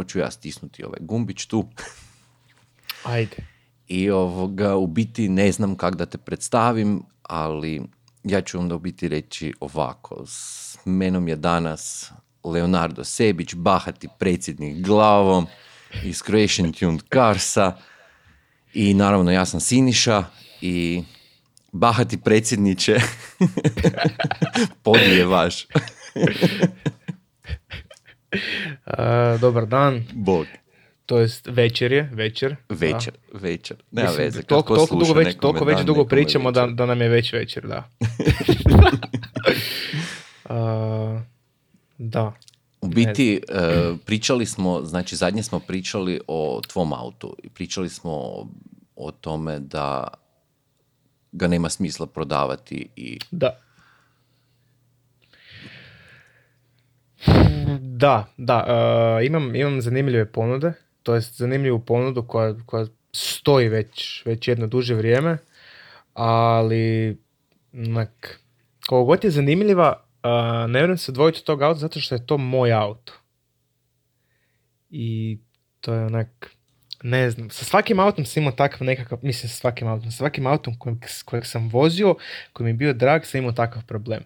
prvo ću ja stisnuti ovaj gumbić tu. Ajde. I ovoga, u biti ne znam kako da te predstavim, ali ja ću onda u biti reći ovako. S menom je danas Leonardo Sebić, bahati predsjednik glavom iz Creation Tuned Carsa. I naravno ja sam Siniša i bahati predsjedniče, pod je vaš. Dobar dan, Bog. to jest večer je, večer. Večer, večer. Nema Mislim, veze. kad toliko, ko toliko dugo već, toliko već dugo pričamo da, da nam je već večer, da. A, da. U biti, e, pričali smo, znači zadnje smo pričali o tvom autu i pričali smo o, o tome da ga nema smisla prodavati i Da. Da, da. e, imam, imam zanimljive ponude. To jest zanimljivu ponudu koja, koja stoji već, već jedno duže vrijeme. Ali, onak, koliko god je zanimljiva, e, ne vjerujem se odvojiti od tog auta zato što je to moj auto. I to je onak, ne znam, sa svakim autom sam imao takav nekakav, mislim sa svakim autom, sa svakim autom kojeg, kojeg sam vozio, koji mi je bio drag, sam imao takav problem.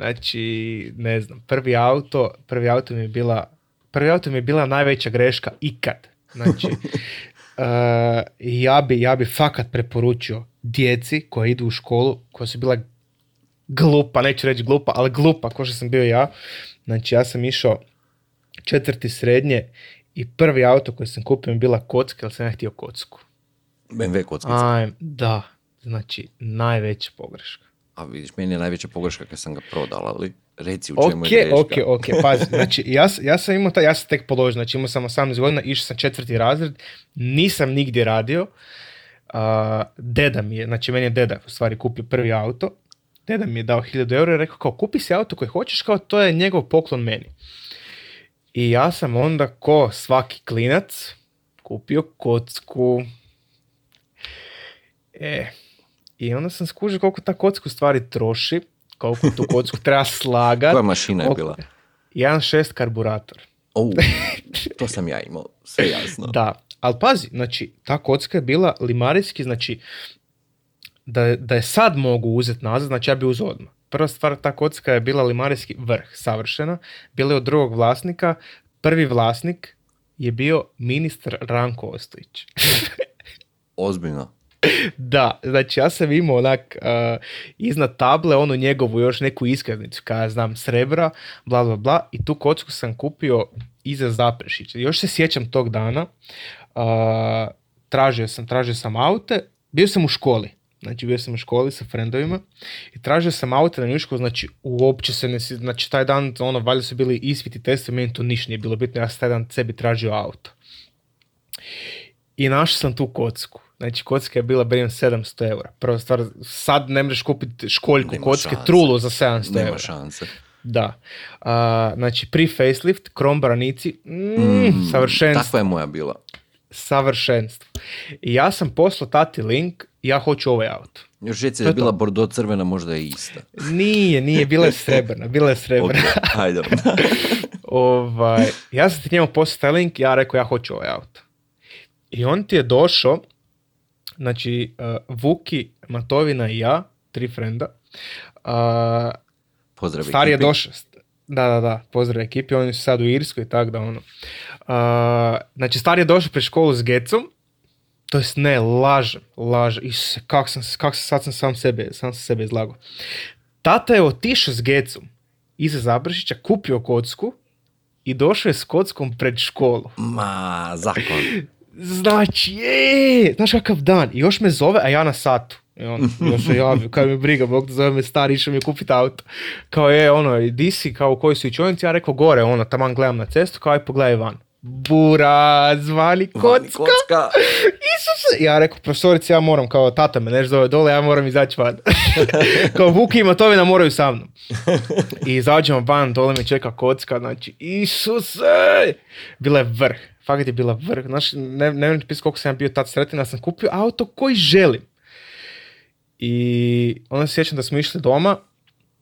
Znači, ne znam, prvi auto, prvi auto mi je bila, prvi auto mi je bila najveća greška ikad. Znači, eh, ja bi, ja bi fakat preporučio djeci koja idu u školu, koja su bila glupa, neću reći glupa, ali glupa, ko što sam bio ja. Znači, ja sam išao četvrti srednje i prvi auto koji sam kupio mi je bila kocka, jer sam ja htio kocku. BMW kockica. Aj, da, znači, najveća pogreška. A vidiš, meni je najveća pogreška kad sam ga prodala, ali reci u čemu Ok, je greška. ok, ok, pazi, znači ja, ja sam imao taj, ja sam tek položio, znači imao sam 18 godina, išao sam četvrti razred, nisam nigdje radio, a, deda mi je, znači meni je deda u stvari kupio prvi auto, deda mi je dao 1000 eura i rekao kao kupi si auto koji hoćeš, kao to je njegov poklon meni. I ja sam onda ko svaki klinac kupio kocku. E, i onda sam skužio koliko ta kocka u stvari troši, koliko tu kocku treba slagat. Koja mašina je bila? 1.6 karburator. O, to sam ja imao, sve jasno. Da, ali pazi, znači, ta kocka je bila limarijski, znači, da, da je sad mogu uzeti nazad, znači ja bi uzeo odmah. Prva stvar, ta kocka je bila limarijski vrh, savršena, bila je od drugog vlasnika, prvi vlasnik je bio ministar Ranko Ostojić. Ozbiljno. Da, znači ja sam imao onak uh, iznad table onu njegovu još neku iskaznicu, kada znam srebra, bla bla bla i tu kocku sam kupio iza Zaprešića. Još se sjećam tog dana, uh, tražio sam, tražio sam aute, bio sam u školi, znači bio sam u školi sa frendovima i tražio sam aute na njušku, znači uopće se ne, znači taj dan ono valjda su bili ispiti, testovi, meni to ništa nije bilo bitno, ja sam taj dan sebi tražio auto. I našao sam tu kocku. Znači, kocka je bila brijem 700 eura. Prva stvar, sad ne možeš kupiti školjku Nema kocke šanse. trulu za 700 Nema eura. šanse. Da. A, znači, pri facelift, krom branici, mm, Mm, savršenstvo. Takva je moja bila. Savršenstvo. I ja sam poslao tati link, ja hoću ovaj auto. Još je je to. bila bordo crvena, možda je ista. Nije, nije, bila je srebrna, bila je srebrna. ajde. ovaj, ja sam ti njemu poslao taj link, ja rekao ja hoću ovaj auto. I on ti je došao, znači uh, Vuki, Matovina i ja, tri frenda, uh, Pozdrav stari je ekipi. došao, da, da, da, pozdrav ekipi, oni su sad u Irskoj, tak da ono. Uh, znači, stari je došao pred školu s Gecom, to jest ne, lažem, lažem, Isuse, kak sam, kak sam, sad sam sam sebe, sam sam sebe izlagao. Tata je otišao s Gecom iza Zabršića, kupio kocku i došao je s kockom pred školu. Ma, zakon. Znači, je, znaš kakav dan. I još me zove, a ja na satu. I on, još se javio, kao mi briga, Bog da zove me stari, išao mi je kupiti auto. Kao je, ono, di si, kao u kojoj si učionici, ja rekao gore, ono, taman gledam na cestu, kao aj pogledaj van. Bura, zvani kocka. Vani kocka. Isuse! Ja rekao, profesorici, ja moram, kao tata me neš zove dole, ja moram izaći van. kao Vuki i Matovina moraju sa mnom. I izađemo van, dole me čeka kocka, znači, Isuse! Bila je vrh, fakat je bila vrh. Znaš, ne, ne vjerujem koliko sam ja bio tad sretan, da sam kupio auto koji želim. I onda se sjećam da smo išli doma,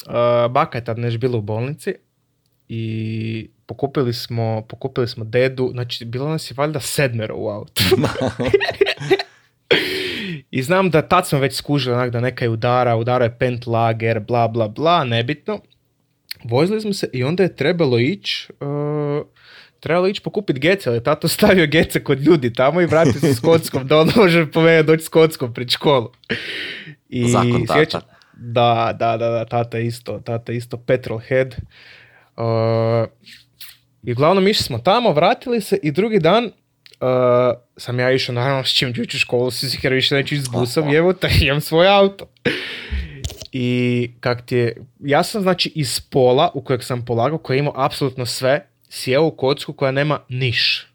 uh, baka je tad neš bila u bolnici i pokupili smo, pokupili smo dedu, znači bilo nas je valjda sedmero u autu. I znam da tad smo već skužili onak da neka je udara, udara je pent lager, bla bla bla, nebitno. Vozili smo se i onda je trebalo ići uh, trebalo ići pokupiti gece, ali tato stavio gece kod ljudi tamo i vratio se s kockom, da on može po mene doći s kockom pred školu. I Zakon tata. da, da, da, da, tata isto, tata isto petrol head. Uh, I uglavnom išli smo tamo, vratili se i drugi dan uh, sam ja išao naravno s čim ću školu, si jer više neću s busom, evo te, imam svoj auto. I kak ti je, ja sam znači iz pola u kojeg sam polagao, koji je imao apsolutno sve, sjeo u kocku koja nema niš.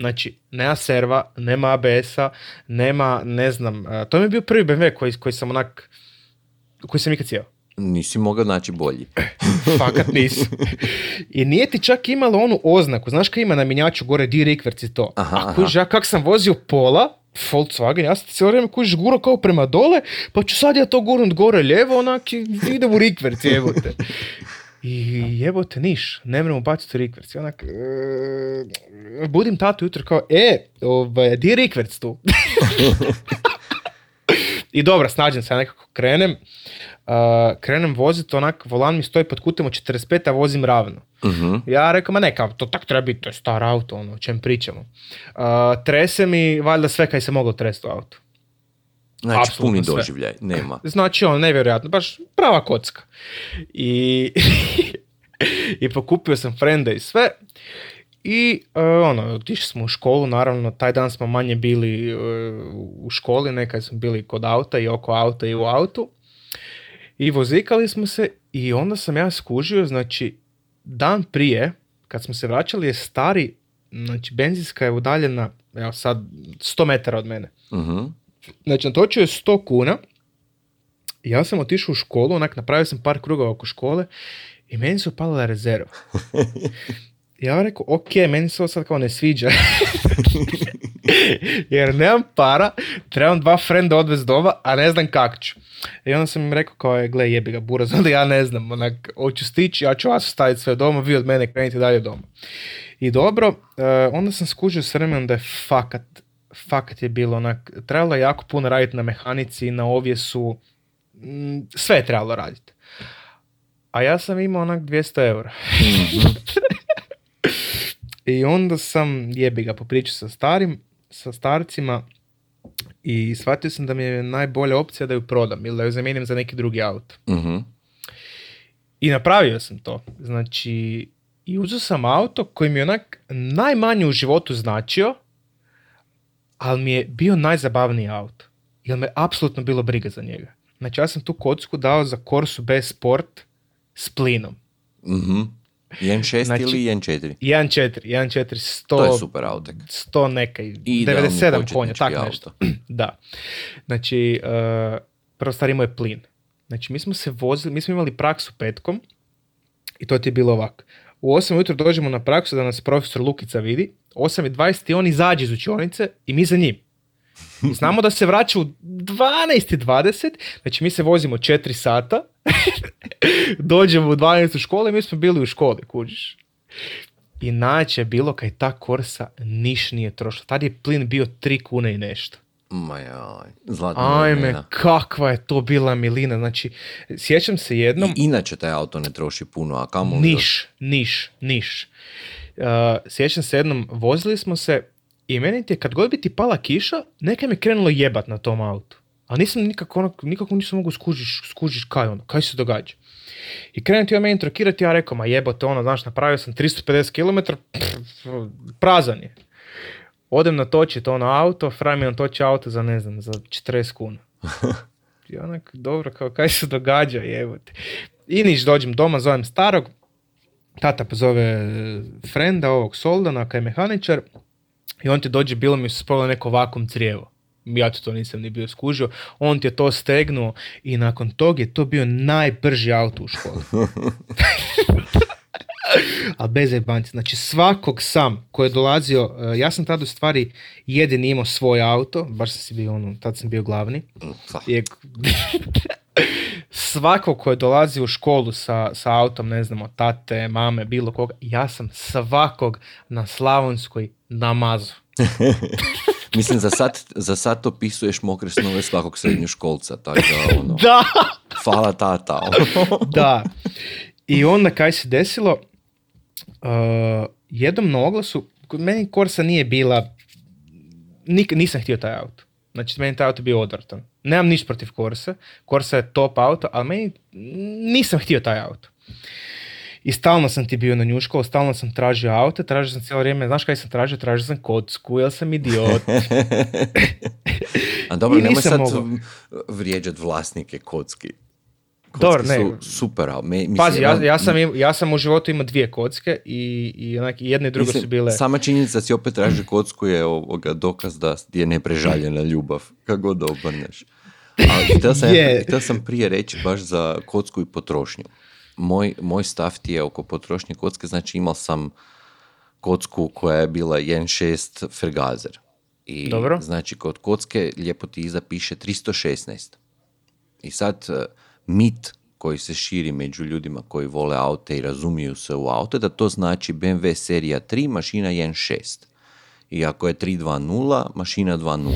Znači, nema serva, nema ABS-a, nema, ne znam, to mi je bio prvi BMW koji, koji sam onak, koji sam ikad sjeo. Nisi mogao naći bolji. Fakat nisi. I nije ti čak imalo onu oznaku, znaš kaj ima na minjaču gore di rikverci to. Aha, A kuž, ja kak sam vozio pola, Volkswagen, ja sam cijelo vrijeme kužiš guro kao prema dole, pa ću sad ja to gurnut gore lijevo, onak i idem u rikverci, evo te. I jebote niš, ne mremo baciti rikverc. I onak, e, budim tatu jutro kao, e, ovaj, di je tu? I dobro, snađem se, ja nekako krenem. Uh, krenem voziti, onak, volan mi stoji pod kutem od 45, a vozim ravno. uh Ja rekao, ma ne, kao, to tak treba biti, to je star auto, ono, o čem pričamo. Uh, trese mi, valjda sve kaj se moglo tresti u auto. Znači, puni doživljaj, nema. Znači, on, nevjerojatno, baš prava kocka. I, i pokupio sam frenda i sve. I uh, ono, otišli smo u školu, naravno, taj dan smo manje bili uh, u školi, nekad smo bili kod auta i oko auta i u autu. I vozikali smo se i onda sam ja skužio, znači, dan prije, kad smo se vraćali, je stari, znači, benzinska je udaljena, evo sad, 100 metara od mene. uh Znači, natočio je 100 kuna. Ja sam otišao u školu, onak napravio sam par krugova oko škole i meni su palila rezerva. Ja rekao, ok, meni se ovo sad kao ne sviđa. Jer nemam para, trebam dva frenda odvesti doma, a ne znam kak ću. I onda sam im rekao kao je, gle jebi ga buraz, onda ja ne znam, onak, hoću stići, ja ću vas staviti sve doma, vi od mene krenite dalje doma. I dobro, eh, onda sam skužio s vremenom da je fakat fakat je bilo onak, trebalo je jako puno raditi na mehanici, na ovjesu, mm, sve je trebalo raditi. A ja sam imao onak 200 eura. Mhm. I onda sam jebi ga popričao sa starim, sa starcima i shvatio sam da mi je najbolja opcija da ju prodam ili da ju zamijenim za neki drugi auto. Mhm. I napravio sam to. Znači, i uzeo sam auto koji mi je onak najmanje u životu značio, ali mi je bio najzabavniji auto. Jer me apsolutno bilo briga za njega. Znači ja sam tu kocku dao za Corsu B Sport s plinom. Mhm. 1.6 znači, ili 1.4? 1.4, 1.4, 100... To je super auto. 100 neka, 97 konja, tak nešto. da. Znači, uh, prvo stvar imao je plin. Znači, mi smo se vozili, mi smo imali praksu petkom i to ti je bilo ovako. U 8 ujutro dođemo na praksu da nas profesor Lukica vidi 8.20 i on izađe iz učionice i mi za njim. Znamo da se vraća u 12.20, znači mi se vozimo 4 sata, dođemo u 12. škole i mi smo bili u školi, kužiš. I je bilo kaj ta korsa niš nije trošla. Tad je plin bio 3 kune i nešto. Ma jaj, Ajme, kakva je to bila milina. Znači, sjećam se jednom... I inače taj auto ne troši puno, a kamo Niš, niš, niš. Uh, sjećam se jednom, vozili smo se i meni ti je kad god bi ti pala kiša, neka mi krenulo jebat na tom autu. A nisam nikako, ono, nikako nisam mogu skužiš, skužiš kaj ono, kaj se događa. I krenuo ti on meni trokirati, ja rekao, ma jebote ono, znaš, napravio sam 350 km, prazan je. Odem natočiti ono auto, fraj mi natoči auto za ne znam, za 40 kuna. I onak, dobro, kao kaj se događa, jebote. I niš, dođem doma, zovem starog, tata pozove e, frenda ovog Soldana, kaj je mehaničar, i on ti dođe, bilo mi se neko vakum crijevo. Ja to nisam ni bio skužio. On ti je to stegnuo i nakon tog je to bio najbrži auto u školi. A bez jebanci. Znači svakog sam koji je dolazio, e, ja sam tada u stvari jedini imao svoj auto, baš sam si bio ono, tad sam bio glavni. svako ko je dolazi u školu sa, sa autom, ne znamo, tate, mame, bilo koga, ja sam svakog na Slavonskoj namazu. Mislim, za sad, za sad opisuješ mokre snove svakog srednjoškolca, tako da, ono, Da! hvala tata. ono. da. I onda kaj se desilo, uh, jednom na oglasu, kod meni Korsa nije bila, nik, nisam htio taj auto. Znači, meni taj auto bio odvratan. Nemam ništa protiv Korsa, Korsa je top auto, ali meni nisam htio taj auto. I stalno sam ti bio na njuškalo, stalno sam tražio auto, tražio sam cijelo vrijeme, znaš kaj sam tražio? Tražio sam kocku, jel sam idiot. A dobro, nemoj sad mogao. vrijeđat vlasnike kocki. Dobro, ne. su super, ali me, mislim, Pazi, ja, ja, sam, im- ja sam u životu imao dvije kocke i, i onak, i jedna i druga mislim, su bile... Sama činjenica da si opet traži kocku je ovoga dokaz da je neprežaljena ljubav, kako god da obrneš. Ali htio sam, htio sam prije reći baš za kocku i potrošnju. Moj, moj stav ti je oko potrošnje kocke, znači imao sam kocku koja je bila 1.6 Fergazer. I Dobro. znači kod kocke lijepo ti iza piše 316. I sad e, mit koji se širi među ljudima koji vole aute i razumiju se u aute, da to znači BMW serija 3, mašina 1.6. I ako je 3.2.0, mašina 2.0.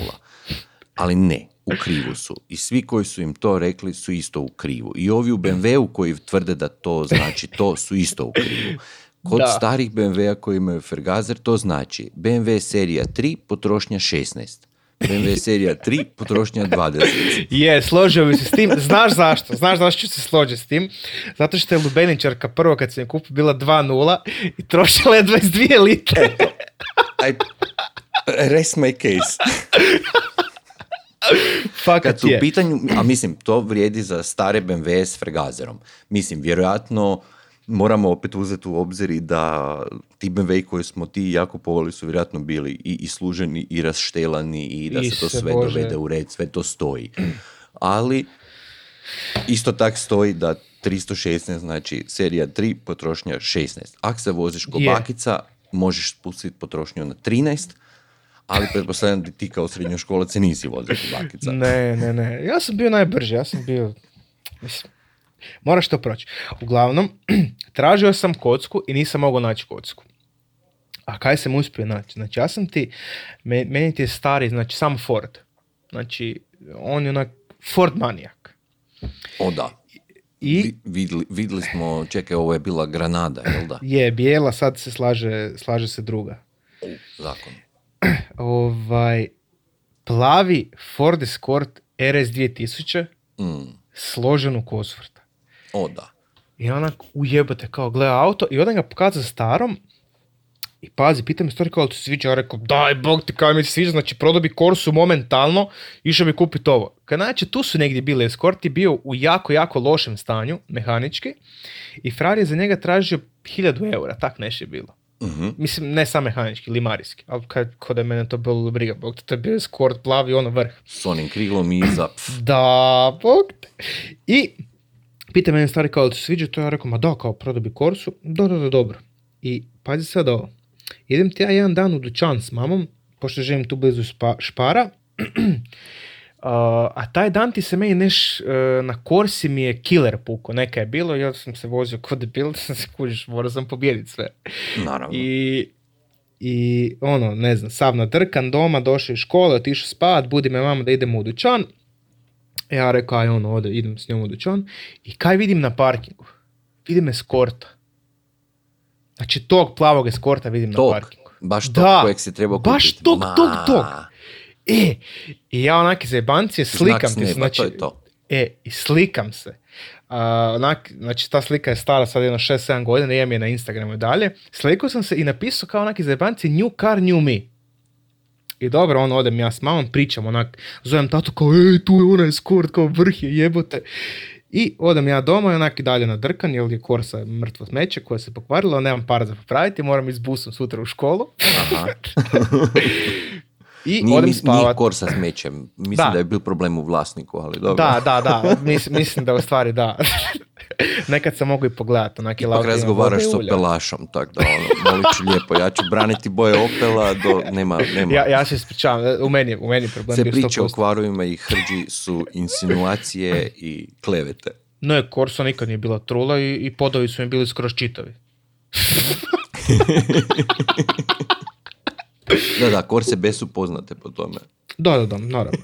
Ali ne, u krivu su. I svi koji su im to rekli su isto u krivu. I ovi u BMW-u koji tvrde da to znači to su isto u krivu. Kod Da. starih BMW-a koji imaju Fergazer to znači BMW serija 3, potrošnja 16. BMW serija 3, potrošnja 20. Je, složio bi se s tim. Znaš zašto? Znaš zašto ću se složiti s tim? Zato što je lubeničarka prvo kad sam je kupio bila 2.0 i trošila je 22 litre. I rest my case. Fakat Kad su u je. pitanju, a mislim, to vrijedi za stare BMW s Fregazerom. Mislim, vjerojatno moramo opet uzeti u obzir i da ti BMW koji smo ti jako povoli su vjerojatno bili i, i služeni i raštelani i da se to sve Bože. dovede u red, sve to stoji. Ali isto tak stoji da 316, znači serija 3, potrošnja 16. Ako se voziš ko bakica, možeš spustiti potrošnju na 13, ali pretpostavljam da ti kao srednjoškolac se nisi vozio ko bakica. Ne, ne, ne. Ja sam bio najbrži, ja sam bio... Mislim, moraš to proći. Uglavnom, tražio sam kocku i nisam mogao naći kocku. A kaj sam uspio naći? Znači, ja sam ti, me- meni ti je stari, znači, sam Ford. Znači, on je onak Ford manijak. O da. I Vi- vidli, vidli smo, čekaj, ovo je bila Granada, jel da? je bijela, sad se slaže, slaže se druga. U, zakon. Ovaj, plavi Ford Escort RS 2000 Mm. složen u Cosworth. O da. I onak ujebate kao gleda auto i onda ga pokaza starom i pazi, pita me stvari kao "Jel ti sviđa, ja rekao daj bog ti kao mi se sviđa, znači prodao bi Korsu momentalno, išao bi kupiti ovo. Kad znači tu su negdje bili Escort je bio u jako, jako lošem stanju, mehanički, i Frar je za njega tražio 1000 eura, tak nešto je bilo. Mhm. Mislim, ne sam mehanički, limarijski, ali kad, kod je mene to bilo briga, bog te, to je bio Escort plavi, ono vrh. S onim krilom iza. Da, bog te. I pita mene stari kao, "Jel ti sviđa to? Ja rekao, ma da, kao prodao bi Korsu. Da, da, da, dobro. I pazi sad ovo. Idem ti ja jedan dan u dućan s mamom, pošto živim tu blizu spa- Špara. A, a taj dan ti se meni neš, e, na Korsi mi je killer puko, neka je bilo, ja sam se vozio kod debil, sam se kužiš, morao sam pobijediti sve. Naravno. I, I ono, ne znam, sav nadrkan doma, došao iz škole, otišao spavat, budi me mama da idemo u dućan. Ja rekao, aj ono, ode, idem s njom u dućan. I kaj vidim na parkingu? Vidim eskorta. Znači tog plavog eskorta vidim Tog. na parkingu. Baš tog Da, kojeg si trebao kupiti. baš tog, Ma, tog, tog. E, i ja onak iz jebancije slikam Znak ti, znači, to je to. E, i slikam se. A, onak, znači ta slika je stara sad jedno 6-7 godina, imam je na Instagramu i dalje. Slikao sam se i napisao kao onak iz jebanci new car, new me. I dobro, ono, odem ja s mamom, pričam onak, zovem tatu kao, ej, tu je onaj skort, kao vrh je, jebote. I odem ja doma i onak i dalje na drkan, jer je korsa mrtvo smeće koje se pokvarilo, nemam para za popraviti, moram ići s busom sutra u školu. Aha. I Nije, odem spavat. nije korsa smećem. Mislim Da. da. je bil problem u vlasniku, ali dobro. Da, da, da, mislim, mislim da u stvari da. Nekad sam mogu i pogledati, onak je Ipak razgovaraš s opelašom, tako da ono, molit ću lijepo, ja ću braniti boje opela do, nema, nema. Ja, ja se ispričavam, u meni, je- u meni je problem Sve bio priče o 100%. kvarovima i hrđi su insinuacije i klevete. Ne, Corsa nikad nije bila trula i, i podovi su mi bili skroz čitavi. Da, da, korse su poznate po tome. Da, da, da, naravno.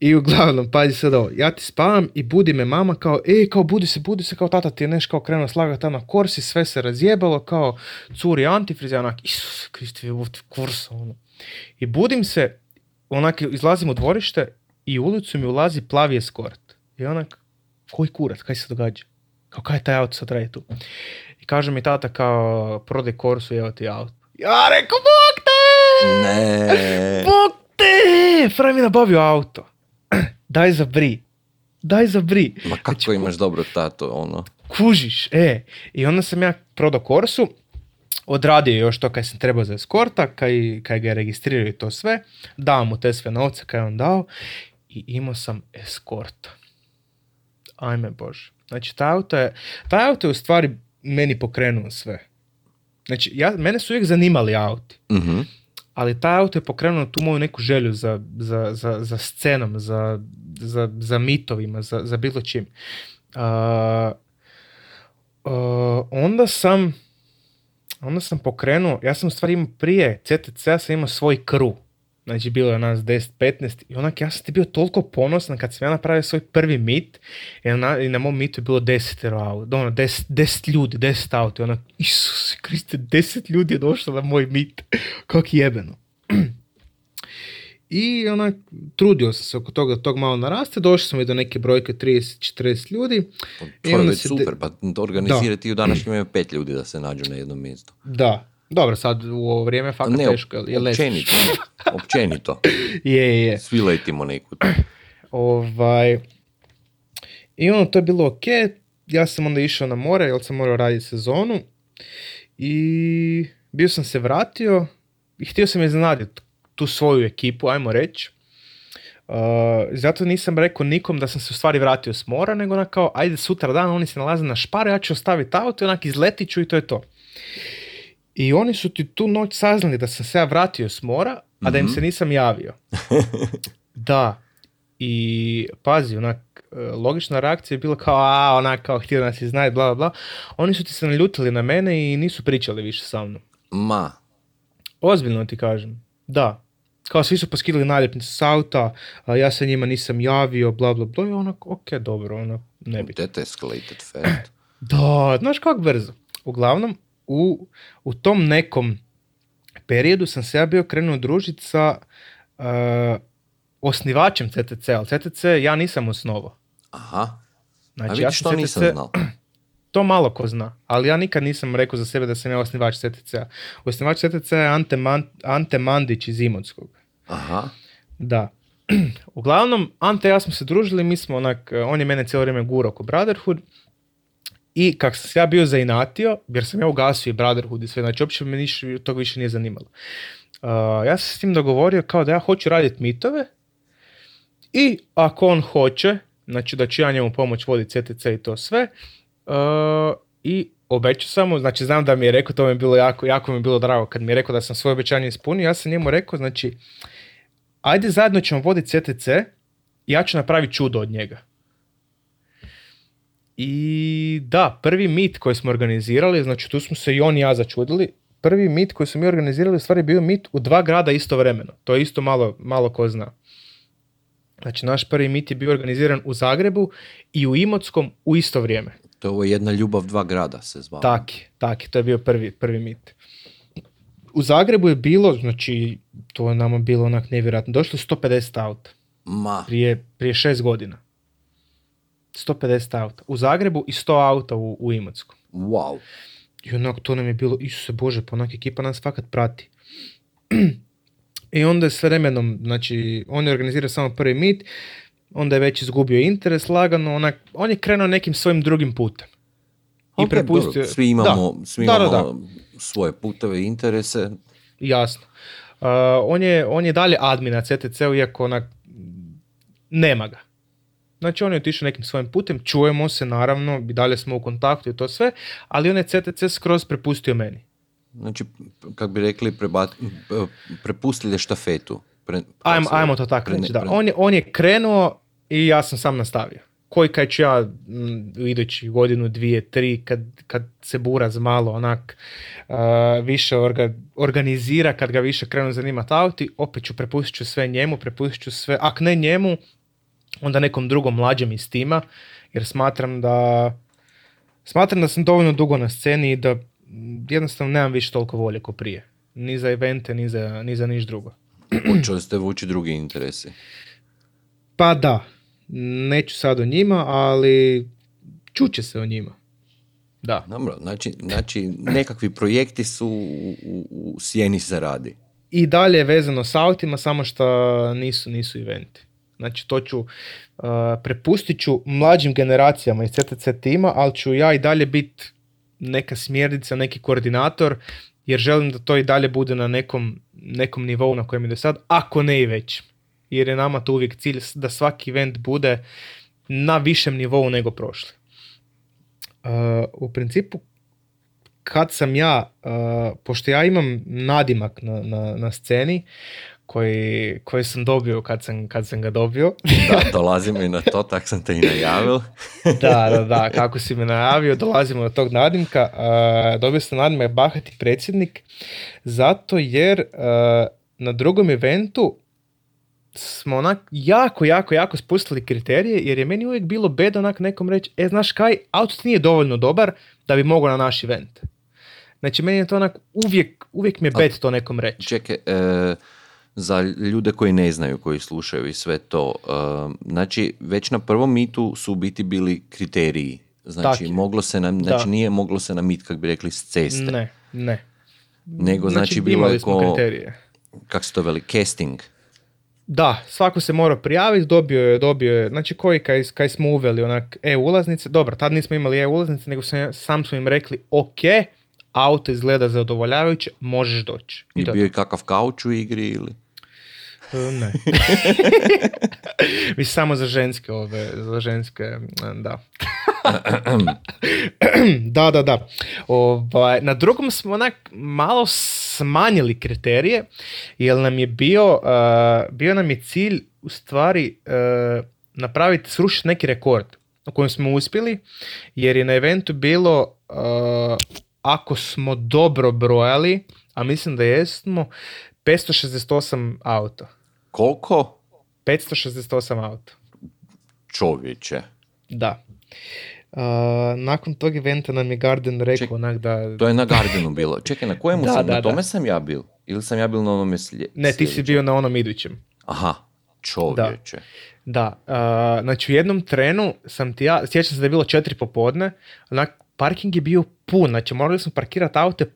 I uglavnom, pazi sad ovo, ja ti spavam i budi me mama kao, ej, kao budi se, budi se, kao tata ti je neš kao krenuo slagati tamo na korsi, sve se razjebalo, kao curi antifriz, ja onak, Isus Kristi, je kursa, ono. I budim se, onak, izlazim u dvorište i u ulicu mi ulazi plavi eskort. I onak, koji kurac, kaj se događa? Kao, kaj taj auto sad radi tu? I kaže mi tata kao, prodaj korsu, evo ti auto. Ja rekao, bok te! Ne. Bog te! Fraj mi nabavio auto. Daj za bri. Daj za bri. Ma kako Znači, imaš dobro tato, ono. Kužiš, e. I onda sam ja prodao Korsu, odradio još to kad sam trebao za eskorta, kaj, kaj ga je registrirao i to sve, dao mu te sve novce kaj je on dao i imao sam eskorta. Ajme Bože. Znači, taj auto je, taj auto je u stvari meni pokrenuo sve. Znači, ja, mene su uvijek zanimali auti, Mhm. Ali taj auto je pokrenuo tu moju neku želju za, za, za, za scenom, za, za, za mitovima, za, za bilo čim. A, a, onda sam onda sam pokrenuo, ja sam u stvari imao prije CTC, ja sam imao svoj kru. Znači bilo je nas 10-15 i onak ja sam ti bio toliko ponosan kad sam ja napravio svoj prvi mit i na, i na mom mitu je bilo 10 auto, ono 10, 10 ljudi, 10 auto i onak Isus Kriste, 10 ljudi je došlo na moj mit, kak jebeno. I onak, trudio sam se oko toga, da tog malo naraste, došli smo i do neke brojke 30-40 ljudi. To I je onda se de- super, pa organizirati u današnjem imaju pet ljudi da se nađu na jednom mjestu. Da, dobro, sad u ovo vrijeme fakat Ne, teško, je općenito. općenito. Je, je. Svi letimo nekud. Ovaj, I ono, to je bilo ok. Ja sam onda išao na more, jer sam morao raditi sezonu. I bio sam se vratio i htio sam iznenaditi tu svoju ekipu, ajmo reći. Uh, zato nisam rekao nikom da sam se u stvari vratio s mora, nego onak kao, ajde sutra dan, oni se nalaze na špare, ja ću ostaviti auto i onak izletit ću i to je to. I oni su ti tu noć saznali da sam se ja vratio s mora, a da im Mhm. se nisam javio. da. I pazi, onak, e, logična reakcija je bila kao, a, onak, kao, htio nas iznajeti, bla, bla, bla. Oni su ti se naljutili na mene i nisu pričali više sa mnom. Ma, Ozbiljno ti kažem. Da. Kao svi su poskidali naljepnice s auta, a ja se njima nisam javio, bla, bla, bla. I onak, ok, dobro, ono, ne bi. that escalated fast. Da, znaš kako brzo. Uglavnom, u, u tom nekom periodu sam se ja bio krenuo družiti sa uh, osnivačem CTC, ali CTC ja nisam osnovao. Aha, a Znači, ja vidiš sam što nisam CTC znao. To malo ko zna, ali ja nikad nisam rekao za sebe da sam ja osnivač CTC-a. Osnivač CTC-a je Ante, Man- Ante Mandić iz Imotskog. Aha, Da. Uglavnom, Ante i ja smo se družili, mi smo onak, eh, on je mene cijelo vrijeme gurao oko Brotherhood i kak sam se ja bio zainatio, jer sam ja ugasio i Brotherhood i sve, znači uopće me niš, toga više nije zanimalo. Uh, ja sam s tim dogovorio kao da ja hoću raditi mitove i ako on hoće, znači da ću ja njemu pomoć voditi CTC i to sve, uh, i obećao sam mu, znači znam da mi je rekao, to mi je bilo jako, jako mi je bilo drago kad mi je rekao da sam svoje obećanje ispunio, ja sam njemu rekao, znači, ajde zajedno ćemo voditi CTC ja ću napraviti čudo od njega. I da, prvi mit koji smo organizirali, znači tu smo se i on i ja začudili, prvi mit koji smo mi organizirali u stvari bio mit u dva grada istovremeno. To je isto malo, malo ko zna. Znači naš prvi mit je bio organiziran u Zagrebu i u Imotskom u isto vrijeme. to je ovo jedna ljubav dva grada se zvao. Tak, tak, to je bio prvi, prvi mit. U Zagrebu je bilo, znači, to je nama bilo onak nevjerojatno, došlo je 150 auta Ma, prije, prije šest godina. 150 auta. U Zagrebu i 100 auta u, u Imotskom. wow. I onak to nam je bilo, Isuse Bože, pa onak ekipa nas fakat prati. I onda je s vremenom, znači, on je organizirao samo prvi mit, onda je već izgubio interes lagano, onak, on je krenuo nekim svojim drugim putem. I prepustio... dobro, Svi imamo, Da, svi da, da, imamo da. svoje puteve i interese. Jasno. Uh, on, je, on je dalje admin na CTC-u, iako onak, nema ga. Znači on je otišao nekim svojim putem, čujemo se naravno, i dalje smo u kontaktu i to sve, ali on je CTC skroz prepustio meni. Znači, kak bi rekli, prebat, prepustili štafetu. Pre, Ajmo, kako ajmo to tako reći, da. On je, on je krenuo i ja sam sam nastavio. koji kaj ću ja u idućih godinu, dvije, tri, kad, kad se buraz malo onak uh, više orga, organizira, kad ga više krenu zanimati auti, opet ću prepustit ću sve njemu, prepustit ću sve, ak ne njemu, onda nekom drugom mlađem iz tima, jer smatram da smatram da sam dovoljno dugo na sceni i da jednostavno nemam više toliko volje kao prije. Ni za evente, ni za, ni za niš drugo. Hoće ste vući drugi interesi? Pa da, neću sad o njima, ali čuće se o njima. Da. Dobro, znači, znači nekakvi projekti su u, u, u sjeni se radi. I dalje je vezano s autima, samo što nisu, nisu eventi. Znači to ću, uh, prepustit ću mlađim generacijama iz CTC tima, ali ću ja i dalje biti neka smjernica, neki koordinator, jer želim da to i dalje bude na nekom, nekom nivou na kojem je do sad, ako ne i već. Jer je nama to uvijek cilj da svaki event bude na višem nivou nego prošli. Uh, u principu, kad sam ja, uh, pošto ja imam nadimak na, na, na sceni, koji, koji sam dobio kad sam, kad sam ga dobio. da, dolazimo i na to, tak sam te i najavio. da, da, da, kako si me najavio, dolazimo do tog nadimka. Uh, dobio sam nadimak Bahati predsjednik, zato jer uh, na drugom eventu smo onak jako, jako, jako spustili kriterije, jer je meni uvijek bilo bed onak nekom reći, e, znaš kaj, auto nije dovoljno dobar da bi mogao na naš event. Znači, meni je to onak, uvijek, uvijek mi je bed to nekom reći. Čekaj, e, za ljude koji ne znaju, koji slušaju i sve to, e, znači, već na prvom mitu su u biti bili kriteriji. Znači, moglo se nam, znači nije moglo se namit, kak bi rekli, s ceste. Ne, ne. Nego, znači, bilo imali je ko, kriterije. kak se to veli, casting. Da, svako se mora prijaviti, dobio je, dobio je, znači koji kaj, kaj smo uveli onak e-ulaznice, dobro, tad nismo imali e-ulaznice, nego sam, sam smo im rekli, ok, auto izgleda zadovoljavajuće, možeš doći. I je bio je kakav kauč u igri ili... E, Ne. Mislim, samo za ženske ove, za ženske, da. da, da, da. Ovaj, na drugom smo onak malo smanjili kriterije, jer nam je bio, uh, bio nam je cilj u stvari uh, napraviti, srušiti neki rekord u kojem smo uspjeli, jer je na eventu bilo, uh, ako smo dobro brojali, a mislim da jesmo, 568 auto. Koliko? 568 auto. Čovječe. Da. Uh, nakon tog eventa nam je Garden rekao Ček, onak da... To je na Gardenu bilo. Čekaj, na kojemu Da, sam? da, na da. tome sam ja bil? Ili sam ja bil na onome slje... Ne, ti si bio na onom idućem. Aha, čovječe. Da, uh, znači u jednom trenu sam ti ja, sjećam se da je bilo četiri popodne, onak parking je bio pun, znači morali smo parkirati aute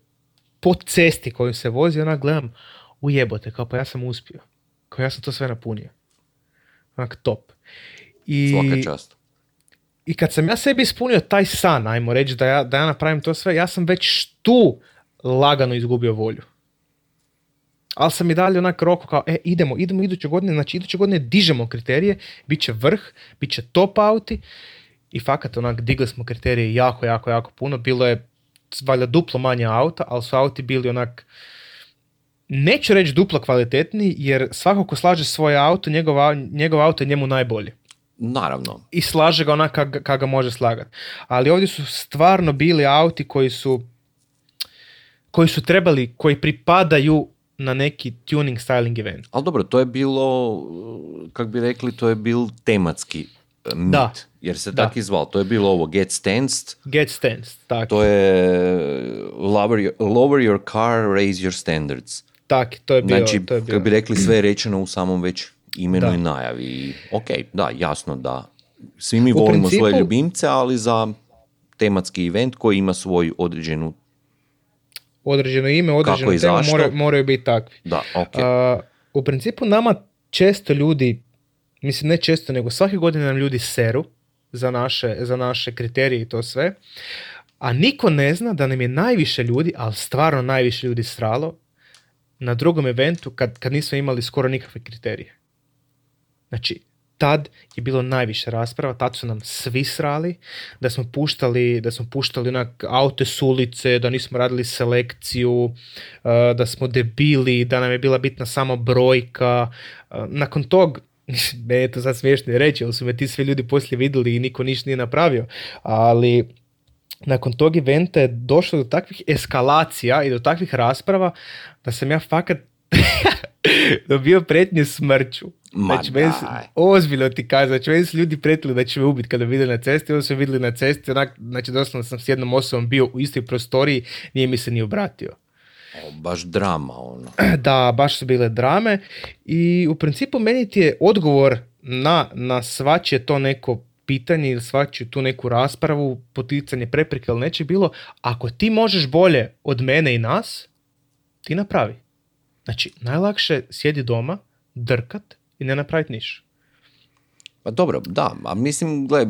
po cesti koju se vozi, onak gledam, ujebote, kao pa ja sam uspio. Kao ja sam to sve napunio. Onak top. I, Svaka čast. I kad sam ja sebi ispunio taj san, ajmo reći da ja, da ja napravim to sve, ja sam već tu lagano izgubio volju. Ali sam i dalje onak roko kao, e, idemo, idemo iduće godine, znači iduće godine dižemo kriterije, bit će vrh, bit će top auti i fakat onak digli smo kriterije jako, jako, jako puno. Bilo je valjda duplo manje auta, ali su auti bili onak, neću reći duplo kvalitetniji, jer svako ko slaže svoje auto, njegov, njegov auto je njemu najbolji Naravno. i slaže ga onak kak, kak ga može slagati. Ali ovdje su stvarno bili auti koji su koji su trebali, koji pripadaju na neki tuning styling event. Ali dobro, to je bilo, kak bi rekli, to je bil tematski e, mit. Da. Jer se Da. tak zvalo. To je bilo ovo Get Stanced, Get stance, tak, to je lower your, lower your car, raise your standards. Tak, to je bio, Znači, to je bio. kako bi rekli, sve je rečeno u samom već imenu Da. i najavi. Ok, da, jasno da svi mi U volimo principu- svoje ljubimce, ali za tematski event koji ima svoju određenu, određeno ime, određeno tema, zašto? moraju, biti takvi. da, ok. A, u principu nama često ljudi, mislim ne često, nego svake godine nam ljudi seru za naše, za naše kriterije i to sve, a niko ne zna da nam je najviše ljudi, ali stvarno najviše ljudi sralo na drugom eventu kad, kad nismo imali skoro nikakve kriterije. Znači, tad je bilo najviše rasprava, tad su nam svi srali, da smo puštali, da smo puštali onak aute s ulice, da nismo radili selekciju, uh, da smo debili, da nam je bila bitna samo brojka. Uh, Nakon tog, ne je to sad smiješno reći, ali su me ti svi ljudi poslije vidjeli i niko ništa nije napravio, ali nakon tog eventa je došlo do takvih eskalacija i do takvih rasprava da sam ja fakat dobio pretnje smrću. Ma znači, meni daj. ozbiljno ti kažem, znači meni su ljudi pretili da će me ubiti kada vide na cesti, onda su vidjeli na cesti, onak, znači doslovno sam s jednom osobom bio u istoj prostoriji, nije mi se ni obratio. O, baš drama, ono. Da, baš su bile drame i u principu meni ti je odgovor na, na svačije to neko pitanje ili svačiju tu neku raspravu, poticanje prepreke ili nečeg bilo, ako ti možeš bolje od mene i nas, ti napravi. Znači, najlakše sjedi doma, drkat i ne napraviti ništa. Pa dobro, da, a mislim, gle,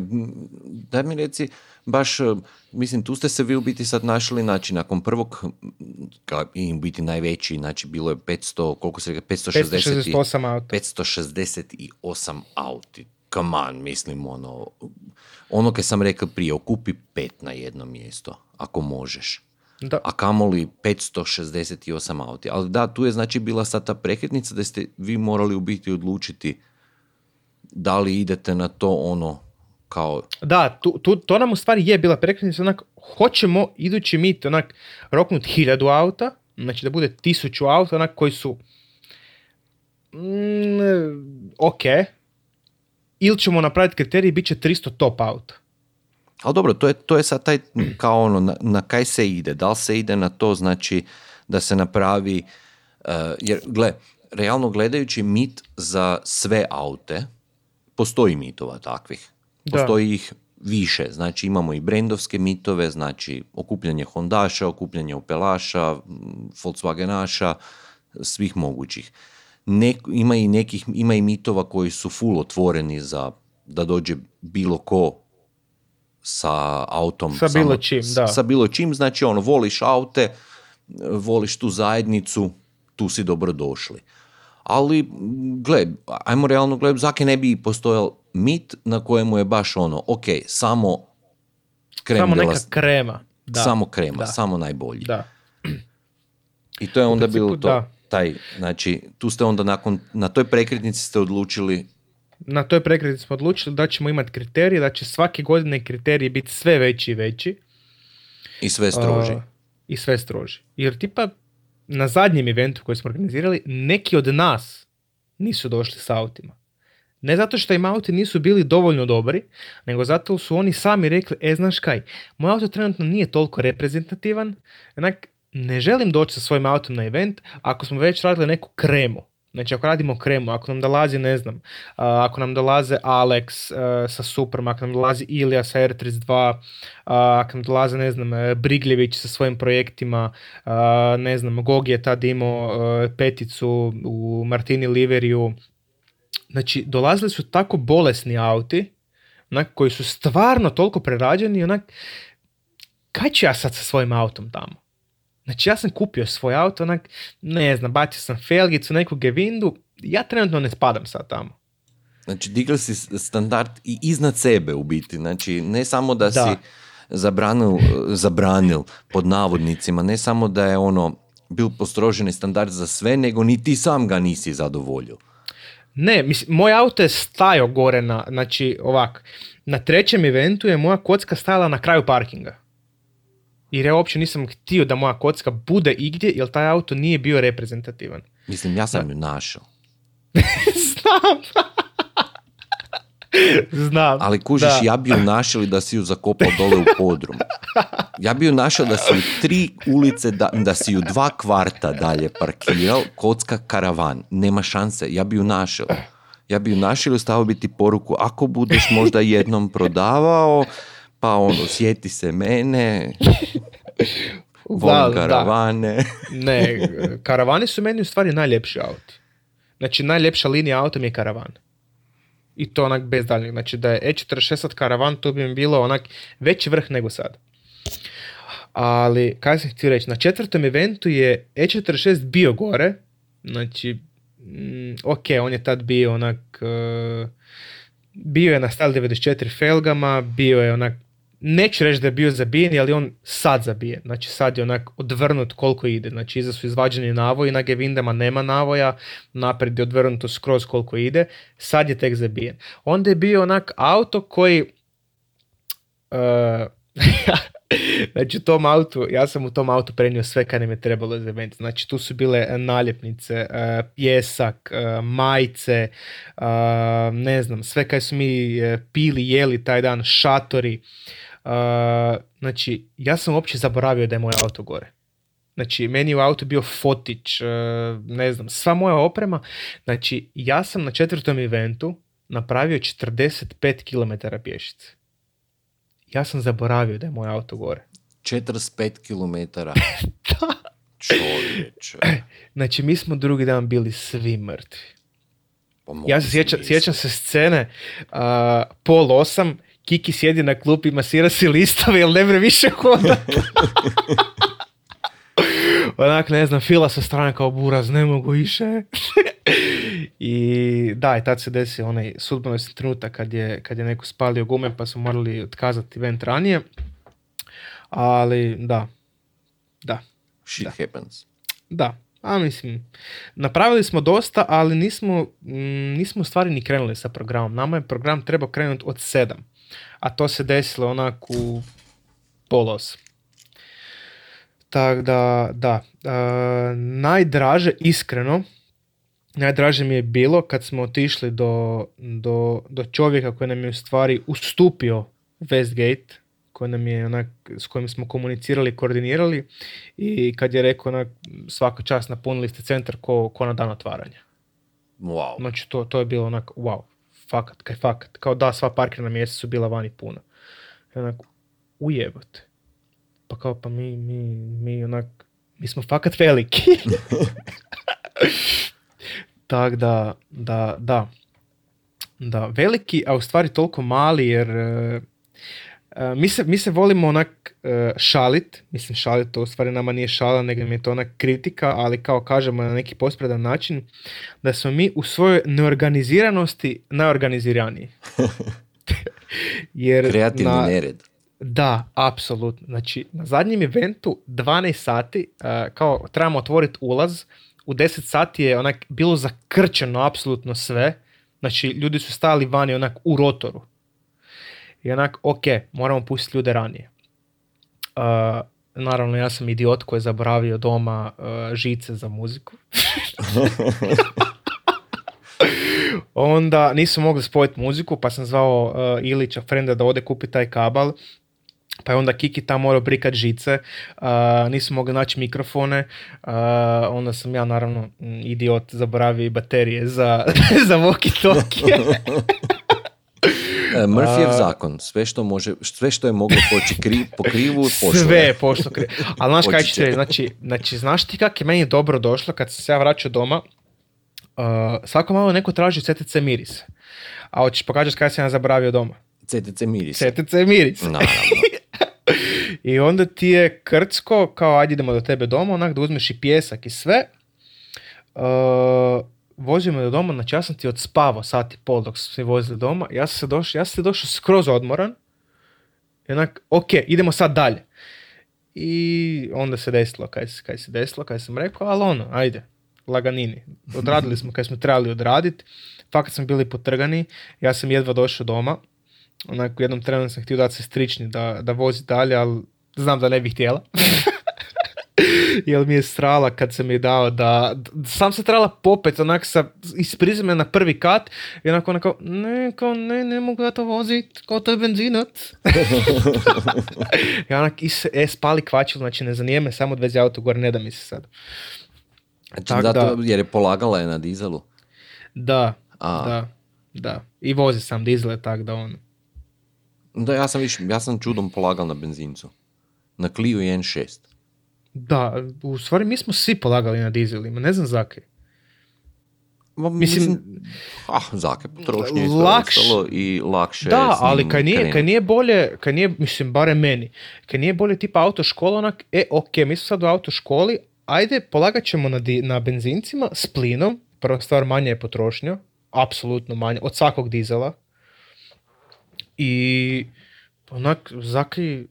daj mi reci, baš, e, mislim, tu ste se vi u biti sad našli, znači, nakon prvog, ka, i u biti najveći, znači, bilo je 500, koliko se rekao, 560, i- 568 auta. 568 auti. Come on, mislim, ono, ono kaj sam rekao prije, okupi pet na jedno mjesto, ako možeš. Da. A kamoli 568 auti. Ali da, tu je znači bila sad ta prekretnica da ste vi morali u biti odlučiti da li idete na to ono kao Da, tu, tu, to nam u stvari je bila prekretnica, onak, hoćemo idući mit onak roknut hiljadu auta, znači da bude tisuću auta, onak koji su mm, ok, ili ćemo napraviti kriterij i bit će 300 top auta. Ali dobro, to je, to je sad taj, kao ono, na, na kaj se ide? Da li se ide na to, znači, da se napravi, eh, jer, gle, realno gledajući mit za sve aute, postoji mitova takvih. Da. Postoji ih više, znači imamo i brendovske mitove, znači okupljanje Hondaša, okupljanje Opelaša, Volkswagenaša, svih mogućih. Nek- ima i nekih, ima i mitova koji su full otvoreni za da dođe bilo ko sa autom. Sa bilo čim, da. Sa bilo čim, znači ono, voliš aute, voliš tu zajednicu, tu si dobrodošli. Ali, gle, ajmo realno gledati, zake ne bi postojal mit na kojemu je baš ono, ok, samo krem Samo neka krema. Da. samo krema, Da. samo najbolji. Da. I to je onda bilo to. da. Taj, znači, tu ste onda nakon, na toj prekretnici ste odlučili Na toj prekretnici smo odlučili da ćemo imati kriterije, da će svake godine kriteriji biti sve veći i veći. i sve stroži. A, I sve stroži. Jer tipa na zadnjem eventu koji smo organizirali, neki od nas nisu došli s autima. Ne zato što im auti nisu bili dovoljno dobri, nego zato su oni sami rekli, e znaš kaj, moj auto trenutno nije toliko reprezentativan, onak, ne želim doći sa svojim autom na event ako smo već radili neku kremu. Znači ako radimo kremu, ako nam dolazi, ne znam, ako nam dolaze Alex a, sa Suprom, ako nam dolazi Ilija sa R32, a, ako nam dolaze, ne znam, e, Brigljević sa svojim projektima, ne znam, Gogi je tad imao e, peticu u Martini Liveriju. Znači, dolazili su tako bolesni auti, onak, koji su stvarno toliko prerađeni, onak, kaj ću ja sad sa svojim autom tamo? Znači, ja sam kupio svoj auto, onak, ne znam, bacio sam felgicu, neku gevindu, ja trenutno ne spadam sad tamo. Znači, digli si standard i iznad sebe u biti. Znači, ne samo da, Da. si zabranil, zabranil, pod navodnicima, ne samo da je ono bil postroženi standard za sve, nego ni ti sam ga nisi zadovoljio. Ne, mislim, moj auto je stajao gore na, znači ovak, na trećem eventu je moja kocka stajala na kraju parkinga. Jer ja uopće nisam htio da moja kocka bude igdje, jer taj auto nije bio reprezentativan. Mislim, ja sam ju našao. Znam. Znam. Ali kužiš, da. ja bi ju našao da si ju zakopao dole u podrum. Ja bi ju našao da si ju tri ulice, da, da si ju dva kvarta dalje parkirao, kocka karavan. Nema šanse, ja bi ju našao. Ja bi ju našao i stavio bi ti poruku, ako budeš možda jednom prodavao, pa ono, sjeti se mene, volim Da, da. karavane. Ne, karavani su meni u stvari najljepši auti. Znači, najljepša linija auta mi je karavan. I to onak bez daljnjeg. Znači, da je E46 karavan, to bi mi bilo onak veći vrh nego sad. Ali, kaj sam htio reći, na četvrtom eventu je E46 bio gore. Znači, mm, ok, on je tad bio onak... eh, bio je na Style 94 felgama, bio je onak neću reći da je bio zabijen, ali on sad zabijen. Znači sad je onak odvrnut koliko ide. Znači iza su izvađeni navoji, na Gevindama nema navoja, naprijed je odvrnuto skroz koliko ide. Sad je tek zabijen. Onda je bio onak auto koji... Uh, znači u tom autu, ja sam u tom autu prenio sve kad nam je trebalo za event. Znači tu su bile naljepnice, uh, pjesak, uh, majice, ne znam, sve kaj su mi pili, jeli taj dan, šatori znači, ja sam uopće zaboravio da je moj auto gore. Znači, meni je u autu bio fotić, ne znam, sva moja oprema. Znači, ja sam na četvrtom eventu napravio 45 km pješice. Ja sam zaboravio da je moj auto gore. 45 km? da. Čovječe. Znači, mi smo drugi dan bili svi mrtvi. Pa ja se sjećam, sjećam se scene uh, pol osam, Kiki sjedi na klupi, masira si listove, jer ne više hoda. Onak, ne znam, fila sa strane kao buraz, ne mogu više. I da, i tad se desi onaj sudbonosni trenutak kad je, kad je neko spalio gume pa su morali otkazati event ranije. Ali da, da. Shit da. happens. Da, a mislim, napravili smo dosta, ali nismo, mm, nismo u stvari ni krenuli sa programom. Nama je program trebao krenuti od sedam a to se desilo onak u polos. Tako da, da, najdraže, iskreno, najdraže mi je bilo kad smo otišli do, do, do čovjeka koji nam je u stvari ustupio Westgate, koji nam je onak, s kojim smo komunicirali, koordinirali i kad je rekao onak, svaka čast napunili ste centar ko, ko na dan otvaranja. Wow. Znači to, to je bilo onak wow fakat, kaj fakat. Kao da, sva parkirna mjesta su bila vani puna. I onak, ujebote. Pa kao, pa mi, mi, mi onak, mi smo fakat veliki. tak da, da, da. Da, veliki, a u stvari toliko mali jer uh, mi, se, mi se volimo onak uh, šalit, mislim šalit, to u stvari nama nije šala, nego mi je to onak kritika, ali kao kažemo na neki pospredan način, da smo mi u svojoj neorganiziranosti najorganiziraniji. Jer Kreativni na, nered. Da, apsolutno. Znači, na zadnjem eventu 12 sati, kao trebamo otvoriti ulaz, u 10 sati je onak bilo zakrčeno apsolutno sve, znači ljudi su stali vani onak u rotoru i onak, ok, moramo pustiti ljude ranije. Uh, naravno, ja sam idiot koji je zaboravio doma uh, žice za muziku. Onda nisu mogli spojiti muziku, pa sam zvao uh, Ilića, frenda, da ode kupi taj kabal. Pa je onda Kiki tamo morao prikat žice, uh, nisu mogli naći mikrofone, uh, onda sam ja naravno idiot zaboravio i baterije za, za walkie-talkie. E, Murphyjev zakon, sve što, može, sve što je moglo poći kri, po krivu, pošlo Sve je pošlo krivu. Ali znaš kaj znači, znači, znaš ti kak je meni dobro došlo kad sam se ja vraćao doma, uh, svako malo neko traži CTC miris. A hoćeš pokazati kaj sam ja zaboravio doma? CTC miris. CTC miris. I onda ti je krcko, kao ajde idemo do tebe doma, onak da uzmeš i pjesak i sve. Uh, vozio me do doma, znači ja sam ti odspavao sat i pol dok smo se vozili doma, ja sam se došao, ja sam se došao skroz odmoran, i onak, ok, idemo sad dalje. I onda se desilo kaj, kaj se desilo, kaj sam rekao, ali ono, ajde, laganini. Odradili smo kaj smo trebali odraditi, fakat smo bili potrgani, ja sam jedva došao doma, onak u jednom trenu sam htio dati se strični da, da vozi dalje, ali znam da ne bih htjela. jer mi je strala kad sam je dao da, sam se trebala popet onak sa, iz prizme na prvi kat i onako onako, ne, kao ne, ne mogu ja to vozit, kao to je benzinac. I onak, is, e, spali kvačil, znači ne zanije me, samo odvezi auto gore, ne da mi se sad. Znači, zato, jer je polagala je na dizelu? Da, A. da, da. I vozi sam dizele, tak da on... Da, ja sam, viš, ja sam čudom polagal na benzincu. Na Clio N6. Da, u stvari mi smo svi polagali na dizelima, ne znam zakaj. Mislim, mislim ah, zake potrošnje lakše, i lakše Da, ali kaj nije, kaj nije bolje, kaj nije, mislim, bare meni, kaj nije bolje tipa autoškola, onak, e, ok, mi smo sad u autoškoli, ajde, polagat ćemo na, di, na benzincima s plinom, prva stvar manje je potrošnja, apsolutno manje, od svakog dizela. I onak, zaki,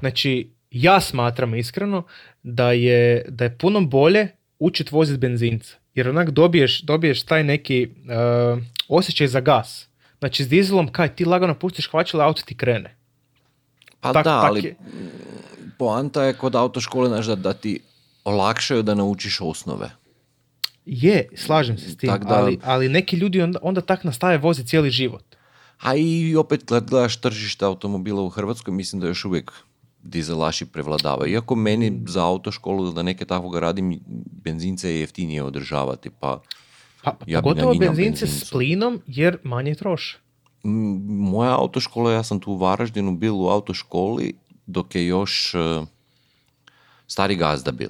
znači, ja smatram iskreno da je, da je puno bolje učit voziti benzinca. Jer onak dobiješ, dobiješ taj neki uh, osjećaj za gas. Znači s dizelom kaj ti lagano pustiš hvačilo, auto ti krene. Pa Tak- da, tak ali je. poanta je kod autoškole znaš, da, da ti olakšaju da naučiš osnove. Je, slažem se s tim, Tak da- ali, ali neki ljudi onda, onda tak nastave voziti cijeli život. A i opet kad gledaš tržište automobila u Hrvatskoj, mislim da još uvijek dizelaši prevladavaju. Iako meni za autoškolu da neke takvoga radim, benzince je jeftinije održavati, pa Pa, Ja pogotovo benzince s benzincu. plinom jer manje troše. Moja autoškola, ja sam tu u Varaždinu bil u autoškoli dok je još e, stari gazda bil.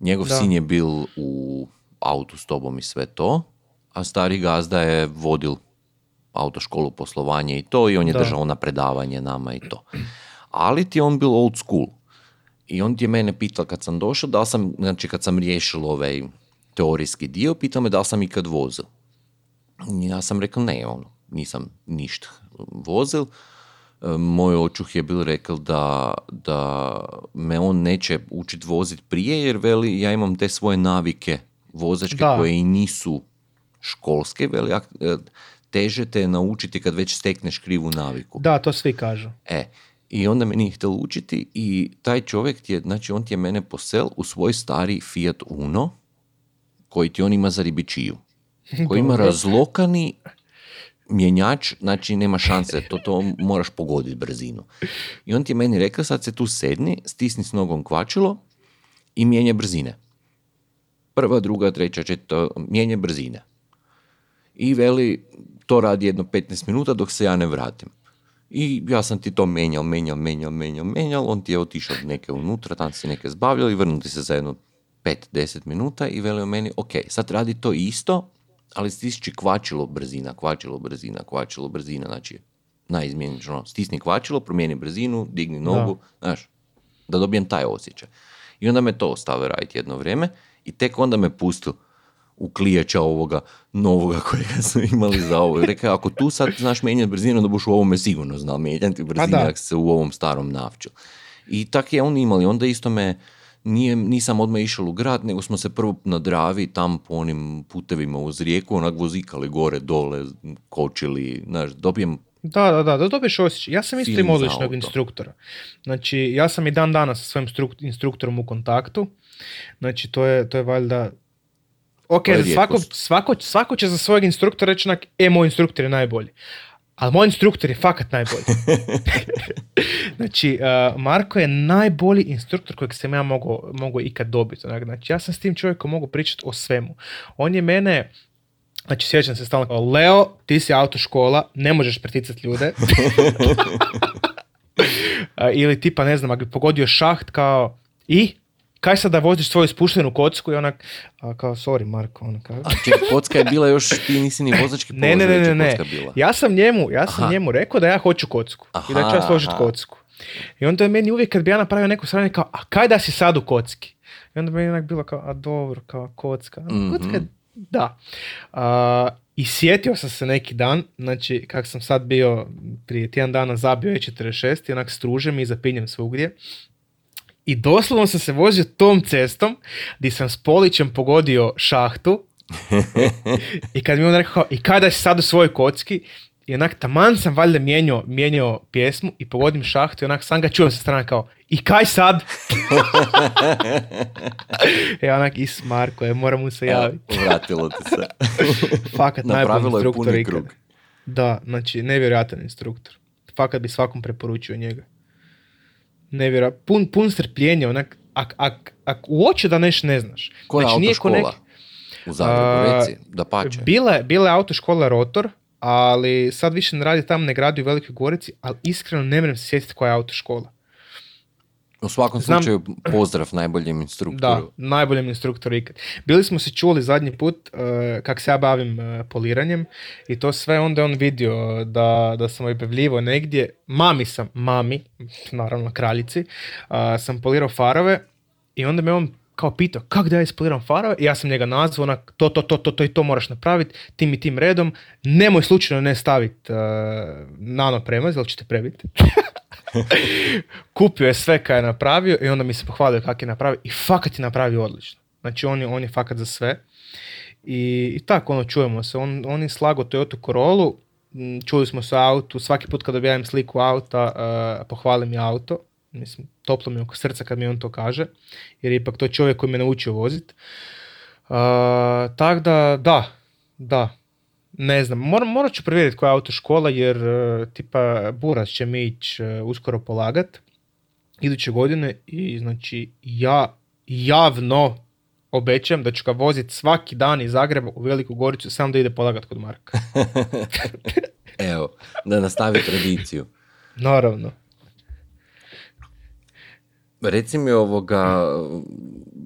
Njegov Da. sin je bil u autu s tobom i sve to, a stari gazda je vodil autoškolu poslovanje i to i on je Da. držao na predavanje nama i to. Ali ti je on bil old school. I on ti je mene pitao kad sam došao, da sam, znači kad sam riješil ovaj teorijski dio, pitao me da sam ikad vozil. Ja sam rekao ne, ono, nisam ništa vozil. E, Moj očuh je bil rekao da, da me on neće učit vozit prije, jer veli ja imam te svoje navike vozačke Da. koje i nisu školske, veli e, teže te naučiti kad već stekneš krivu naviku. Da, to svi kažu. E, i onda me nije htjel učiti i taj čovjek ti je, znači on ti je mene posel u svoj stari Fiat Uno, koji ti on ima za ribičiju. Koji ima razlokani mjenjač, znači nema šanse, to, to moraš pogoditi brzinu. I on ti je meni rekao, sad se tu sedni, stisni s nogom kvačilo i mijenja brzine. Prva, druga, treća, četvrta, mijenja brzine. I veli, to radi jedno 15 minuta dok se ja ne vratim. I ja sam ti to menjal, menjal, menjal, menjal, menjal, on ti je otišao neke unutra, tam si neke zbavljao i vrnuti se za jedno 5-10 minuta i velio meni, ok, sad radi to isto, ali stisči kvačilo brzina, kvačilo brzina, kvačilo brzina, znači najizmjenjiš, ono, stisni kvačilo, promijeni brzinu, digni nogu, znaš, da dobijem taj osjećaj. I onda me to ostave raditi jedno vrijeme i tek onda me pustio u klijača ovoga novoga kojega su imali za ovo. Rekao, ako tu sad znaš mijenjati brzinu, da buš u ovome sigurno znao mijenjati brzinu, da. ako se u ovom starom navčil. I tak je on imali. Onda isto me, nije, nisam odmah išao u grad, nego smo se prvo na Dravi, tam po onim putevima uz rijeku, onak vozikali gore, dole, kočili, znaš, dobijem Da, da, da, da dobiješ osjećaj. Ja sam isto imao odličnog instruktora. Znači, ja sam i dan danas sa svojim struk- instruktorom u kontaktu. Znači, to je, to je valjda... Ok, svako, svako, svako će za svojeg instruktora reći onak, e, moj instruktor je najbolji. Ali moj instruktor je fakat najbolji. znači, uh, Marko je najbolji instruktor kojeg sam ja mogao, mogao ikad dobiti. Onak. Znači, ja sam s tim čovjekom mogu pričati o svemu. On je mene, znači sjećam se stalno kao, Leo, ti si autoškola, ne možeš preticati ljude. A, ili tipa, ne znam, ako bi pogodio šaht kao, i? Kaj sad da voziš svoju spuštenu kocku i onak, a, kao, sorry Marko, ono kao, A ček, kocka je bila još, ti nisi ni vozački ne, ne, položaj, ne, ne, je ne. kocka bila. Ja sam njemu, ja sam Aha. njemu rekao da ja hoću kocku. I da ću ja Aha, složiti aha. kocku. I onda je meni uvijek kad bi ja napravio neku sranje kao, a kaj da si sad u kocki? I onda bi meni onak bilo kao, a dobro, kao kocka. A, Mhm. Kocka je, da. A, I sjetio sam se neki dan, znači kak sam sad bio prije tjedan dana zabio E46 i onak stružem i zapinjem svugdje. I doslovno sam se vozio tom cestom di sam s polićem pogodio šahtu i kad mi on rekao, kao, i kada si sad u svojoj kocki, i onak taman sam valjda mijenjao, mijenjao pjesmu i pogodim šahtu i onak sam ga čujem sa strane kao, i kaj sad? e onak, is Marko, je, moram mu se javiti. Evo, Vratilo ti se. Fakat najbolji instruktor ikad. Da, znači, nevjerojatan instruktor. Fakat bi svakom preporučio njega. Nevjerojatan, pun, pun strpljenja, onak, ak, ak, ak uoče da neš ne znaš. Koja znači, autoškola? neki- U Zagrebu, A, reci, da pače. Bila bila je autoškola Rotor, ali sad više ne radi tamo, ne gradi u Velikoj Gorici, ali iskreno ne mrem se sjetiti koja je autoškola. U svakom Znam- slučaju, pozdrav najboljem Da, instruktoru. najboljem instruktoru ikad. Bili smo se čuli zadnji put uh, kak se ja bavim uh, poliranjem i to sve onda on vidio da, da sam objavljivo negdje. Mami sam, mami, naravno kraljici, uh, sam polirao farove i onda me on kao pitao kako da ja ispoliram farove i ja sam njega nazvao onak to, to, to, to, to i to moraš napraviti tim i tim redom. Nemoj slučajno ne staviti uh, nano premaz, jer ćete prebiti. Kupio je sve kaj je napravio i onda mi se pohvalio kako je napravio i fakat je napravio odlično. Znači on je, on je fakat za sve. I, i tako ono čujemo se. On, on je slago Toyota Corollu, čuli smo se autu, svaki put kad objavim sliku auta, uh, pohvalim je auto. Mislim, toplo mi oko srca kad mi on to kaže, jer je ipak to čovjek koji me naučio voziti. Uh, tako da, da, da, ne znam, Mor, morat ću provjeriti koja je autoškola jer uh, tipa Buras će mi ići uh, uskoro polagat iduće godine i znači ja javno obećam da ću ga voziti svaki dan iz Zagreba u Veliku Goricu samo da ide polagat kod Marka. Evo, da nastavi tradiciju. Naravno. Reci mi ovoga,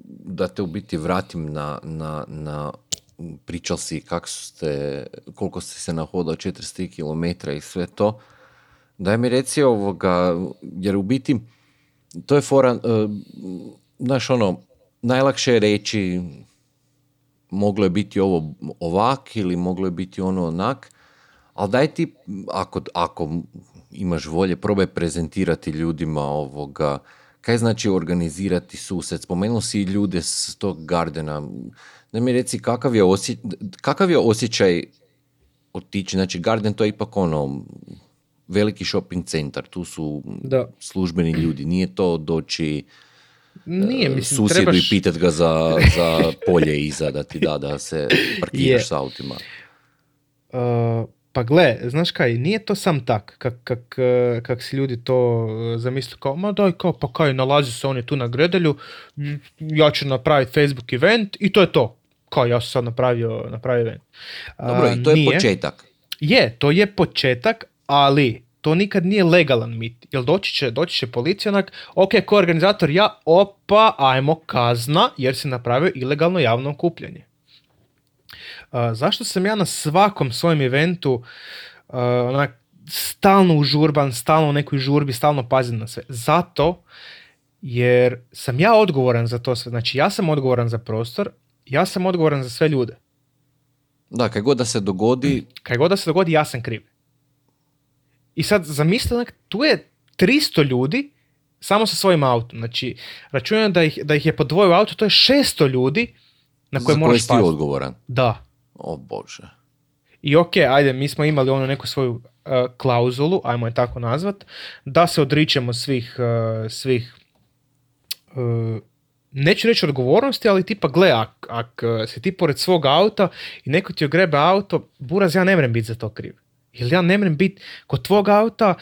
da te u biti vratim na, na, na pričal si kako ste, koliko ste se nahodao 400 km i sve to. Daj mi reci ovoga, jer u biti to je fora, uh, znaš ono, najlakše je reći moglo je biti ovo ovak ili moglo je biti ono onak, ali daj ti, ako, ako imaš volje, probaj prezentirati ljudima ovoga, kaj znači organizirati susret? Spomenuo si ljude s tog gardena. Da mi reci kakav je, kakav je osjećaj otići, znači Garden to je ipak ono veliki shopping centar, tu su da. službeni ljudi, nije to doći nije, e, mislim, susjedu trebaš... i pitat ga za, za polje iza da ti da da se parkiraš s autima. Uh, pa gle, znaš kaj, nije to sam tak, kak, kak, kak si ljudi to zamisli kao, ma daj kao, pa kaj, nalazi se oni tu na gredelju, ja ću napraviti Facebook event i to je to. Kao, ja sam sad napravio, napravio event. Dobro, i to je nije. početak. Je, to je početak, ali to nikad nije legalan mit. Jel doći će, doći će policija onak, ok, ko organizator ja, opa, ajmo kazna, jer si napravio ilegalno javno okupljanje. Uh, zašto sam ja na svakom svojem eventu uh, onak, stalno užurban, stalno u nekoj žurbi, stalno pazim na sve? Zato jer sam ja odgovoran za to sve. Znači ja sam odgovoran za prostor, ja sam odgovoran za sve ljude. Da, kaj god da se dogodi... Kaj god da se dogodi, ja sam kriv. I sad zamislite, tu je 300 ljudi samo sa svojim autom. Znači, računam da ih, da ih je po dvoju auto, to je 600 ljudi na koje moraš paziti. odgovoran? Da. O Bože. I ok, ajde, mi smo imali ono neku svoju uh, klauzulu, ajmo je tako nazvat, da se odričemo svih, uh, svih uh, neću reći odgovornosti, ali tipa gle, ak, ak si ti pored svog auta i neko ti ogrebe auto, buraz, ja ne mrem biti za to kriv. Jer ja ne mrem biti kod tvog auta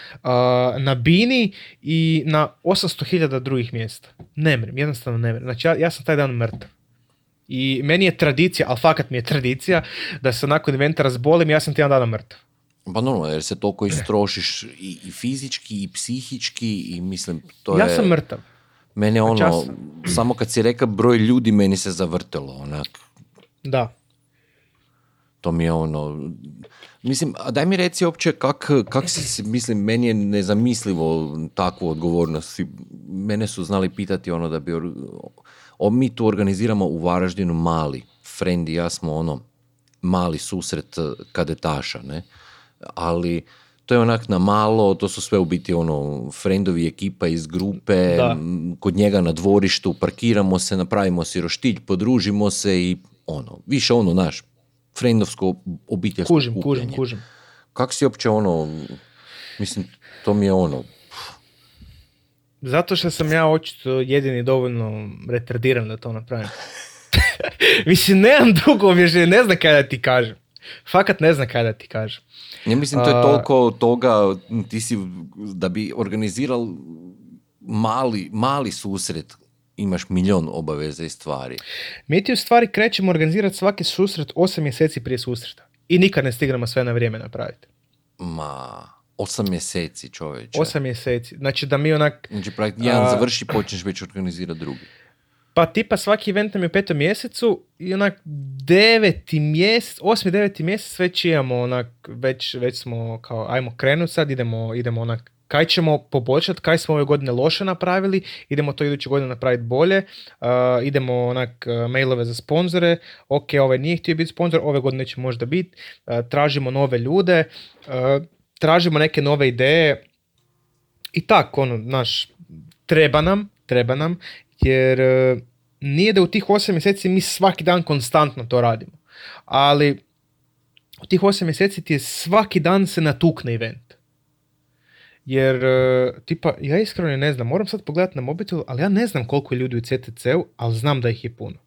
na Bini i na 800.000 drugih mjesta. Ne mrem, jednostavno ne mrem. Znači ja, ja sam taj dan mrtav. I meni je tradicija, ali fakat mi je tradicija, da se nakon eventa razbolim ja sam tjedan dana mrtav. Pa normalno, jer se toliko istrošiš i, i fizički i psihički i mislim, to ja je... Ja sam mrtav. Mene ono, samo kad si reka broj ljudi, meni se zavrtelo, onak. Da. To mi je ono... Mislim, a daj mi reci uopće kak, kak si, mislim, meni je nezamislivo takvu odgovornost. Mene su znali pitati ono da bi... O, mi tu organiziramo u Varaždinu mali, friend i ja smo ono, mali susret kadetaša, ne? Ali to je onak na malo, to su sve u biti ono friendovi ekipa iz grupe, da. kod njega na dvorištu, parkiramo se, napravimo si roštilj, podružimo se i ono, više ono naš frendovsko obiteljsko kužim, kužim, kužim. Kako si uopće ono, mislim, to mi je ono... Zato što sam ja očito jedini dovoljno retardiran da to napravim. mislim, nemam drugo objašnjenje, ne znam kada ti kažem. Fakat ne znam kada ti kažem. Ja mislim, to je toliko toga, ti si, da bi organizirao mali, mali susret imaš milion obaveza i stvari. Mi ti u stvari krećemo organizirati svaki susret osam mjeseci prije susreta. I nikad ne stignemo sve na vrijeme napraviti. Ma, osam mjeseci čovječe. Osam mjeseci. Znači da mi onak... Znači jedan završi, počneš već organizirati drugi. Pa tipa svaki event nam je u petom mjesecu i onak deveti mjesec, osmi, deveti mjesec već imamo onak, već, već smo kao ajmo krenuti sad, idemo, idemo onak kaj ćemo poboljšati, kaj smo ove godine loše napravili, idemo to iduće godine napraviti bolje, uh, idemo onak uh, mailove za sponzore, ok, ovaj nije htio biti sponzor, ove godine će možda biti, uh, tražimo nove ljude, tražimo neke nove ideje i tako, ono, naš, treba nam, treba nam, jer nije da u tih 8 mjeseci mi svaki dan konstantno to radimo, ali u tih 8 mjeseci ti je svaki dan se natukne event. Jer, e, tipa, ja iskreno ne znam, moram sad pogledati na mobitel, ali ja ne znam koliko je ljudi u CTC-u, ali znam da ih je puno.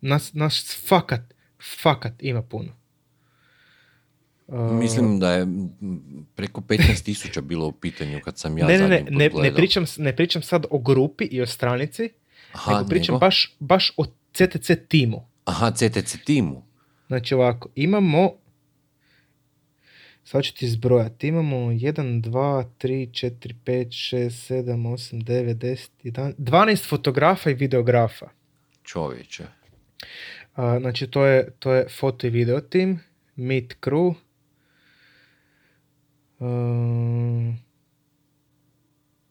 Nas, nas fakat, fakat ima puno. Mislim da je preko 15.000 bilo u pitanju kad sam ja ne, ne, ne, ne, ne, pričam, ne pričam sad o grupi i o stranici, Aha, nego pričam Baš, baš o CTC timu. Aha, CTC timu. Znači ovako, imamo Sad ću ti zbrojati. Imamo 1, 2, 3, 4, 5, 6, 7, 8, 9, 10, 11, 12 fotografa i videografa. Čovječe. A, znači to je, to je foto i video tim, Meet Crew. Um,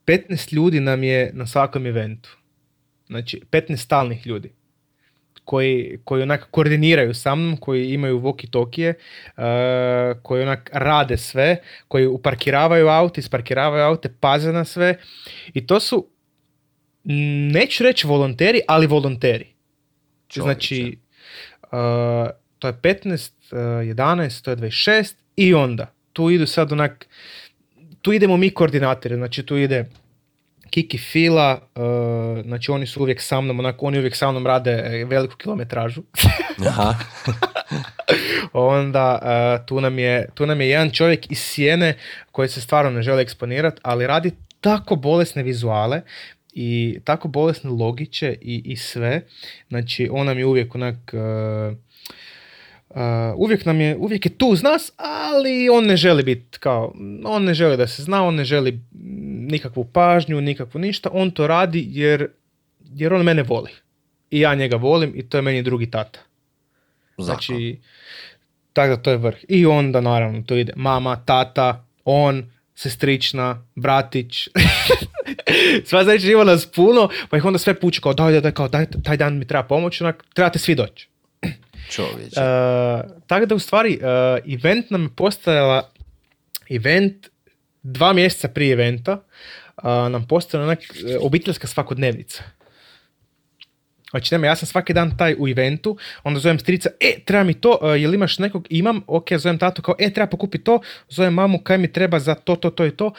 15 ljudi nam je na svakom eventu. Znači 15 stalnih ljudi koji, koji onak koordiniraju sa mnom, koji imaju walkie-talkie, uh, koji onak rade sve, koji uparkiravaju aute, isparkiravaju aute, paze na sve. I to su, neću reći volonteri, ali volonteri. Znači, uh, to je 15, uh, 11, to je 26 i onda tu idu sad onak, tu idemo mi koordinatori, znači tu ide Kiki Fila, uh, znači oni su uvijek sa mnom, onako, oni uvijek sa mnom rade e, veliku kilometražu. Aha. Onda uh, tu, nam je, tu nam je jedan čovjek iz Sjene koji se stvarno ne želi eksponirati, ali radi tako bolesne vizuale i tako bolesne logiće i, i sve. Znači on nam je uvijek onak... Uh, Uh, uvijek nam je, uvijek je tu uz nas, ali on ne želi biti kao, on ne želi da se zna, on ne želi nikakvu pažnju, nikakvu ništa, on to radi jer, jer on mene voli. I ja njega volim i to je meni drugi tata. Znači, tako da to je vrh. I onda naravno to ide mama, tata, on, sestrična, bratić. Sva znači ima nas puno, pa ih onda sve pući kao daj, daj, kao daj, taj dan mi treba pomoć, onak, trebate svi doći. Čovječe. Uh, tako da u stvari uh, event nam je postajala event dva mjeseca prije eventa uh, nam postala onak obiteljska svakodnevnica. Znači, nema, ja sam svaki dan taj u eventu, onda zovem strica, e, treba mi to, uh, jel imaš nekog, imam, ok, zovem tatu, kao, e, treba pokupiti to, zovem mamu, kaj mi treba za to, to, to i to,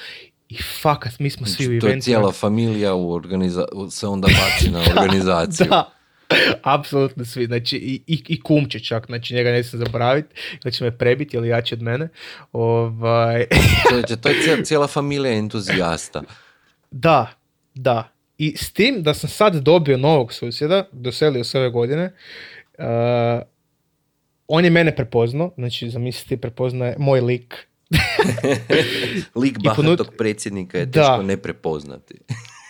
i fakat, mi smo svi u eventu. To je cijela familija u organiza- se onda baci na organizaciju. da, Apsolutno svi, znači i, i, i kumče čak, znači njega ne sam zaboraviti, da će me prebiti, ili jači od mene. Ovaj... to je cijela, cijela familija entuzijasta. Da, da. I s tim da sam sad dobio novog susjeda, doselio se ove godine, uh, on je mene prepoznao, znači zamislite prepoznaje moj lik. lik bahatog predsjednika je teško ne prepoznati.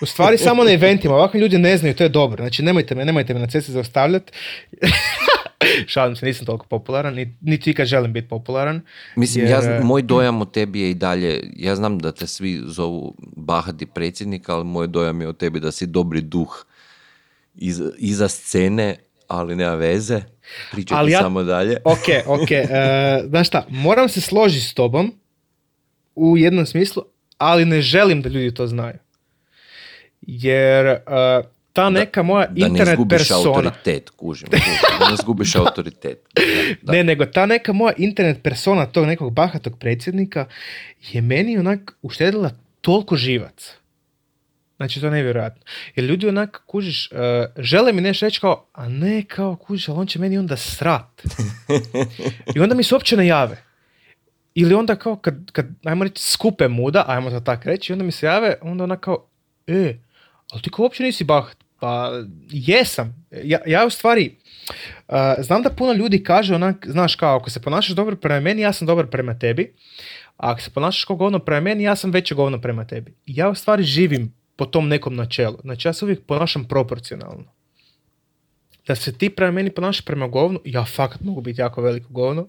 U stvari samo na eventima, ovako ljudi ne znaju, to je dobro. Znači nemojte me, nemojte me na cesti zaustavljati. Šalim se, nisam toliko popularan, niti, ikad želim biti popularan. Mislim, ja, e, moj dojam o tebi je i dalje, ja znam da te svi zovu bahati predsjednik, ali moj dojam je o tebi da si dobri duh iz, iza scene, ali nema veze. Pričati ali ja, samo dalje. ok, ok. Uh, znaš šta, moram se složiti s tobom u jednom smislu, ali ne želim da ljudi to znaju jer uh, ta neka moja da, internet da ne persona... autoritet, kužim, da ne zgubiš autoritet. Ne, nego ta neka moja internet persona tog nekog bahatog predsjednika je meni onak uštedila toliko živac. Znači, to je nevjerojatno. Jer ljudi onak, kužiš, uh, žele mi nešto reći kao, a ne kao, kužiš, ali on će meni onda srat. I onda mi se uopće ne jave. Ili onda kao, kad, kad ajmo reći, skupe muda, ajmo to tako reći, onda mi se jave, onda ona kao, e, ali ti ko uopće nisi bahat. Pa jesam. Ja, ja u stvari, uh, znam da puno ljudi kaže onak, znaš kao, ako se ponašaš dobro prema meni, ja sam dobar prema tebi. A ako se ponašaš kao govno prema meni, ja sam veće govno prema tebi. Ja u stvari živim po tom nekom načelu. Znači ja se uvijek ponašam proporcionalno. Da se ti prema meni ponašaš prema govnu, ja fakat mogu biti jako veliko govno.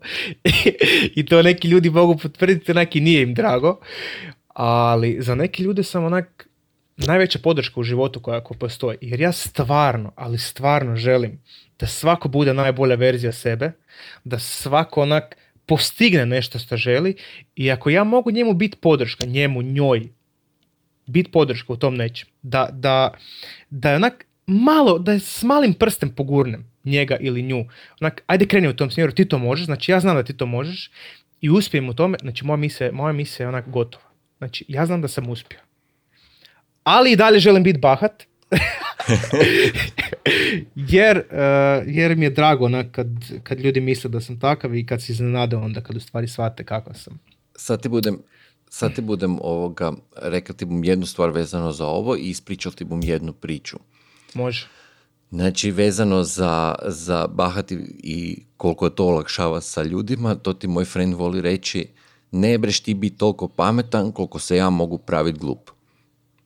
I to neki ljudi mogu potvrditi, neki nije im drago. ali za neke ljude sam onak najveća podrška u životu koja koja postoji. Jer ja stvarno, ali stvarno želim da svako bude najbolja verzija sebe, da svako onak postigne nešto što želi i ako ja mogu njemu biti podrška, njemu, njoj, biti podrška u tom nečem, da, da, da je onak malo, da je s malim prstem pogurnem njega ili nju, onak, ajde kreni u tom smjeru, ti to možeš, znači ja znam da ti to možeš i uspijem u tome, znači moja misija, moja misija je onak gotova. Znači ja znam da sam uspio. Ali i dalje želim biti bahat, jer, uh, jer mi je drago onak, kad, kad ljudi misle da sam takav i kad se iznenade onda kad u stvari shvate kakav sam. Sad ti budem, sad ti budem ovoga, rekao ti bom jednu stvar vezano za ovo i ispričao ti bom jednu priču. Može. Znači, vezano za, za bahati i koliko to olakšava sa ljudima, to ti moj friend voli reći, ne breš ti biti toliko pametan koliko se ja mogu praviti glup.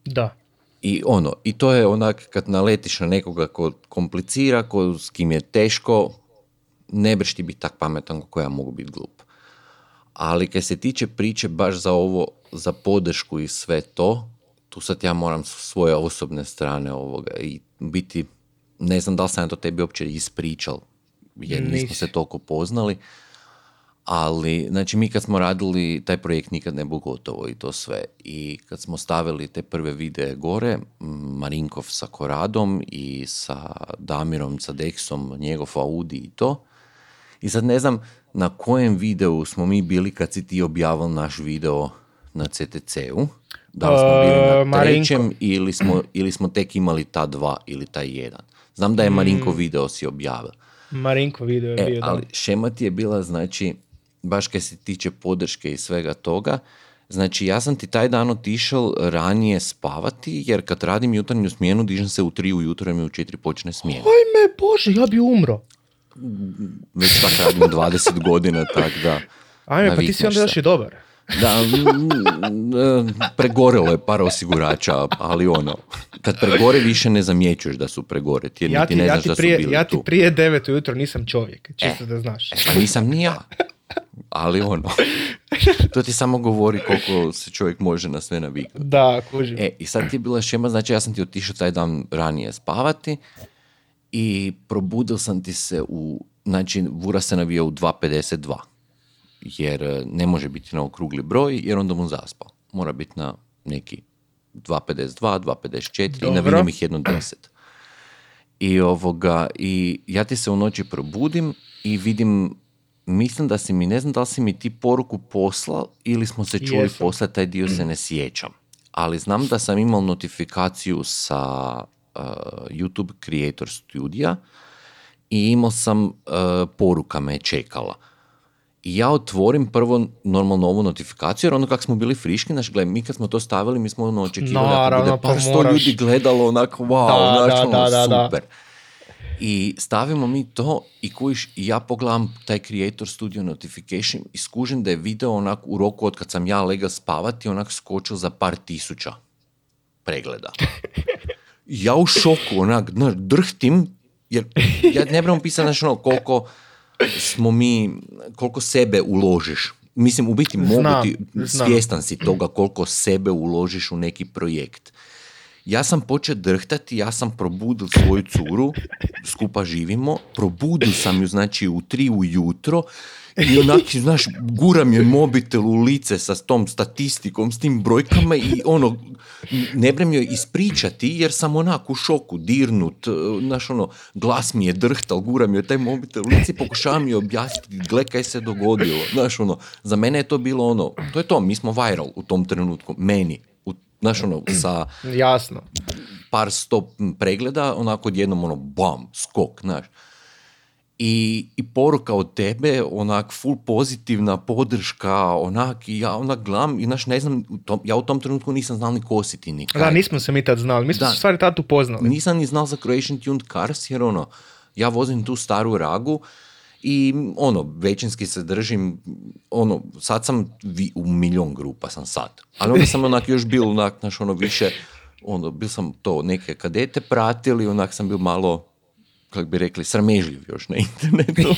Da. I ono, i to je onak kad naletiš na nekoga ko komplicira, ko, s kim je teško, ne breš ti biti tak pametan koliko ja mogu biti glup. Ali kad se tiče priče baš za ovo, za podršku i sve to, tu sad ja moram svoje osobne strane ovoga i biti, ne znam da li sam ja to tebi uopće ispričal, jer nismo se toliko poznali, ali, znači mi kad smo radili, taj projekt nikad ne bu gotovo i to sve. I kad smo stavili te prve videe gore, Marinkov sa Koradom i sa Damirom, sa Dexom, njegov Audi i to. I sad ne znam na kojem videu smo mi bili kad si ti objavil naš video na CTC-u. Da li smo bili E, na Marinko. trećem ili smo, ili smo tek imali ta dva ili taj jedan. Znam da je Marinko video si objavio. Marinko video je E, bio, da. ali šema ti je bila, znači, baš kaj se tiče podrške i svega toga, znači ja sam ti taj dan otišao ranije spavati, jer kad radim jutarnju smjenu, dižem se u tri ujutro i mi u četiri počne smjena. Ajme, bože, ja bi umro. Već tako radim 20 godina, tak da... Ajme, pa ti si onda još i dobar. Da, e, pregorelo je par osigurača, ali ono, kad pregore više ne zamjećuješ da su pregore, jer Ja ti, ne ja znaš ti da su prije, bili ja ti prije devet ujutro nisam čovjek, čisto da znaš. Pa nisam ni ja. Ali ono, to ti samo govori koliko se čovjek može na sve naviknuti. Da, kužim. E, i sad ti je bila šema, znači ja sam ti otišao taj dan ranije spavati i probudil sam ti se u, znači Vura se navija u 2.52, jer e, ne može biti na okrugli broj, jer onda mu zaspao. Mora biti na neki 2.52, 2.54 i navijem ih jedno 10. I ovoga, i ja ti se u noći probudim i vidim, mislim da si mi, ne znam da li si mi ti poruku poslal ili smo se čuli poslati, taj dio se ne sjećam. Ali znam da sam imao notifikaciju sa uh, YouTube Creator Studija i imao sam, uh, poruka me je čekala. I ja otvorim prvo normalno ovu notifikaciju, jer ono kako smo bili friški, znaš, gle, mi kad smo to stavili, mi smo ono očekivali da bude pa par sto ljudi gledalo onako, wow, Da, znaš, da, ono, da, da, da. I stavimo mi to i kujiš, i ja pogledam taj Creator Studio Notification i skužim da je video onak u roku od kad sam ja lega spavati, onak skočio za par tisuća pregleda. Ja u šoku, onak, drhtim, jer ja ne trebam pisati, znaš, ono, koliko smo mi, koliko sebe uložiš. Mislim, u biti mogu ti, svjestan si toga koliko sebe uložiš u neki projekt. Ja sam počeo drhtati, ja sam probudil svoju curu, skupa živimo, probudil sam ju, znači, u tri ujutro i onak, znaš, guram je mobitel u lice sa tom statistikom, s tim brojkama i ono, ne brem joj ispričati jer sam onak u šoku, dirnut, e, znaš, ono, glas mi je drhtal, guram joj taj mobitel u lice i pokušavam joj objasniti, gle kaj se dogodilo, znaš, ono, za mene je to bilo ono, to je to, mi smo viral u tom trenutku, meni, znaš, ono, sa Jasno. par sto pregleda, onako odjednom ono, bam, skok, znaš. I, I poruka od tebe, onak, full pozitivna podrška, onak, i ja onak gledam, i znaš, ne znam, u tom, ja u tom trenutku nisam znal ni kositi ni kaj. Da, nismo se mi tad znali. Mi smo se stvari tad upoznali. Nisam ni znal za Croatian Tuned Cars, jer ono, ja vozim tu staru ragu i ono, većinski se držim, ono, sad sam vi, u milion grupa sam sad. Ali onda sam onak još bil, onak, znaš, ono, više, ono, bil sam to, neke kadete pratili, onak sam bil malo, kako bi rekli, sramežljiv još na internetu.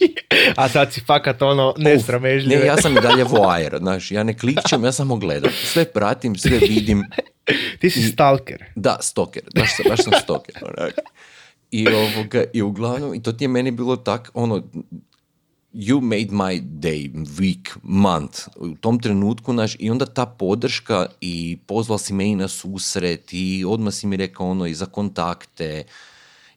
A sad si fakat ono nesramežljiv. Ne, ja sam i dalje voajer, znaš, ja ne klikćem, ja samo gledam. Sve pratim, sve vidim. Ti si stalker. Da, stoker, baš sam, baš sam stoker. onak. I, ovoga, I uglavnom, i to ti je meni bilo tak, ono, you made my day, week, month. U tom trenutku, naš, i onda ta podrška i pozval si me i na susret i odmah si mi rekao ono i za kontakte.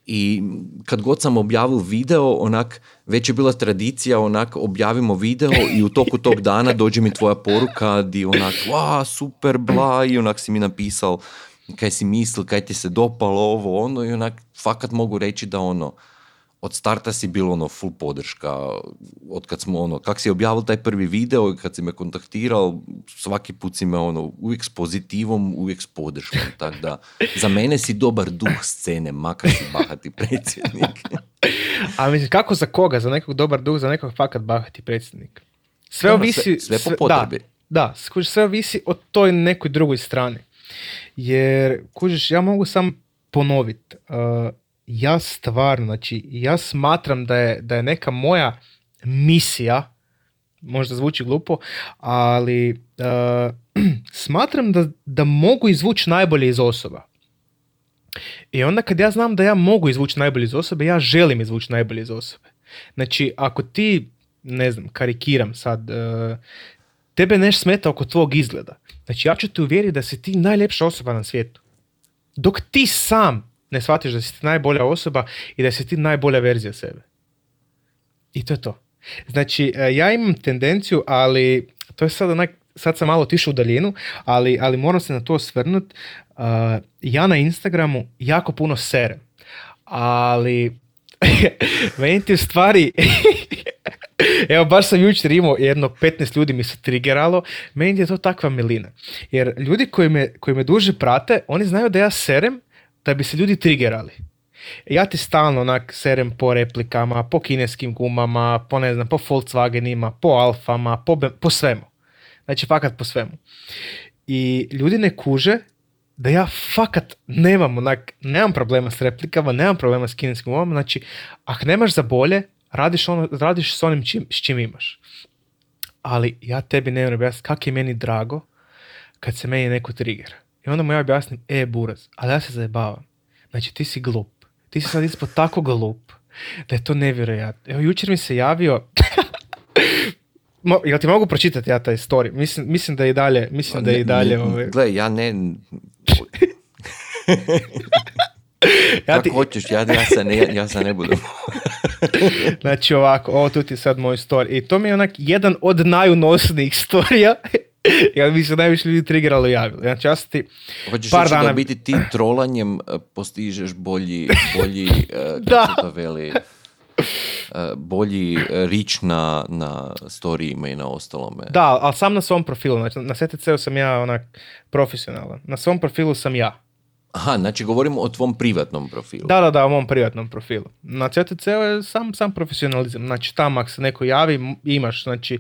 I kad god sam objavio video, onak, već je bila tradicija, onak, objavimo video i u toku tog dana dođe mi tvoja poruka di onak, wa, super, bla, i onak si mi napisal kaj si mislil, kaj ti se dopalo ovo, ono, i onak, fakat mogu reći da ono, od starta si bilo ono full podrška, od kad smo ono, kak si objavil taj prvi video i kad si me kontaktirao, svaki put si me ono, uvijek s pozitivom, uvijek s podrškom, tako da za mene si dobar duh scene, makar si bahati predsjednik. A mislim, kako za koga? Za nekog dobar duh, za nekog fakat bahati predsjednik? Sve Dobro, ovisi... sve- sve po potrebi. Da, da, sve ovisi o toj nekoj drugoj strani. Jer, kužiš, ja mogu samo ponoviti. ja stvarno, znači, ja smatram da je, da je neka moja misija, možda zvuči glupo, ali uh, smatram da, da mogu izvući najbolje iz osoba. I onda kad ja znam da ja mogu izvući najbolje iz osobe, ja želim izvući najbolje iz osobe. Znači, ako ti, ne znam, karikiram sad, uh, tebe neš smeta oko tvog izgleda. Znači, ja ću te uvjeriti da si ti najljepša osoba na svijetu. Dok ti sam ne shvatiš da si ti najbolja osoba i da si ti najbolja verzija sebe. I to je to. Znači, e, ja imam tendenciju, ali to je sad onak, sad sam malo otišao u daljinu, ali, ali moram se na to osvrnut. Uh, ja na Instagramu jako puno serem, ali meni ti u stvari Evo, baš sam jučer imao jedno 15 ljudi mi se trigeralo, meni je to takva milina. Jer ljudi koji me, koji me duže prate, oni znaju da ja serem da bi se ljudi trigerali. Ja ti stalno onak serem po replikama, po kineskim gumama, po ne znam, po Volkswagenima, po Alfama, po, po svemu. Znači, fakat po svemu. I ljudi ne kuže da ja fakat nemam onak, nemam problema s replikama, nemam problema s kineskim gumama, znači, ako nemaš za bolje, radiš, ono, radiš s onim čim, s čim imaš. Ali ja tebi ne moram objasniti kako je meni drago kad se meni neko trigger. I onda mu ja objasnim, e buraz, ali ja se zajebavam. Znači ti si glup. Ti si sad ispod tako glup da je to nevjerojatno. Evo jučer mi se javio Mo, jel ti mogu pročitati ja taj story? Mislim, mislim da je i dalje, mislim da je i dalje ovaj, Gle, ja ne... ja Kako ti, hoćeš, ja, ja, se ne, ja se ne budem. znači ovako, ovo tu ti je sad moj story. I to mi je onak jedan od najunosnijih storija. ja mi se najviše ljudi triggeralo i javilo. Znači ja ti Hoćeš par da dana... u biti ti trolanjem e, postižeš bolji, bolji e, kako Da. to veli, e, bolji rič na, na storijima i na ostalome. Da, ali sam na svom profilu. Znači na STC-u sam ja onak profesionalan. Na svom profilu sam ja. Aha, znači govorimo o tvom privatnom profilu. Da, da, da, u mom privatnom profilu. Na CTC je sam, sam profesionalizam. Znači, tamo ako se neko javi, imaš, znači,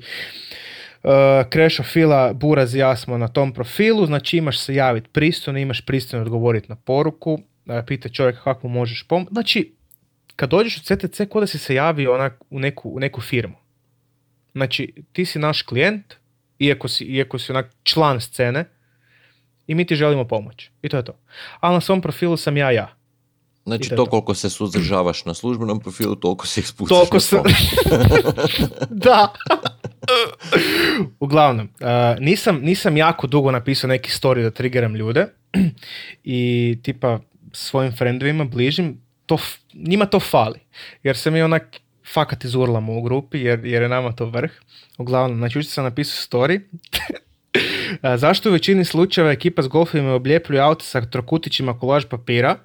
uh, Krešo Fila, Buraz i ja smo na tom profilu, znači imaš se javiti pristojno, imaš pristojno odgovoriti na poruku, uh, pita čovjeka kako možeš pomoći. Znači, kad dođeš u CTC, ko da si se javio onak u neku, u neku firmu. Znači, ti si naš klijent, iako si, iako si onak član scene, i mi ti želimo pomoć. I to je to. Ali na svom profilu sam ja ja. Znači to to koliko se suzdržavaš na službenom profilu, toliko se ih spustiš Toliko na se... da. Uglavnom, uh, nisam, nisam jako dugo napisao neki story da triggeram ljude i tipa svojim friendovima bližim, to, njima to fali. Jer se mi onak fakat izurlamo u grupi jer, jer je nama to vrh. Uglavnom, znači sam napisao story Zašto u većini slučajeva ekipa s golfovima obljepljuje auto sa trokutićima kolaž papira?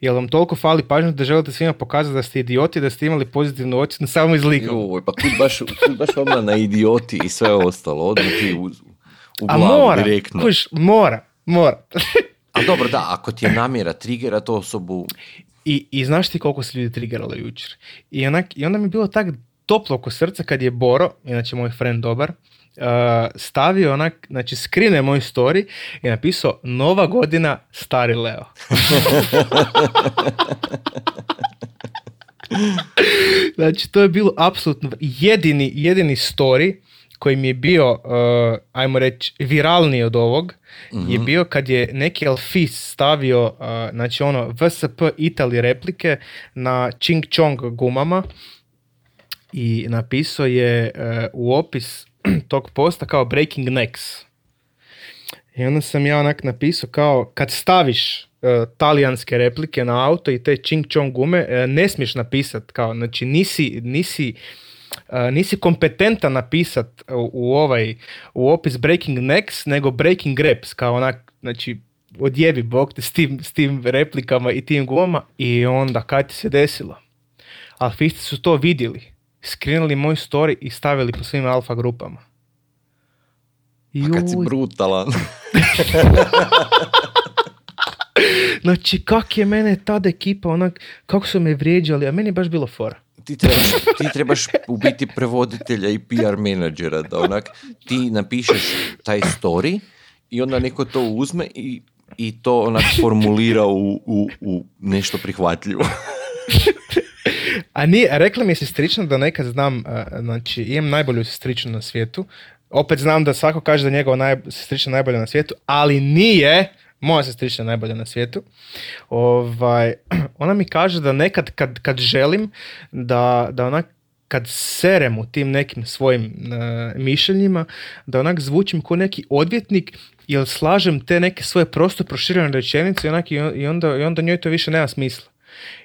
Jel vam toliko fali pažnje da želite svima pokazati da ste idioti, da ste imali pozitivnu ocjenu samo iz lika? Joj, pa kud baš, kud baš odmah na idioti i sve ostalo, odmah ti u, u A glavu mora, direktno. kužiš, mora, mora. A dobro, da, ako ti je namjera trigera to osobu, I, I znaš ti koliko se ljudi triggerali jučer? I, onak, I onda mi je bilo tak toplo oko srca kad je Boro, inače moj friend dobar, uh, stavio onak, znači skrine moj story i napisao Nova godina, stari Leo. znači, to je bilo apsolutno jedini, jedini story koji mi je bio, uh, ajmo reći, viralniji od ovog, je Mhm. bio kad je neki Alfis stavio, uh, znači ono, VSP Italy replike na Ching Chong gumama i napisao je uh, u opis tog posta kao Breaking Necks. I onda sam ja onak napisao kao kad staviš uh, talijanske replike na auto i te Ching Chong gume, uh, ne smiješ napisat kao, znači nisi, nisi, uh, nisi kompetentan napisat u, u ovaj, u opis Breaking Necks, nego Breaking Reps, kao onak, znači odjebi bog te s tim, s tim replikama i tim gumama i onda kaj ti se desilo? Alfisti su to vidjeli, skrenuli moj story i stavili po svim alfa grupama. A kad si brutalan. Znači, kak je mene tada ekipa, onak, kako su me vrijeđali, a meni je baš bilo fora. ti trebaš, ti trebaš u biti prevoditelja i PR menadžera, da onak ti napišeš taj story i onda neko to uzme i, i to onak formulira u, u, u nešto prihvatljivo. A nije, rekla mi je sestrična da nekad znam, a, znači, imam najbolju sestričnu na svijetu. Opet znam da svako kaže da je njegova naj, sestrična najbolja na svijetu, ali nije moja sestrična najbolja na svijetu. Ovaj, ona mi kaže da nekad kad, kad želim da, da onak kad serem u tim nekim svojim e, mišljenjima, da onak zvučim kao neki odvjetnik jer slažem te neke svoje prosto proširene rečenice i, onak, i, on- i onda, i onda njoj to više nema smisla.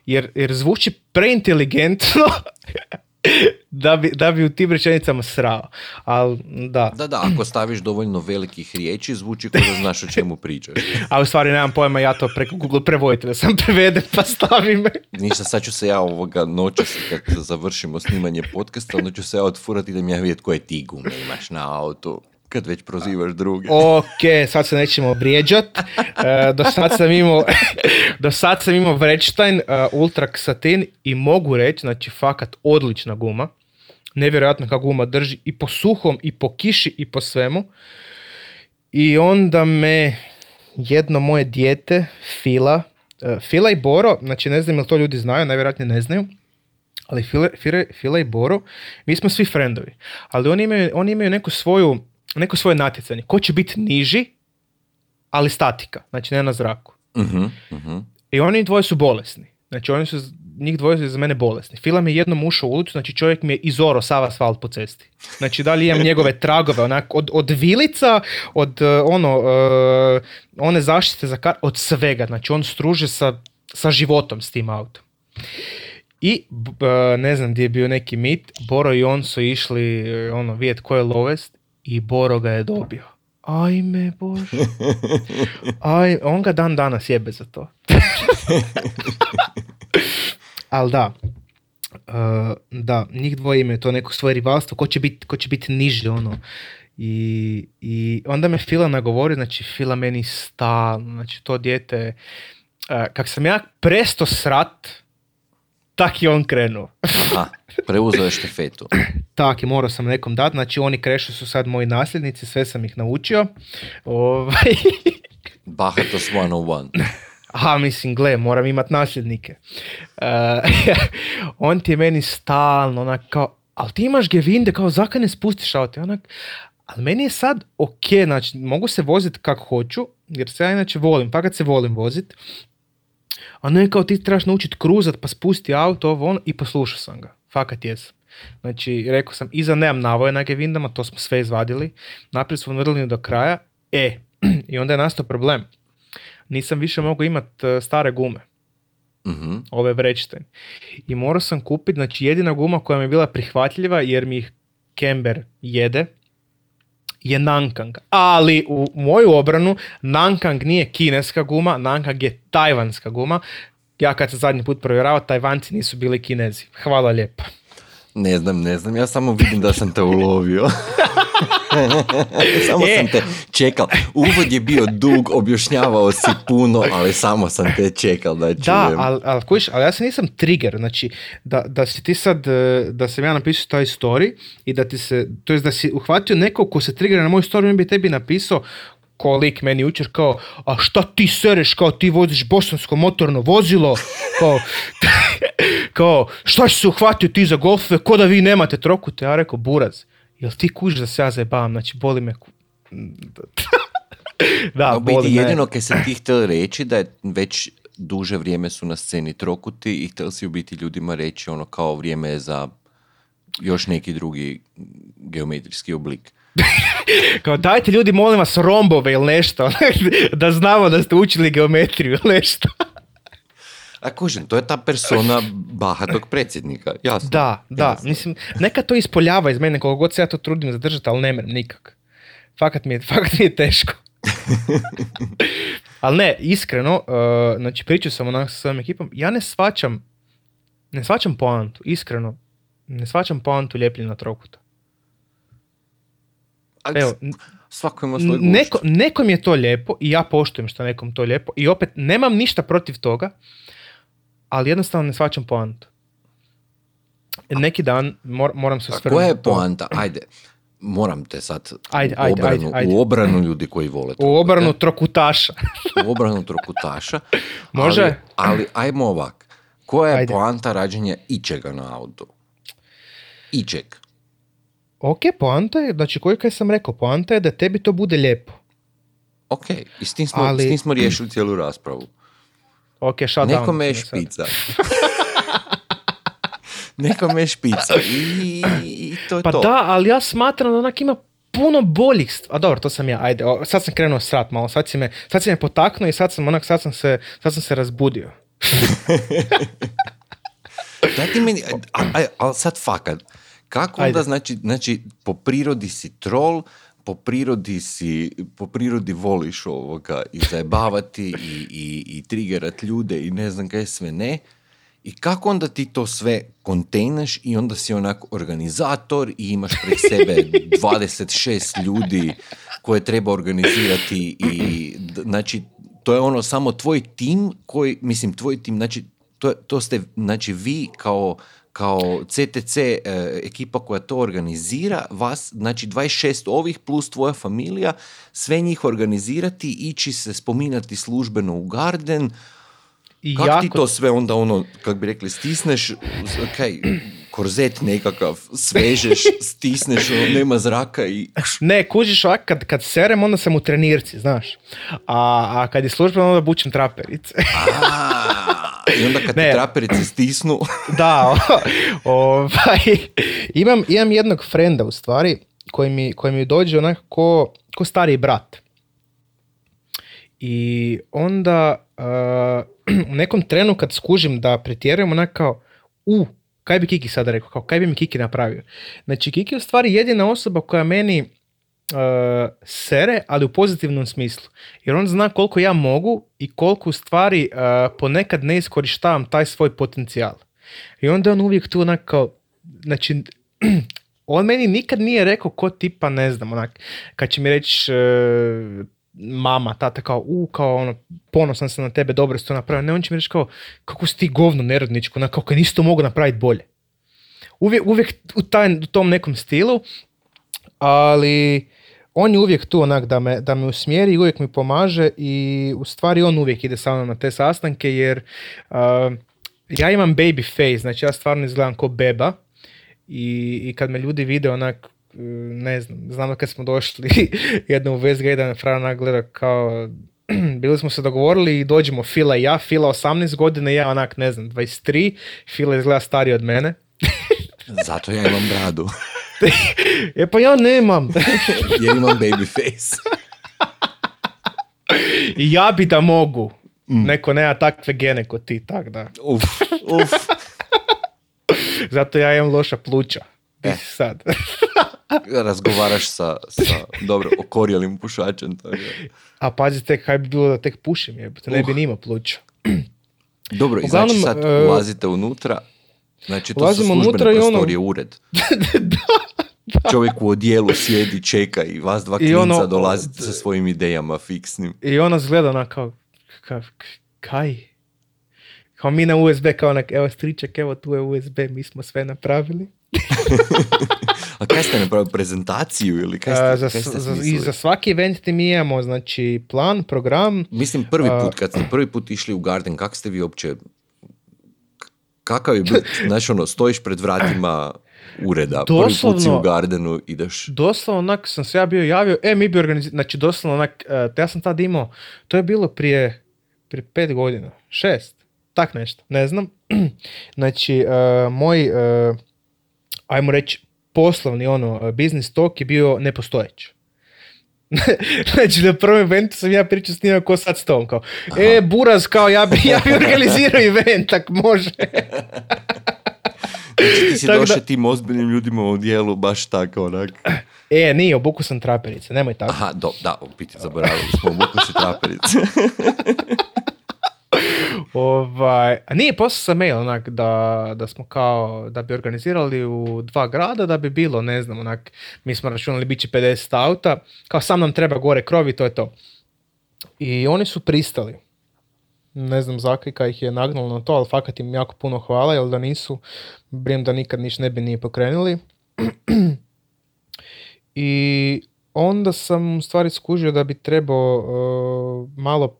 Jer, jer zvuči preinteligentno da, bi, da bi u tim rečenicama srao. Ali da, Da, da, ako staviš dovoljno velikih riječi, zvuči kao da znaš o čemu pričaš. a u stvari nemam pojma, ja to preko Google prevoditelja sam prevedem pa stavim. Ništa, sad ću se ja ovoga noćas kad završimo snimanje podcasta, onda ću se ja otfurati da mi ja vidjeti koje ti gume imaš na autu, kad već prozivaš druge. Ok, sad se nećemo vrijeđat. E, do sad sam imao, do sad sam imao Vredstein uh, Ultra Satin i mogu reći, znači fakat odlična guma. Nevjerojatno kako guma drži i po suhom, i po kiši, i po svemu. I onda me jedno moje dijete, Fila, e, Fila i Boro, znači ne znam jel to ljudi znaju, najvjerojatnije ne znaju, ali Fila, Fila, Fila i Boro, mi smo svi frendovi, ali oni imaju, oni imaju neku svoju, neko svoje natjecanje. Ko će biti niži, ali statika, znači ne na zraku. Mhm, mhm. I oni dvoje su bolesni. Znači oni su, njih dvoje su za mene bolesni. Fila mi je jednom ušao u ulicu, znači čovjek mi je izoro sav asfalt po cesti. Znači da li imam njegove tragove, onak, od, od vilica, od eh, ono, eh, one zaštite za kar, od svega. Znači on struže sa, sa životom s tim autom. I eh, ne znam gdje je bio neki mit, Boro i on su išli ono, vidjet ko je lovest i Boro ga je dobio. Ajme Bože. Aj, on ga dan danas jebe za to. Ali da, uh, da, njih dvoje imaju to neko svoje rivalstvo, ko će biti ko će biti niži, ono. I, I onda me Fila nagovori, znači Fila meni stalno, znači to dijete, uh, kak sam ja presto srat, tak je on krenuo. A, preuzeo je štafetu. Tak je, morao sam nekom dati, znači oni krešu su sad moji nasljednici, sve sam ih naučio. Ovaj, Bahatos 101. Aha, mislim, gle, moram imat nasljednike. E, on ti je meni stalno, onak, kao, ali ti imaš gevinde, kao, zakaj ne spustiš auto? Onak, ali meni je sad ok, znači, mogu se voziti kako hoću, jer se ja inače volim, pa kad se volim vozit, a ne kao ti trebaš naučiti kruzat, pa spusti auto, ovo, ono, i poslušao sam ga. Fakat jesam. Znači, rekao sam, iza nemam navoje na gevindama, to smo sve izvadili, naprijed smo vrlini do kraja, e, i onda je nastao problem. Nisam više mogao imat e, stare gume, Mhm. ove Vredstein. I morao sam kupiti, znači jedina guma koja mi je bila prihvatljiva, jer mi ih Kember jede, je Nankang. Ali u moju obranu Nankang nije kineska guma, Nankang je tajvanska guma. Ja kad sam zadnji put provjeravao, tajvanci nisu bili kinezi. Hvala lijepa. Ne znam, ne znam, ja samo vidim da sam te ulovio. samo E. sam te čekal. Uvod je bio dug, objašnjavao si puno, ali samo sam te čekal da čujem. Da, ali, ali, kužiš, ali ja se nisam trigger, znači da, da si ti sad, e, da sam ja napisao taj story i da ti se, to jest da si uhvatio nekog ko se triggera na moj story, on bi tebi napisao ko lik meni jučer kao, a šta ti sereš, kao ti voziš bosansko motorno vozilo, kao, kao, šta si se uhvatio ti za golfove, ko da vi nemate trokute? Ja rekao, buraz, jel ti kužiš da se ja zajebavam, znači boli me ku- da, U boli biti me. jedino kaj se ti htjeli reći da je već duže vrijeme su na sceni trokuti i htjeli si u biti ljudima reći ono kao vrijeme je za još neki drugi geometrijski oblik. Kao dajte ljudi molim vas rombove ili nešto, da znamo da ste učili geometriju ili nešto. A kužim, to je ta persona bahatog predsjednika, jasno. Da, da, jasno. mislim, neka to ispoljava iz mene koliko god se ja to trudim zadržati, ali ne merem nikak. Fakat mi je, fakat mi je teško. ali ne, iskreno, uh, znači pričao sam onak sa svojom ekipom, ja ne svačam, ne svačam poantu, iskreno, ne svačam poantu ljepljenja trokuta. Evo, svako ima svoj. Neko, nekom je to lijepo i ja poštujem što nekom to lijepo i opet nemam ništa protiv toga, ali jednostavno ne svačam poantu. Neki dan mor- moram se osvrnuti koja je to. poanta? Ajde, moram te sad Ajde, u, ajde, obranu, ajde, ajde. u obranu ljudi koji vole U trokute. obranu trokutaša. u obranu trokutaša. Može? Ali, ali ajmo ovak. Koja je Ajde. poanta rađenja ičega na autu? Ičeg. ok, poanta je, znači koju kaj sam rekao, poanta je da tebi to bude lijepo. Ok, i s tim smo, Ali- s tim smo riješili cijelu raspravu. Ok, shut down. Nekome je špica. Nekome je špica. I, i to je Pa to. da, ali ja smatram da onak ima puno boljih st- A dobro, to sam ja, ajde, o, sad sam krenuo srat malo, sad si me, sad si me potaknuo i sad sam onak, sad sam se, sad sam se razbudio. Daj ti meni, ali sad fakat, kako onda Ajde. znači, znači po prirodi si troll, po prirodi si, po prirodi voliš ovoga i zajebavati i, i, i trigerat ljude i ne znam kaj sve ne. I kako onda ti to sve kontejnaš i onda si onak organizator i imaš pred sebe 26 ljudi koje treba organizirati i znači to je ono samo tvoj tim koji, mislim tvoj tim, znači to, to ste znači vi kao kao CTC e, ekipa koja to organizira, vas, znači 26 ovih plus tvoja familija, sve njih organizirati, ići se spominati službeno u Garden, I kako jako, ti to sve onda ono, kak bi rekli, stisneš, kaj, korzet nekakav, svežeš, stisneš, ono, nema zraka i... Ne, kužiš ovak, kad, kad serem, onda sam u trenirci, znaš. A, a kad je službeno, onda bučem traperice. A, I onda kad Ne. te traperice stisnu, da, ovaj, imam, imam jednog frenda u stvari, koji mi, koji mi dođe onako ko, ko stariji brat. I onda uh, u nekom trenu kad skužim da pretjerujem onak kao, u, kaj bi Kiki sada rekao, kao kaj bi mi Kiki napravio. Znači Kiki je u stvari jedina osoba koja meni sere, ali u pozitivnom smislu. Jer on zna koliko ja mogu i koliko u stvari uh, ponekad ne iskorištavam taj svoj potencijal. I onda on uvijek tu onak kao, znači, on meni nikad nije rekao ko tipa, ne znam, onak, kad će mi reći e, mama, tata kao, u, kao ono, ponosan sam na tebe, dobro si to napravio. Ne, on će mi reći kao, kako si ti govno nerodničko, onak, kako nisi to mogu napraviti bolje. Uvijek, uvijek u, taj, u tom nekom stilu, ali on je uvijek tu onak da me, da me usmjeri i uvijek mi pomaže i u stvari on uvijek ide sa mnom na te sastanke jer a, ja imam baby face, znači ja stvarno izgledam ko beba i, i kad me ljudi vide onak e, ne znam, znam da kad smo došli jednom u Fran onak gleda kao bili smo se dogovorili i dođemo Fila i ja, Fila 18 godina ja onak ne znam 23, Fila izgleda stariji od mene. Zato ja imam bradu, e pa ja nemam jer imam baby face. I ja bi da mogu. Neko nema takve gene kod ti, tak da. Uf, uf. Zato ja imam loša pluća. Di Eh. sad? Razgovaraš sa, sa dobro, okorjelim pušačem. tako da. A pazi tek, kaj bi bilo da tek pušim, jebote, ne bi Uh. ni imao pluća. Dobro, i znači sad e, ulazite unutra, znači to su službene unutra i ono- prostorije, ured. Čovjek u odijelu sjedi, čeka i vas dva I klinca ono- dolazite sa svojim idejama fiksnim. I ona zgleda ona kao, ka, kaj? Kao mi na USB, kao onak, evo striček, evo tu je USB, mi smo sve napravili. A kaj ste napravili, prezentaciju ili kaj ste, A, za, kaj ste za, I za svaki event ti mi imamo, znači, plan, program, Mislim, prvi put, kad ste prvi put išli u Garden, kako ste vi uopće, kakav je bio, znaš ono, stojiš pred vratima ureda, prvi put si u Doslovno- Gardenu, ideš, Doslovno onak sam se ja bio javio, e mi bi organizirali, znači doslovno onak, e, ja sam tad imao, to je bilo prije, prije pet godina, šest, tak nešto, ne znam. Znači, e, moj, e, ajmo reći, poslovni ono, biznis tok je bio nepostojeć. znači, na prvom eventu sam ja pričao s njima ko sad s tom, kao, e, Buraz, kao, ja bi, ja bi organizirao event, tak može. Znači, ti si došao tim ozbiljnim ljudima u dijelu, baš tako, onak. e, nije, obuku sam traperice, nemoj tako. Aha, do, da, u biti zaboravili smo, obuku si traperice. Ovaj, a nije poslao sam mail onak da, da smo kao, da bi organizirali u dva grada, da bi bilo, ne znam, onak, mi smo računali bit će 50 auta, kao sam nam treba gore krov i to je to. I oni su pristali. Ne znam Zakrika ih je nagnalo na to, ali fakat im jako puno hvala, jer da nisu, brijem da nikad niš ne bi ni pokrenuli. I onda sam u stvari skužio da bi trebao uh, malo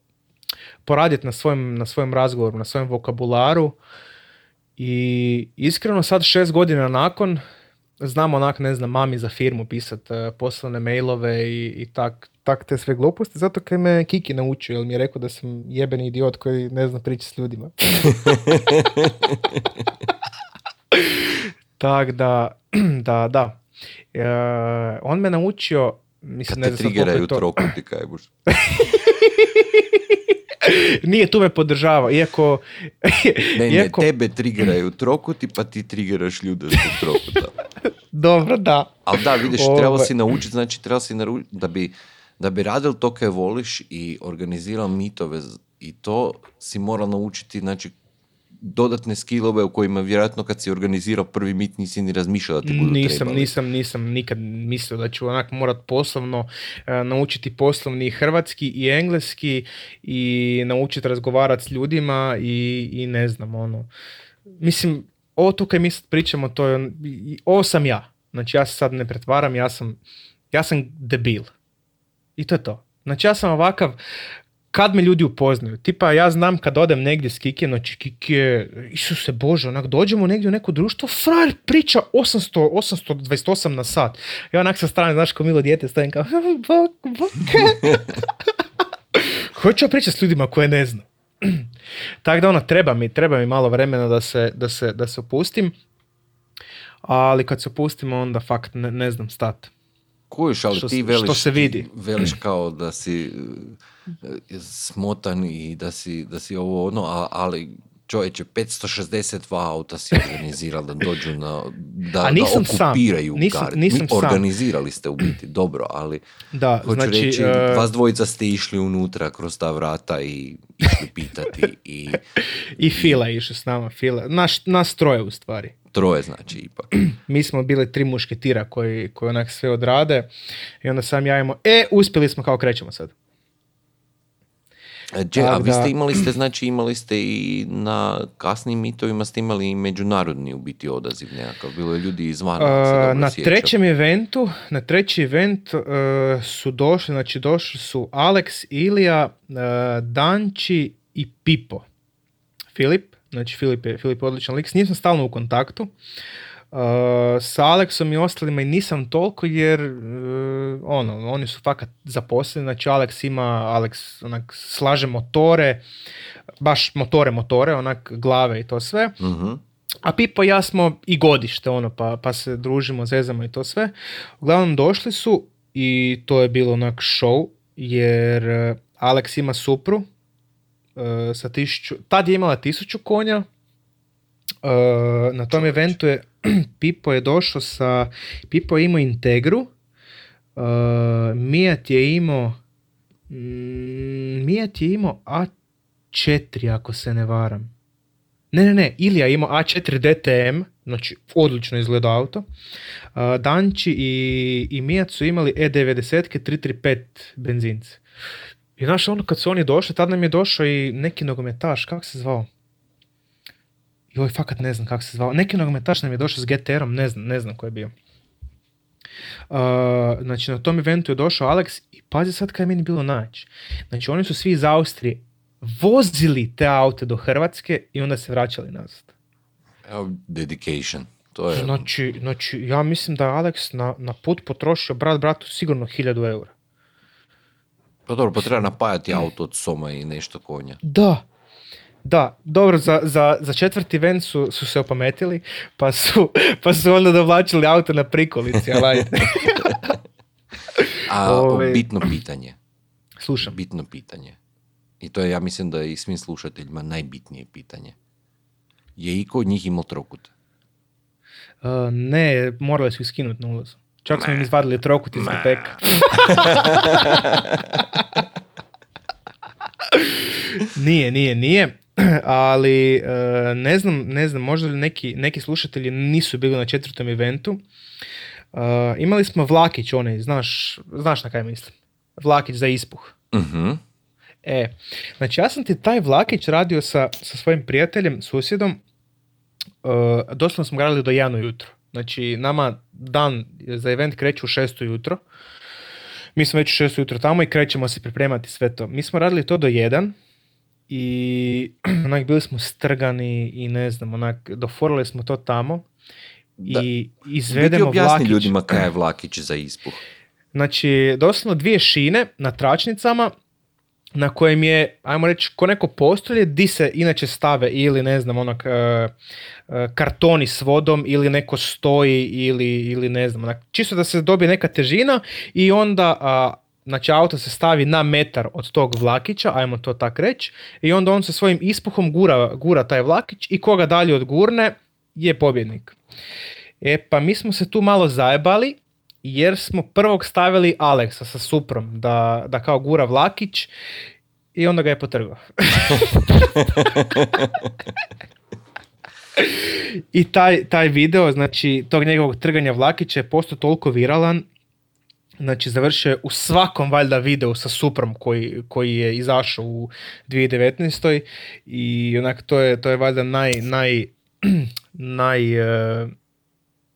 poraditi na svojem, na svojem razgovoru, na svojem vokabularu i iskreno sad šest godina nakon znam onak, ne znam, mami za firmu pisat uh, poslovne mailove i, i tak, tak te sve gluposti, zato kaj me Kiki naučio, jer mi je rekao da sam jebeni idiot koji ne zna pričati s ljudima. tak da, da, da. E, on me naučio, mislim, Kad ne te znam koliko to- kaj buš. Nije tu me podržava, iako... Ne, ne, iako tebe triggeraju trokuti, pa ti triggeraš ljude zbog trokuta. Dobro, da. Ali da, vidiš, Ovaj. trebalo si naučiti, znači trebalo si naru... da bi, da bi radil to kaj voliš i organizirao mitove i to si moral naučiti, znači dodatne skillove u kojima vjerojatno kad si organizirao prvi mit nisi ni razmišljao da ti budu Nisam, trebali. nisam, nisam nikad mislio da ću onak morat poslovno e, naučiti poslovni hrvatski i engleski i naučiti razgovarati s ljudima i, i ne znam, ono. Mislim, ovo tu kaj mi sad pričamo, to je, ovo sam ja. Znači ja se sad ne pretvaram, ja sam, ja sam debil. I to je to. Znači ja sam ovakav, kad me ljudi upoznaju, tipa ja znam kad odem negdje s Kike, znači Kike, Isuse Bože, onak dođemo negdje u neko društvo, frajer priča 800, 828 na sat. Ja onak sa strane, znaš, ko milo dijete, stojim kao, bok, bok. Hoću pričati s ljudima koje ne znam. Tako da ono, treba mi, treba mi malo vremena da se, da se, da se opustim. Ali kad se opustimo, onda fakt ne, ne znam stat. Kojiš, ali Što ti veliš, što se vidi. veliš kao da si e, smotan i da si, da si ovo ono, a- ali čovječe, 562 auta si organizirali da dođu na, da, A nisam da sam. okupiraju Nisam- Gardenu. nisam Mi- sam. Organizirali ste u biti, dobro, ali Da, hoću znači, reći, e, vas dvojica ste išli unutra kroz ta vrata i išli pitati i I Fila išao s nama, Fila. Naš, nas troje u stvari. Troje znači ipak. Mi smo bili tri mušketira koji, koji onak sve odrade i onda sam ja imao, e, uspjeli smo kao krećemo sad. E, Dže, a vi ste imali ste, znači imali ste i na kasnim mitovima ste imali i međunarodni u biti odaziv nekakav, bilo je ljudi izvana. Uh, na sjećam. trećem eventu, na treći event uh, su došli, znači došli su Alex, Ilija, uh, Danči i Pipo. Filip, znači Filip je, Filip je odličan lik, s njim sam stalno u kontaktu. Uh, sa Aleksom i ostalima i nisam toliko jer uh, ono, oni su fakat zaposleni, znači Alex ima, Alex onak slaže motore, baš motore, motore, onak glave i to sve. Mhm. A Pipo i ja smo i godište, ono, pa, pa se družimo, zezamo i to sve. Uglavnom došli su i to je bilo onak show, jer eh, Alex ima supru sa tisuću, tad je imala tisuću konja, Eh, na tom eventu je Pipo je došao sa, Pipo je imao Integru, uh, Mijat je imao mm, Mijat je imao A4 ako se ne varam. Ne, ne, ne, Ilija je imao A4 DTM, znači odlično izgleda auto. Uh, Danči i, i Mijat su imali E E90 335 benzince. I znaš, ono kad su oni došli, tad nam je došao i neki nogometaš, kako se zvao? Joj, fakat ne znam kako se zvao. Neki nogometaš nam je došao s GTR-om, ne znam, ne znam ko je bio. Uh, znači, na tom eventu je došao Alex i pazi sad kaj je meni bilo naći. Znači, oni su svi iz Austrije vozili te aute do Hrvatske i onda se vraćali nazad. Evo, dedication. To je... Znači, znači, ja mislim da je Alex na, na put potrošio brat bratu sigurno 1000 eura. Pa dobro, pa treba napajati auto od soma i nešto konja. Da. Da, dobro, za, za, za četvrti ven su, su se opametili, pa su, pa su onda dovlačili auto na prikolici, ali ajde. A Ove- bitno pitanje. Slušam. Bitno pitanje. I to je, ja mislim da je i svim slušateljima najbitnije pitanje. Je iko od njih imao trokut? Uh, ne, morali su ih skinuti na ulazu. Čak smo im izvadili trokut iz peka. nije, nije, nije. Ali uh, ne znam, ne znam, možda li neki, neki slušatelji nisu bili na četvrtom eventu. Uh, imali smo Vlakić, onaj, znaš, znaš na kaj mislim. Vlakić za ispuh. Mhm. E, znači ja sam ti taj Vlakić radio sa, sa svojim prijateljem, susjedom, uh, doslovno smo gradili do 1 ujutro. Znači nama dan za event kreće u 6 ujutro. Mi smo već u 6 ujutro tamo i krećemo se pripremati sve to. Mi smo radili to do 1 i onak bili smo strgani i ne znam, onak doforili smo to tamo Da. i Vidi izvedemo objasni Vlakić. ljudima kaj je vlakić za ispuh. Znači, doslovno dvije šine na tračnicama na kojem je, ajmo reći, ko neko postolje di se inače stave ili ne znam, onak, e, e, kartoni s vodom ili neko stoji ili, ili ne znam, onak, čisto da se dobije neka težina i onda a, znači auto se stavi na metar od tog vlakića, ajmo to tak reći, i onda on sa svojim ispuhom gura, gura taj vlakić i koga dalje odgurne je pobjednik. E pa mi smo se tu malo zajebali jer smo prvog stavili Aleksa sa Suprom da, da kao gura vlakić i onda ga je potrgao. I taj, taj video, znači tog njegovog trganja vlakića je postao toliko viralan Znači, završio je u svakom valjda videu sa Suprom koji, koji je izašao u 2019. I onak, to je, to je valjda naj, naj, naj, eh,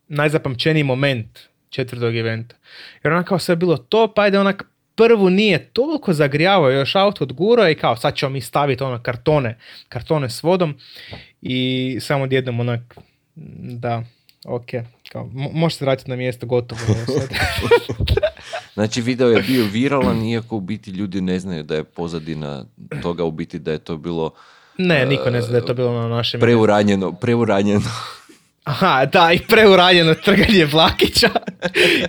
najzapamćeniji moment četvrtog eventa. Jer onak kao sve bilo to, pa ajde onak prvu nije toliko zagrijavao, još auto odgurao i kao sad ćemo mi staviti ono kartone, kartone s vodom i samo odjednom onak, da, ok, kao, mo- može se vratiti na mjesto, gotovo. Znači video je bio viralan iako u biti ljudi ne znaju da je pozadina toga u biti da je to bilo Ne, niko ne zna da je to bilo na našem preuranjeno, preuranjeno. Aha, da, i preuranjeno trganje Vlakića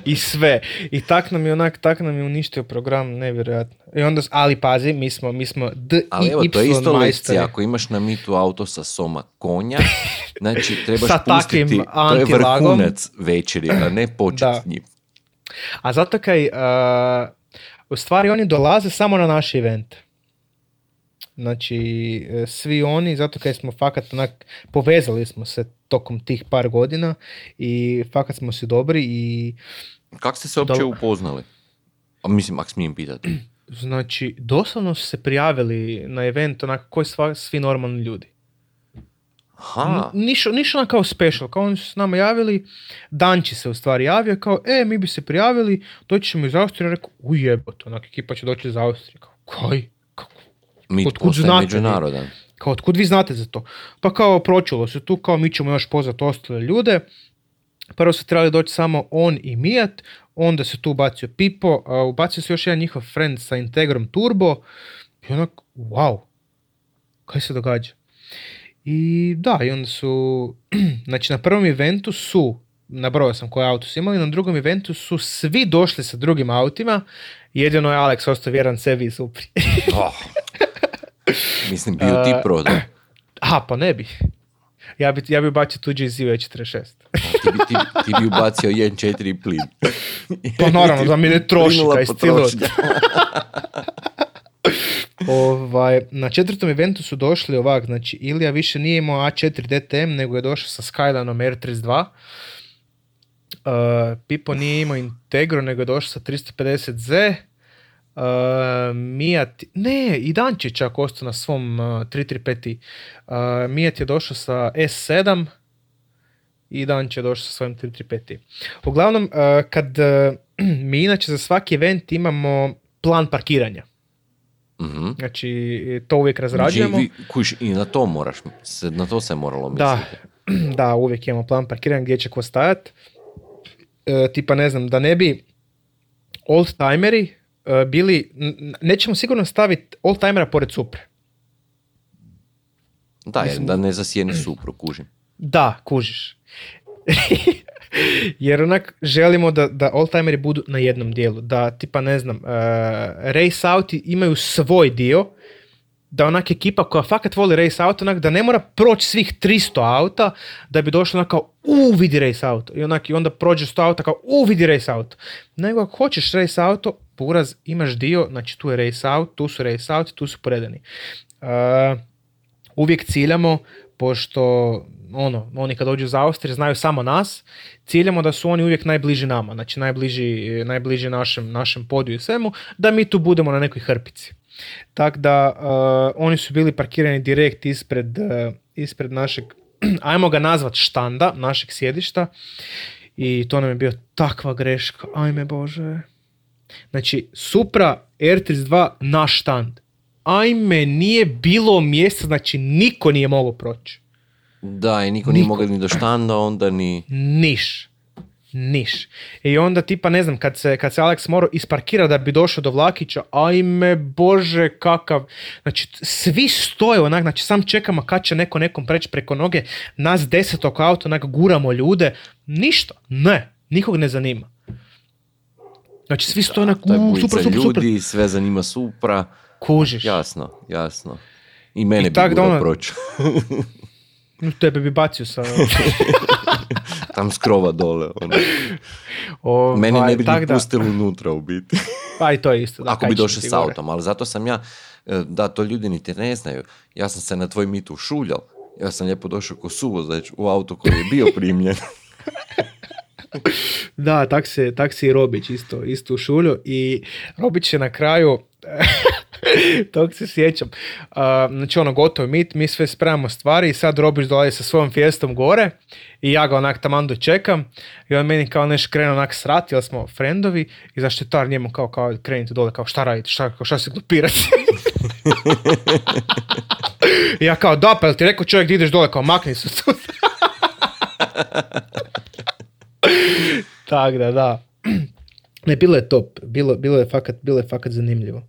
i sve. I tak nam je onak, tak nam je uništio program, nevjerojatno. I onda, ali pazi, mi smo, mi smo D Ali i evo, to je isto lekcija. Ako imaš na mitu auto sa soma konja, znači trebaš Sa takvim pustiti, to je vrhunac večeri, a ne početi s njim. A zato kaj, uh, u stvari oni dolaze samo na naš event. Znači, e, svi oni, zato kaj smo fakat onak, povezali smo se tokom tih par godina i fakat smo si dobri i Kako ste se uopće Da- upoznali? A mislim, ako smijem pitati. Znači, doslovno su se prijavili na event onako koji sva, svi normalni ljudi. Aha, Niš, niš ona kao special, kao oni su se nama javili, Danči se u stvari javio, kao, e, mi bi se prijavili, doći ćemo iz Austrije, rekao, ujebot, onak, ekipa će doći iz Austrije, kao, kaj? Kako? mi otkud postaje znate vi? međunarodan. Kao, otkud vi znate za to? Pa kao, pročulo se tu, kao, mi ćemo još pozvati ostale ljude. Prvo su trebali doći samo on i Mijat, onda se tu ubacio Pipo, a ubacio se još jedan njihov friend sa Integrom Turbo i onak, wow, kaj se događa? I da, i onda su, znači na prvom eventu su, nabrojao sam koje auto su imali, na drugom eventu su svi došli sa drugim autima, jedino je Alex ostao vjeran sebi i Supri. Oh. Mislim, bio ti prodao. Aha, pa ne bi. Ja bi, ja bi bacio tuđe iz E46. Ti bi, ti, ti bi ubacio 1.4 plin. Pa naravno, da mi ne troši potrošnja. Ovaj, na četvrtom eventu su došli ovak, znači Ilija više nije imao A4 DTM, nego je došao sa Skylineom R32. Uh, Pipo nije imao Integro, nego je došao sa 350Z. Uh, Mijat, ne, i Dančić čak ostao na svom uh, 335. Uh, Mijat je došao sa S7 i Dančić je došao sa svojim 335. Uglavnom, uh, kad uh, mi inače za svaki event imamo plan parkiranja. Mhm. Znači, to uvijek razrađujemo. Znači, vi- kužiš, I na to moraš, se, na to se moralo Da, misliti. da uvijek imamo plan parkiranja gdje će ko stajat. E, tipa ne znam, da ne bi old timeri e, bili, n- nećemo sigurno staviti old timera pored Supre. Da, jer da ne zasjeni supru, kužim. Da, kužiš. Jer onak želimo da, da oldtimeri budu na jednom dijelu. Da tipa ne znam, uh, race auti imaju svoj dio. Da onak ekipa koja fakat voli race auto, onak da ne mora proći svih 300 auta da bi došlo onak kao u vidi race auto. I onak i onda prođe 100 auta kao u vidi race auto. Nego ako hoćeš race auto, buraz imaš dio, znači tu je race auto, tu su race auti, tu su predani. Uh, uvijek ciljamo, pošto ono, oni kad dođu za Austriju znaju samo nas, ciljamo da su oni uvijek najbliži nama, znači najbliži, najbliži našem, našem podiju i svemu, da mi tu budemo na nekoj hrpici. Tako da uh, oni su bili parkirani direkt ispred, uh, ispred našeg, ajmo ga nazvat štanda, našeg sjedišta i to nam je bio takva greška, ajme bože. Znači, Supra R32 naš štand. Ajme, nije bilo mjesta, znači niko nije mogao proći. Da, i niko nije mogao ni do štanda, onda ni... Niš. Niš. I onda tipa ne znam, kad se, kad se Alex morao isparkira da bi došao do vlakića, ajme bože kakav, znači svi stoje onak, znači sam čekamo kad će neko nekom preći preko noge, nas deset oko auto, onak guramo ljude, ništa, ne, nikog ne zanima. Znači svi stoje je "U, super, super, ljudi, sve zanima supra. kužiš. Jasno, jasno. I mene I bi tak da ono-. No, Tebe bi bacio sa... Tam skrova dole. Ono. Ovaj, Mene ne bi tak ni da- pustili unutra u biti. Pa i to je isto. Da, Ako bi došao s autom, ali zato sam ja, e, da to ljudi niti ne znaju, ja sam se na tvoj mit ušuljal. Ja sam lijepo došao ko suvozać u auto koji je bio primljen. Da, tak se, tak se i Robić isto, isto ušulio i Robić je na kraju, tog se sjećam, A, znači ono gotov mit, mi sve spremamo stvari i sad Robić dolazi sa svojom fijestom gore i ja ga onak taman dočekam i on meni kao neš krenu onak srati, jer smo frendovi i zaštitar njemu kao, kao krenite dole, kao šta radite, šta, šta se glupirate? Ja kao da, pa ti rekao čovjek da ideš dole, kao makni se. Tak da, da. Ne, bilo je top. Bilo, bilo, je fakat, bilo je fakat zanimljivo.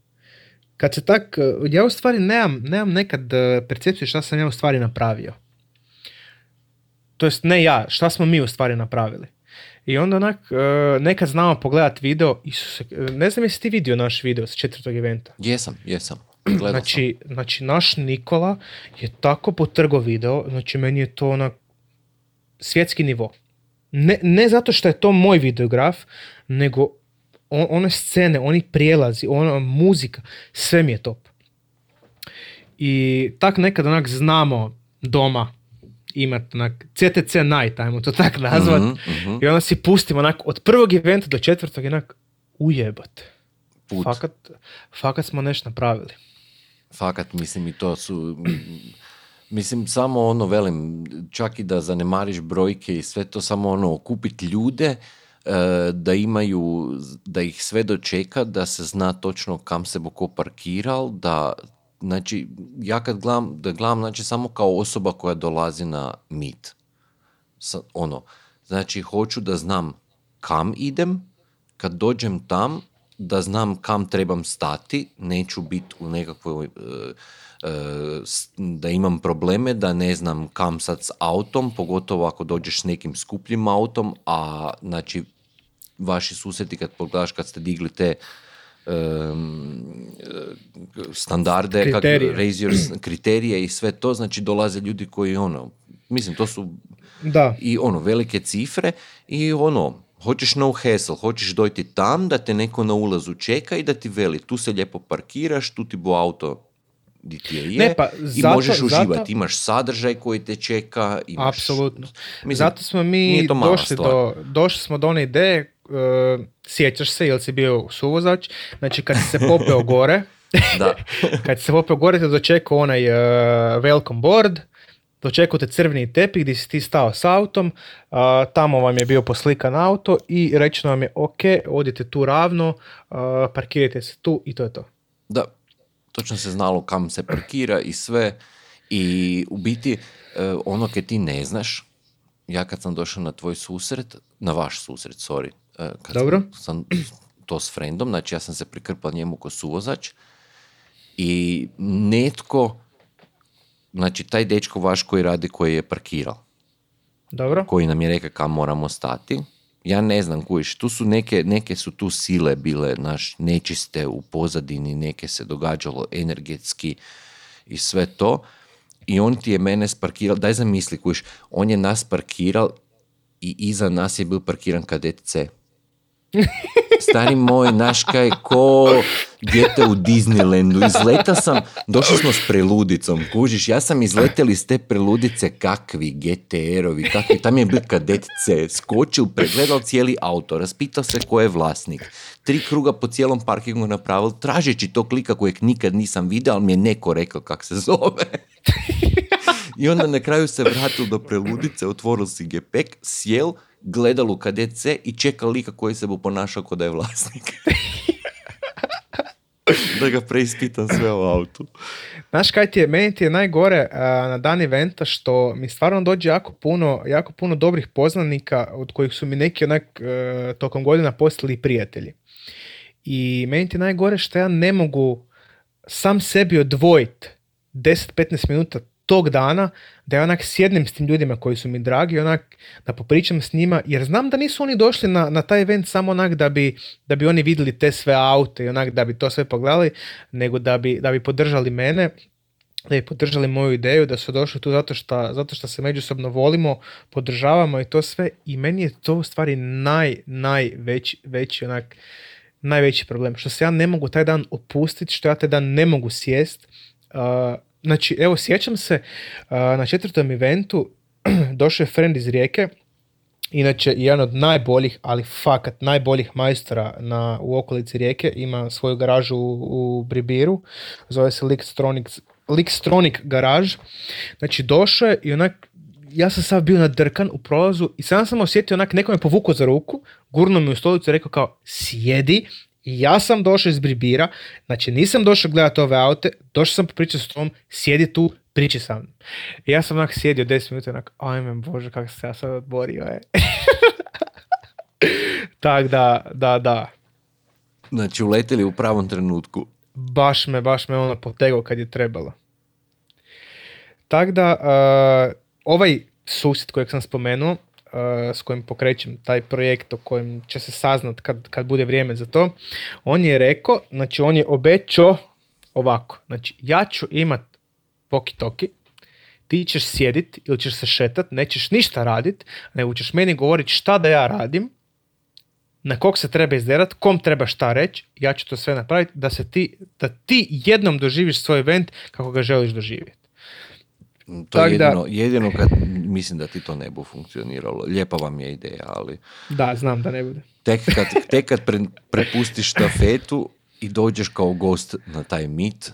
Kad se tak, ja u stvari nemam, nemam nekad eh, percepciju šta sam ja u stvari napravio. To jest ne ja, šta smo mi u stvari napravili. I onda onak, eh, nekad znamo pogledat video, Isuse, ne znam jesi ti vidio naš video s četvrtog eventa. jesam, jesam. Sam. Znači, znači, naš Nikola je tako potrgo video, znači meni je to onak svjetski nivo. Ne, ne zato što je to moj videograf, nego on, one scene, oni prijelazi, ona muzika, sve mi je top. I tak nekad onak znamo doma imat onak CTC night, ajmo to tak nazvat. Mhm, mhm. I onda si pustimo onak od prvog eventa do četvrtog onak ujebate. Put. Fakat, fakat smo nešto napravili. Fakat, mislim i to su... Mislim, samo ono, velim, čak i da zanemariš brojke i sve to, samo ono, okupiti ljude, e, da imaju, da ih sve dočeka, da se zna točno kam se bo ko parkiral, da, znači, ja kad gledam, da gledam, znači, samo kao osoba koja dolazi na mit. Ono, znači, hoću da znam kam idem, kad dođem tam, da znam kam trebam stati, neću biti u nekakvoj, e, da imam probleme, da ne znam kam sad s autom, pogotovo ako dođeš s nekim skupljim autom, a znači vaši susjeti kad pogledaš kad ste digli te standarde, kak- Kriterije. your- kriterije i sve to, znači dolaze ljudi koji ono, mislim to su Da, i ono velike cifre i ono hoćeš no hassle, hoćeš dojti tam da te neko na ulazu čeka i da ti veli tu se lijepo parkiraš, tu ti bo auto di ti je, Ne, pa i zato- možeš zato- uživati, imaš sadržaj koji te čeka, imaš... apsolutno. Mislim, Zato smo mi došli stvar. do, došli smo do one ideje, uh, sjećaš se, jel si bio suvozač, znači kad si se popeo gore, Da. kad si se popeo gore te dočekao onaj uh, welcome board, dočekao te crveni tepih gdje si ti stao s autom, a, tamo vam je bio poslikan auto i rečeno vam je ok, odite tu ravno, a, parkirajte se tu i to je to. Da, točno se znalo kam se parkira i sve i u biti e, ono kad ti ne znaš, ja kad sam došao na tvoj susret, na vaš susret, sorry, e, kad Dobro. sam to s frendom, znači ja sam se prikrpao njemu ko suvozač i netko, znači taj dečko vaš koji radi, koji je parkirao, Dobro? koji nam je rekao kam moramo stati, ja ne znam kujiš, tu su neke, neke su tu sile bile naš nečiste u pozadini, neke se događalo energetski i sve to. I on ti je mene sparkirao, daj zamisli kujiš, on je nas parkirao i iza nas je bil parkiran kadet C. Stari moj, naš kaj, ko dijete u Disneylandu. Izleta sam, došli smo s preludicom, kužiš, ja sam izletel iz te preludice kakvi GTR-ovi, kakvi, tam je bil kadet C, skočil, pregledal cijeli auto, raspitao se ko je vlasnik, tri kruga po cijelom parkingu napravil, tražeći to klika kojeg nikad nisam vidio, ali mi je neko rekao kak se zove. I onda na kraju se vratil do preludice, otvoril si gepek, sjel, gledal u kadet C i čekal lika koji se bo ponašao kao je vlasnik. Da ga preispitam sve u autu. Znaš kaj ti je, meni ti je najgore a, na dan eventa što mi stvarno dođe jako puno, jako puno dobrih poznanika od kojih su mi neki onak e, tokom godina postali prijatelji. I meni ti je najgore što ja ne mogu sam sebi odvojiti 10-15 minuta tog dana da ja onak sjednem s tim ljudima koji su mi dragi, onak da popričam s njima, jer znam da nisu oni došli na, na taj event samo onak da bi, da bi oni vidjeli te sve aute i onak da bi to sve pogledali, nego da bi, da bi podržali mene, da bi podržali moju ideju, da su došli tu zato što, zato što se međusobno volimo, podržavamo i to sve. I meni je to u stvari naj, najveći veći onak, najveći problem, što se ja ne mogu taj dan opustiti, što ja taj dan ne mogu sjest, uh, Znači, evo, sjećam se, na četvrtom eventu došao je friend iz Rijeke, inače jedan od najboljih, ali fakat najboljih majstora na, u okolici Rijeke, ima svoju garažu u, u Bribiru, zove se Likstronic garaž. Znači, došao je i onak, ja sam sad bio nadrkan u prolazu i sam sam osjetio onak, neko me povukao za ruku, gurnuo mi u stolicu i rekao kao, sjedi, i ja sam došao iz Bribira, znači nisam došao gledati ove aute, došao sam popričati s tom, sjedi tu, priči sa mnom. I ja sam onak sjedio 10 minuta, onak, ajme bože, kako se ja sad odborio, je. tak da, da, da. Znači, uleteli u pravom trenutku. Baš me, baš me ono potegao kad je trebalo. Tak da, uh, ovaj susjed kojeg sam spomenuo, s kojim pokrećem taj projekt o kojem će se saznat kad, kad bude vrijeme za to, on je rekao, znači on je obećao ovako, znači ja ću imat poki toki, ti ćeš sjedit ili ćeš se šetat, nećeš ništa radit, nego ćeš meni govoriti šta da ja radim, na kog se treba izderat, kom treba šta reći, ja ću to sve napraviti da se ti, da ti jednom doživiš svoj event kako ga želiš doživjeti. To Tak je da- jedino, jedino kad mislim da ti to ne bu funkcioniralo. Lijepa vam je ideja, ali Da, znam da ne bude. tek kad, tek kad pre- prepustiš štafetu i dođeš kao gost na taj mit,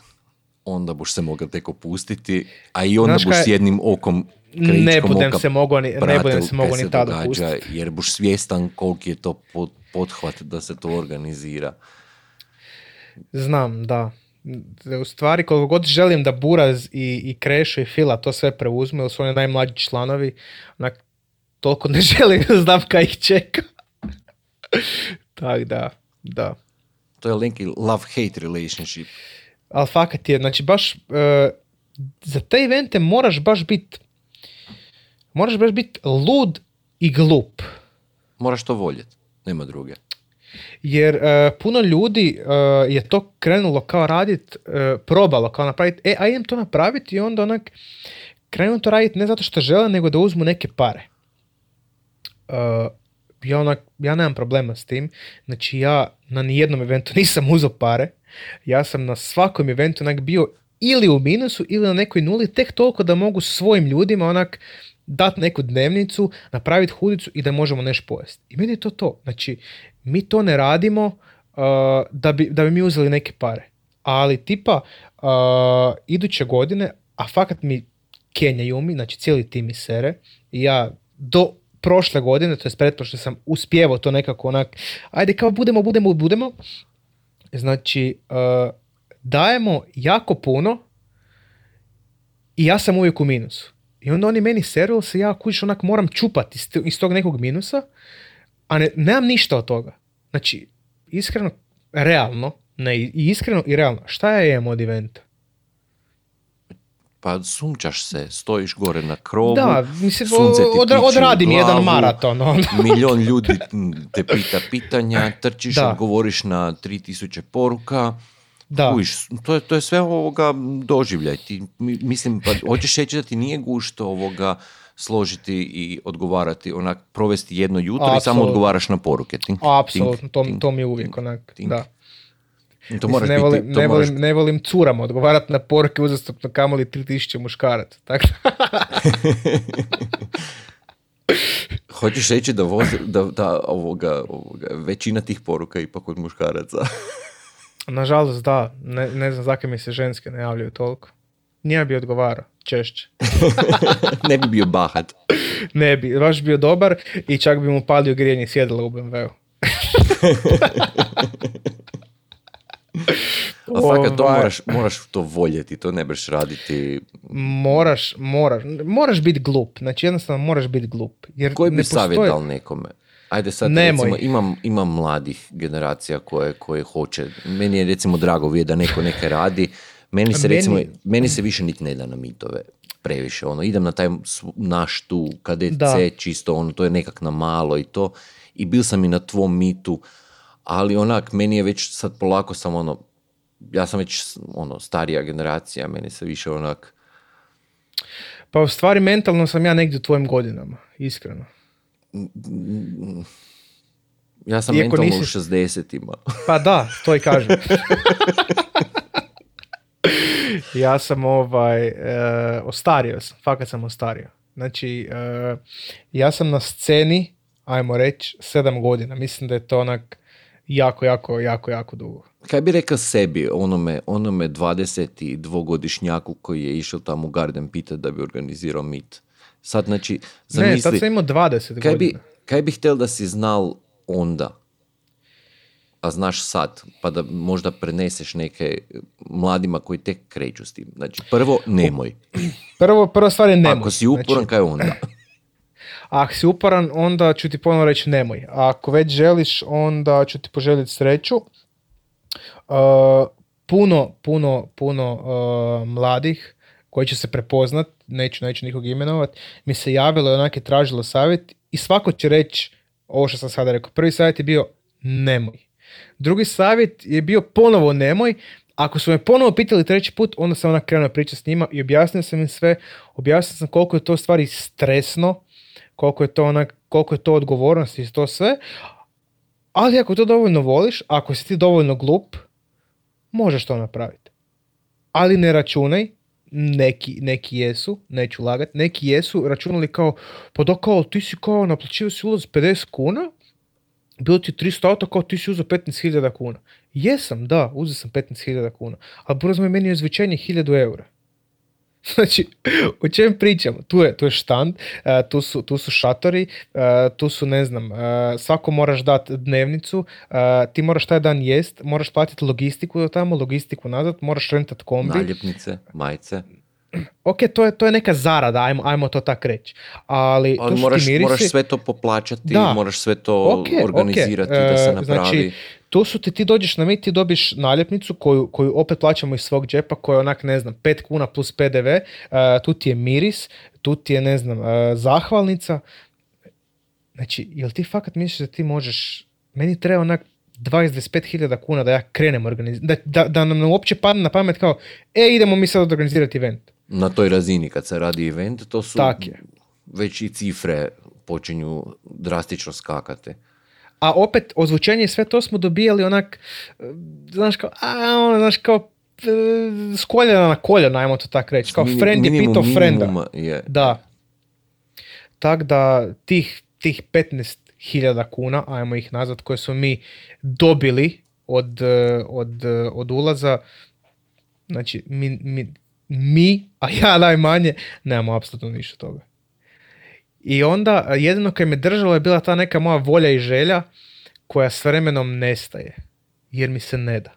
onda buš se mogao tek opustiti, a i onda Znaš s jednim okom Ne budem oka se mogao ni, ne budem se mogao ni tada događa, pustiti. jer buš svjestan koliki je to pot- pothvat da se to organizira. Znam, da. U stvari, koliko god želim da Buraz i, i Krešo i Fila to sve preuzmu, jer su oni najmlađi članovi, onak, toliko ne želim da znam kaj ih čeka. tak da, da. To je neki love-hate relationship. Ali fakat je, znači baš, e, za te evente moraš baš bit, moraš baš bit lud i glup. Moraš to voljeti, nema druge. Jer e, puno ljudi e, je to krenulo kao radit, e, probalo kao napraviti, e, a idem to napraviti i onda onak krenu to raditi ne zato što žele, nego da uzmu neke pare. Ja, onak, ja nemam problema s tim, znači ja na nijednom eventu nisam uzeo pare, ja sam na svakom eventu onak bio ili u minusu ili na nekoj nuli, tek toliko da mogu svojim ljudima onak dat neku dnevnicu, napraviti hudicu i da možemo nešto pojesti. I meni je to to. Znači, mi to ne radimo uh, da, bi, da bi mi uzeli neke pare. Ali tipa, uh, iduće godine, a fakat mi kenjaju mi, znači cijeli tim mi sere, i ja do prošle godine, to je pretprošle sam uspjevao to nekako onak, ajde kao budemo, budemo, budemo. Znači, uh, dajemo jako puno i ja sam uvijek u minusu. I onda oni meni seru, se ja kuć onak moram čupati iz, tog nekog minusa, a ne, nemam ništa od toga. Znači, iskreno, realno, ne, i iskreno i realno, šta ja jem od eventa? Pa sunčaš se, stojiš gore na krovu, Da, mislim, sunce ti od, odradim jedan glavu, maraton. ono. Milion ljudi te pita pitanja, trčiš, Da. odgovoriš na 3000 poruka. Da. Kužiš, to je, to je sve ovoga doživljaj. Ti, mi- mislim, pa hoćeš reći da ti nije gušto ovoga složiti i odgovarati, onak, provesti jedno jutro i samo odgovaraš na poruke. Tink, Apsolutno, tink, to, tink, to mi je uvijek tink. onak, tink. da. To Mislim, moraš ne, biti, volim, to ne, moraš volim, ne volim curama odgovarati na poruke uzastopno kamoli 3000 muškaraca. Tako Hoćeš reći da, voz, da, da ovoga, ovoga, većina tih poruka ipak od muškaraca. Nažalost, da. Ne, ne znam zakaj mi se ženske ne javljaju toliko. Nije bi odgovarao, češće. ne bi bio bahat. Ne bi, baš bio dobar i čak bi mu palio grijanje sjedala u BMW-u. A fakat to Ovaj, moraš, moraš to voljeti, to ne baš raditi. Moraš, moraš, moraš biti glup. Znači jednostavno moraš biti glup. Jer Koji bi ne savjet postoji- dal nekome? Ajde sad, Nemoj. recimo, imam, imam mladih generacija koje, koje hoće. Meni je recimo drago vidjeti da neko neke radi. Meni se meni- recimo, meni se više niti ne da na mitove previše. Ono, idem na taj naš tu KDC, Da. čisto ono, to je nekak na malo i to. I bil sam i na tvom mitu, ali onak, meni je već sad polako sam ono, ja sam već ono, starija generacija, meni se više onak, Pa u stvari mentalno sam ja negdje u tvojim godinama, iskreno. Ja sam Iako mentalno u nisi- 60-ima. Pa da, to i kažem. ja sam ovaj, e, ostario sam, fakat sam ostario. Znači, e, ja sam na sceni, ajmo reći, sedam godina. Mislim da je to onak jako, jako, jako, jako dugo. Kaj bi rekao sebi, onome, onome 22-godišnjaku koji je išao tamo u Garden pitat da bi organizirao mit? Sad, znači, Ne, zamisli, tad sam imao 20 kaj, bi, godina. kaj bi htjel da si znal onda, a znaš sad, pa da možda preneseš neke mladima koji tek kreću s tim. Znači, prvo, nemoj. Prvo, prva stvar je nemoj. Ako si uporan, Znači, kaj onda? ako si uporan, onda ću ti ponovno reći nemoj. A ako već želiš, onda ću ti poželjeti sreću. Uh, puno, puno, puno uh, mladih koji će se prepoznat, neću, neću nikog imenovat, mi se javilo i onak je tražilo savjet i svako će reći ovo što sam sada rekao. Prvi savjet je bio nemoj. Drugi savjet je bio ponovo nemoj. Ako su me ponovo pitali treći put, onda sam onak krenuo pričati s njima i objasnio sam im sve. Objasnio sam koliko je to stvari stresno, koliko je to onak, koliko je to odgovornost i to sve. Ali ako to dovoljno voliš, ako si ti dovoljno glup, možeš to napraviti. Ali ne računaj, neki, neki jesu, neću lagat, neki jesu računali kao, pa da kao ti si kao naplaćivao si ulaz 50 kuna, bilo ti 300 auto, kao ti si uzeo 15.000 kuna. Jesam, da, uzeo sam 15.000 kuna, ali brzo je meni izvećenje 1000 eura. Znači, o čem pričamo? Tu je, tu je štand, e, tu, su, tu su šatori, e, tu su, ne znam, e, svako moraš dati dnevnicu, ti moraš taj dan jest, moraš platiti logistiku do tamo, logistiku nazad, moraš rentat kombi. Naljepnice, majice. Ok, to je, to je neka zarada, ajmo, ajmo to tak reći. Ali, Ali moraš, mirisi. moraš sve to poplaćati, Da. moraš sve to Ok, organizirati ok. da se E, napravi. Znači, tu su ti, ti dođeš na mit, ti dobiš naljepnicu koju, koju opet plaćamo iz svog džepa, koja je onak, ne znam, 5 kuna plus PDV, e, tu ti je miris, tu ti je, ne znam, e, zahvalnica. Znači, jel ti fakat misliš da ti možeš, meni treba onak 20-25 hiljada kuna da ja krenem organizirati, da, da, da nam uopće padne na pamet kao, e, idemo mi sad organizirati event. Na toj razini kad se radi event, to su Tak je. već i cifre počinju drastično skakati. A opet, ozvučenje i sve to smo dobijali onak, e, znaš kao, a, ono, znaš kao, e, s koljena na koljena, ajmo to tako reći. Kao Mini- friend je pitao frenda. Je. Da. Tak da tih, tih 15.000 kuna, ajmo ih nazvat, koje smo mi dobili od, e, od, od ulaza, znači mi, mi, mi, a ja najmanje, nemamo apsolutno ništa toga. I onda jedino kaj me držalo je bila ta neka moja volja i želja koja s vremenom nestaje. Jer mi se ne da.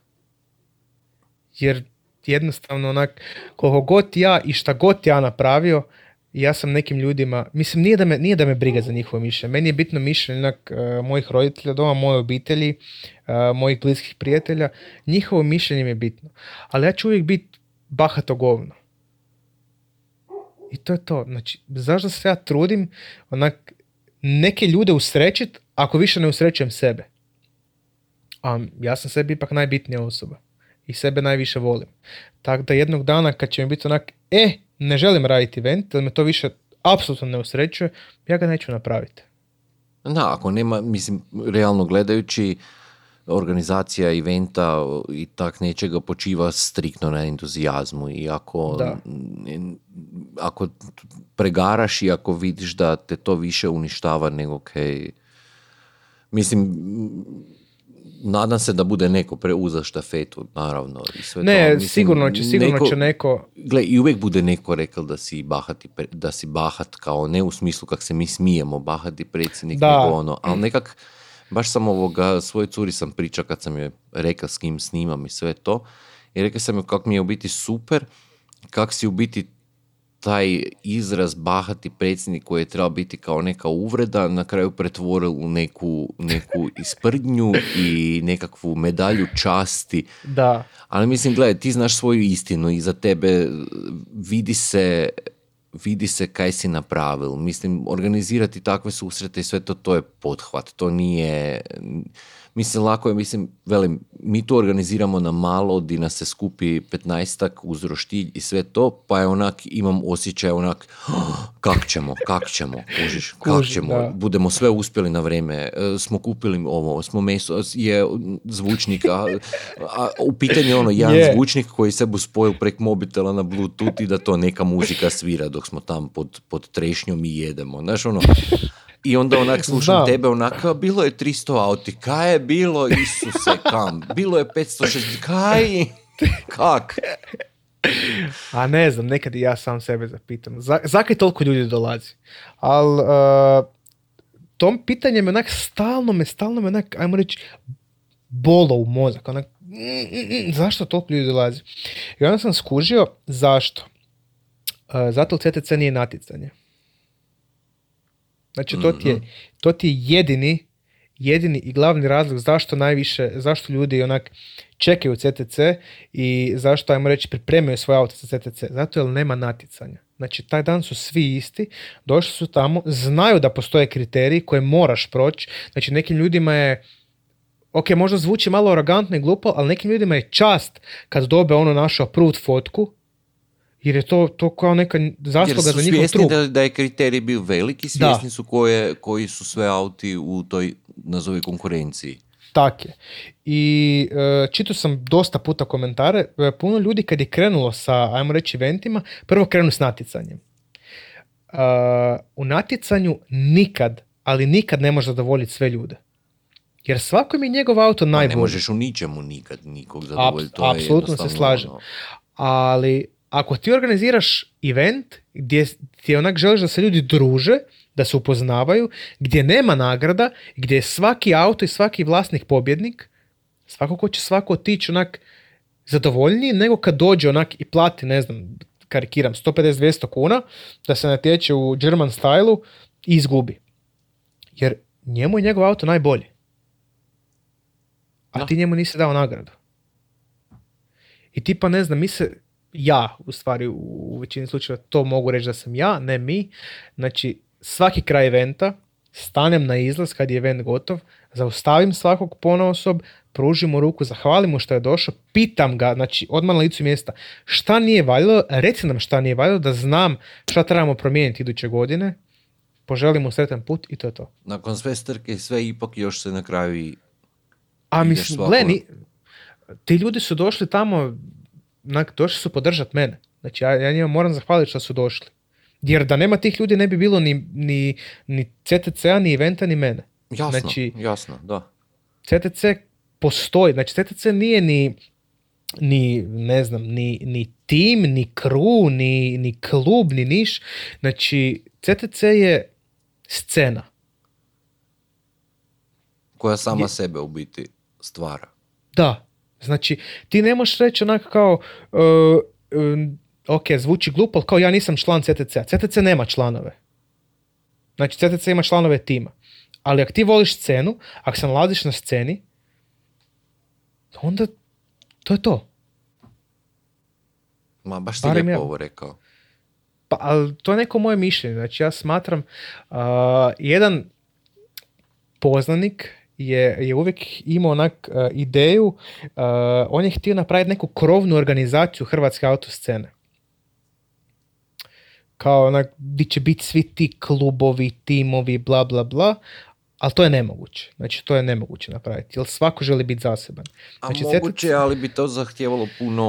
Jer jednostavno onak, koliko god ja i šta god ja napravio, ja sam nekim ljudima, mislim nije da me, nije da me briga za njihovo mišljenje, meni je bitno mišljenje onak, e, mojih roditelja doma, moje obitelji, e, mojih bliskih prijatelja, njihovo mišljenje mi je bitno. Ali ja ću uvijek biti bahato govno. I to je to. Znači, zašto se ja trudim onak, neke ljude usrećit ako više ne usrećujem sebe? A ja sam sebi ipak najbitnija osoba. I sebe najviše volim. Tako da jednog dana kad će mi biti onak, e, ne želim raditi event, jer me to više apsolutno ne usrećuje, ja ga neću napraviti. Da, ako nema, mislim, realno gledajući, organizacija eventa i tak nečega počiva striktno na entuzijazmu i ako, Da. ako pregaraš i ako vidiš da te to više uništava nego kaj... Mislim, nadam se da bude neko preuzeo štafetu, naravno. I sve Ne, to. Mislim, sigurno će, sigurno neko- će neko... Gle, i uvijek bude neko rekao da si bahati, da si bahat kao ne u smislu kak se mi smijemo bahati predsjednik, Da. nego ono, ali nekak, baš sam ovoga, svojoj curi sam pričao kad sam joj rekao s kim snimam i sve to, i rekao sam joj kako mi je u biti super, kak si u biti taj izraz bahati predsjednik koji je trebao biti kao neka uvreda, na kraju pretvoril u neku, neku isprdnju i nekakvu medalju časti. Da, ali mislim, gledaj, ti znaš svoju istinu i za tebe vidi se vidi se kaj si napravil. Mislim, organizirati takve susrete i sve to, to je pothvat. To nije... Mislim, lako je, mislim, velim, mi to organiziramo na malo, di nas se skupi 15 uz roštilj i sve to, pa je onak, imam osjećaj onak, "Oh, kak ćemo, kak ćemo, kužiš, kak ćemo, da. budemo sve uspjeli na vrijeme, e, smo kupili ovo, smo meso, je zvučnik, a, a u pitanju je ono, jedan Je. zvučnik koji se bu spojil prek mobitela na bluetooth i da to neka muzika svira dok smo tam pod, pod trešnjom i jedemo, znaš ono, i onda onak slušam Znam. tebe onak, "A, bilo je 300 auti, kaj je bilo, Isuse, kam, bilo je 560, kaj, kak? a ne znam, nekad i ja sam sebe zapitam. Za, zakaj toliko ljudi dolazi? Ali tom pitanjem onak stalno me, stalno me onak, ajmo reći, bolo u mozak. Onak, mm, mm, mm, zašto toliko ljudi dolazi? I onda sam skužio zašto. E, zato CTC nije natjecanje. Znači to ti je, to ti je jedini, jedini i glavni razlog zašto najviše, zašto ljudi onak čekaju CTC i zašto, ajmo reći, pripremaju svoje auto za CTC. Zato jer nema natjecanja. Znači, taj dan su svi isti, došli su tamo, znaju da postoje kriteriji koje moraš proći. Znači, nekim ljudima je, ok, možda zvuči malo arogantno i glupo, ali nekim ljudima je čast kad dobe ono našu approved fotku, jer je to, to kao neka Jer zasluga su za njihov svjesni trud. da, da je kriterij bio veliki, svjesni su koje, koji su sve auti u toj, nazovi, konkurenciji. Tak je. I e, čitao sam dosta puta komentare, e, puno ljudi kad je krenulo sa, ajmo reći, eventima, prvo krenu s natjecanjem. E, u natjecanju nikad, ali nikad ne može zadovoljiti sve ljude. Jer svako mi je njegov auto Pa ne najbolji. možeš u ničemu nikad nikog zadovoljiti. apsolutno se slažem. ono- Ali ako ti organiziraš event gdje ti onak želiš da se ljudi druže, da se upoznavaju, gdje nema nagrada, gdje je svaki auto i svaki vlasnik pobjednik, svakako će svako otići onak zadovoljniji nego kad dođe onak i plati, ne znam, karikiram, 150-200 kuna da se natječe u German stylu i izgubi. Jer njemu je njegov auto najbolji. A Da. ti njemu nisi dao nagradu. I tipa, ne znam, mi se, ja, u stvari, u većini slučajeva to mogu reći da sam ja, ne mi. Znači, svaki kraj eventa, stanem na izlaz kad je event gotov, zaustavim svakog ponaosob, pružim mu ruku, zahvalim mu što je došao, pitam ga, znači, odmah na licu mjesta, šta nije valjalo, reci nam šta nije valjalo, da znam šta trebamo promijeniti iduće godine, poželim mu sretan put i to je to. Nakon sve strke sve, ipak još se na kraju i... A mislim, svako- gle, ni- ti ljudi su došli tamo, onak, došli su podržat mene. Znači, ja, ja njima moram zahvaliti što su došli. Jer da nema tih ljudi ne bi bilo ni, ni, ni CTC-a, ni eventa, ni mene. Jasno, Znači- jasno, da. CTC postoji, znači CTC nije ni, ni ne znam, ni, ni tim, ni crew, ni, ni klub, ni niš. Znači, CTC je scena. Koja sama Je- sebe u biti stvara. Da, znači ti ne možeš reći onak kao uh, um, ok, zvuči glupo, ali kao ja nisam član CTC. CTC nema članove. Znači, CTC ima članove tima. Ali ako ti voliš scenu, ako se nalaziš na sceni, onda to je to. Ma, baš si Barem lijepo ja. ovo rekao. Pa, ali to je neko moje mišljenje. Znači, ja smatram, a, jedan poznanik je, je uvijek imao onak a, ideju, a, on je htio napraviti neku krovnu organizaciju hrvatske autoscene. Kao onak, di će biti svi ti klubovi, timovi, bla, bla, bla, ali to je nemoguće. Znači, to je nemoguće napraviti, jer svako želi biti zaseban. A Znači, moguće, CTC ali bi to zahtijevalo puno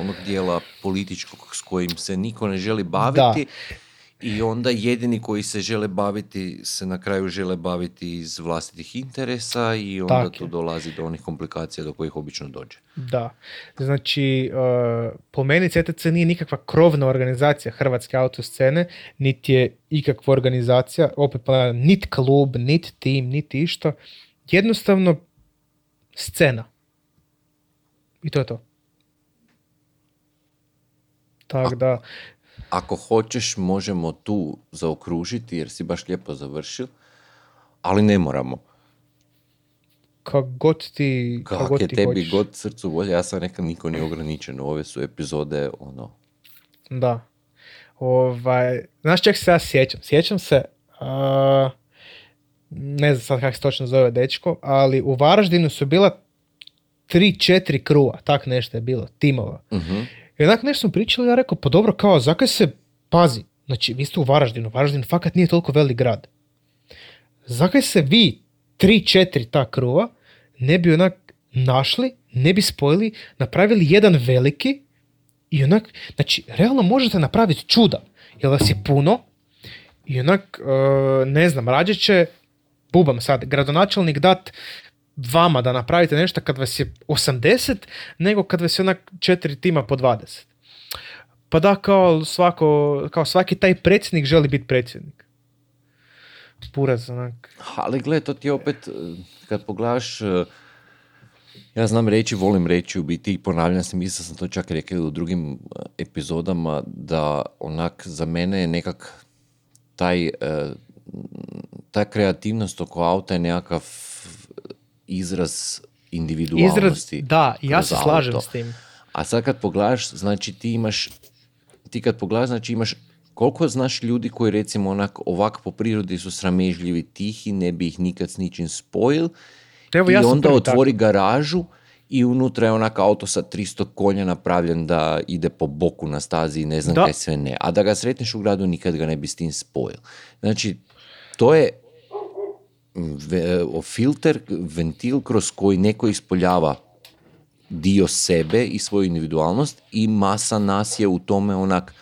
onog dijela političkog s kojim se niko ne želi baviti. I onda jedini koji se žele baviti se na kraju žele baviti iz vlastitih interesa i onda Tak tu je. dolazi do onih komplikacija do kojih obično dođe. Da. Znači, uh, po meni CTC nije nikakva krovna organizacija hrvatske autoscene, niti je ikakva organizacija, opet ponavljam, nit klub, nit tim, niti išta. Jednostavno, scena. I to je to. Tako da, Ako hoćeš, možemo tu zaokružiti jer si baš lijepo završil, ali ne moramo. kak god ti, kak Kak god je ti tebi hoćeš. god srcu volje, ja sam rekao niko nije ograničen. Ove su epizode, ono, Da. Ovaj, znaš čeg se ja sjećam? Sjećam se, a, ne znam sad kako se točno zove dečko, ali u Varaždinu su bila tri, četiri krua, tak nešto je bilo, timova. mhm. I nešto smo pričali, ja rekao, pa dobro, kao, zakaj se, pazi, znači, vi ste u Varaždinu, Varaždin fakat nije toliko velik grad. Zakaj se vi, tri, četiri ta kruva, ne bi onak našli, ne bi spojili, napravili jedan veliki i onak, znači, realno možete napraviti čuda, jer vas je puno i onak, e, ne znam, rađe će, bubam sad, gradonačelnik dat vama da napravite nešto kad vas je 80, nego kad vas je onak četiri tima po 20. Pa da, kao, svako, kao svaki taj predsjednik želi biti predsjednik. Buraz, onak. Ali gle, to ti je opet, eh, kad pogledaš, eh, ja znam reći, volim reći u biti i ponavljam se, mislio sam to čak rekao u drugim eh, epizodama, da onak za mene je nekak taj, ta kreativnost oko auta je nekakav izraz individualnosti. Izraz, da, ja se slažem auto. s tim. A sad kad pogledaš, znači ti imaš, ti kad pogledaš, znači imaš, koliko znaš ljudi koji recimo onak ovak po prirodi su sramežljivi, tihi, ne bi ih nikad s ničim spojil Evo, i ja onda otvori garažu i unutra je onak auto sa 300 konja napravljen da ide po boku na stazi i ne znam Da. kaj sve ne. A da ga sretneš u gradu nikad ga ne bi s tim spojil. Znači, to je filter, ventil kroz koji neko ispoljava dio sebe i svoju individualnost i masa nas je u tome onak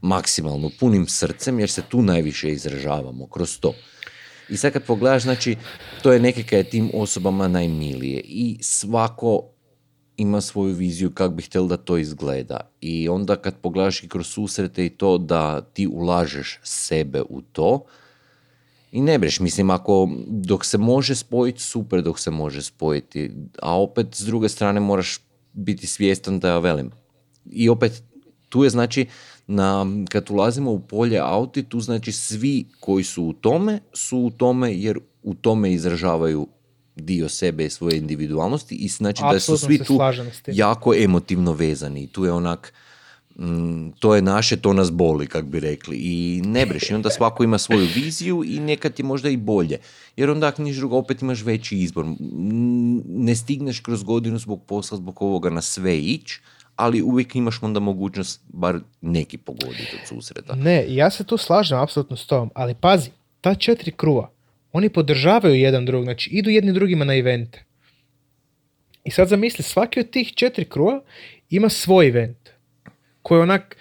maksimalno punim srcem jer se tu najviše izražavamo kroz to. I sad kad pogledaš, znači, to je neke kaj je tim osobama najmilije i svako ima svoju viziju kako bi htjel da to izgleda. I onda kad pogledaš i kroz susrete i to da ti ulažeš sebe u to, i ne breš, mislim, ako dok se može spojiti, super dok se može spojiti, a opet s druge strane moraš biti svjestan da ja velim. I opet, tu je znači, na, kad ulazimo u polje auti, tu znači svi koji su u tome, su u tome jer u tome izražavaju dio sebe i svoje individualnosti i znači da su svi tu jako emotivno vezani. Tu je onak, to je naše, to nas boli, kak bi rekli. I ne breš, i onda svako ima svoju viziju i nekad je možda i bolje. Jer onda ako niš drugo, opet imaš veći izbor. Mm, Ne stigneš kroz godinu zbog posla, zbog ovoga na sve ić, ali uvijek imaš onda mogućnost bar neki pogoditi od susreta. Ne, ja se tu slažem apsolutno s tobom, ali pazi, ta četiri kruva, oni podržavaju jedan drugog, znači idu jedni drugima na evente. I sad zamisli, svaki od tih četiri kruva ima svoj event, koji onak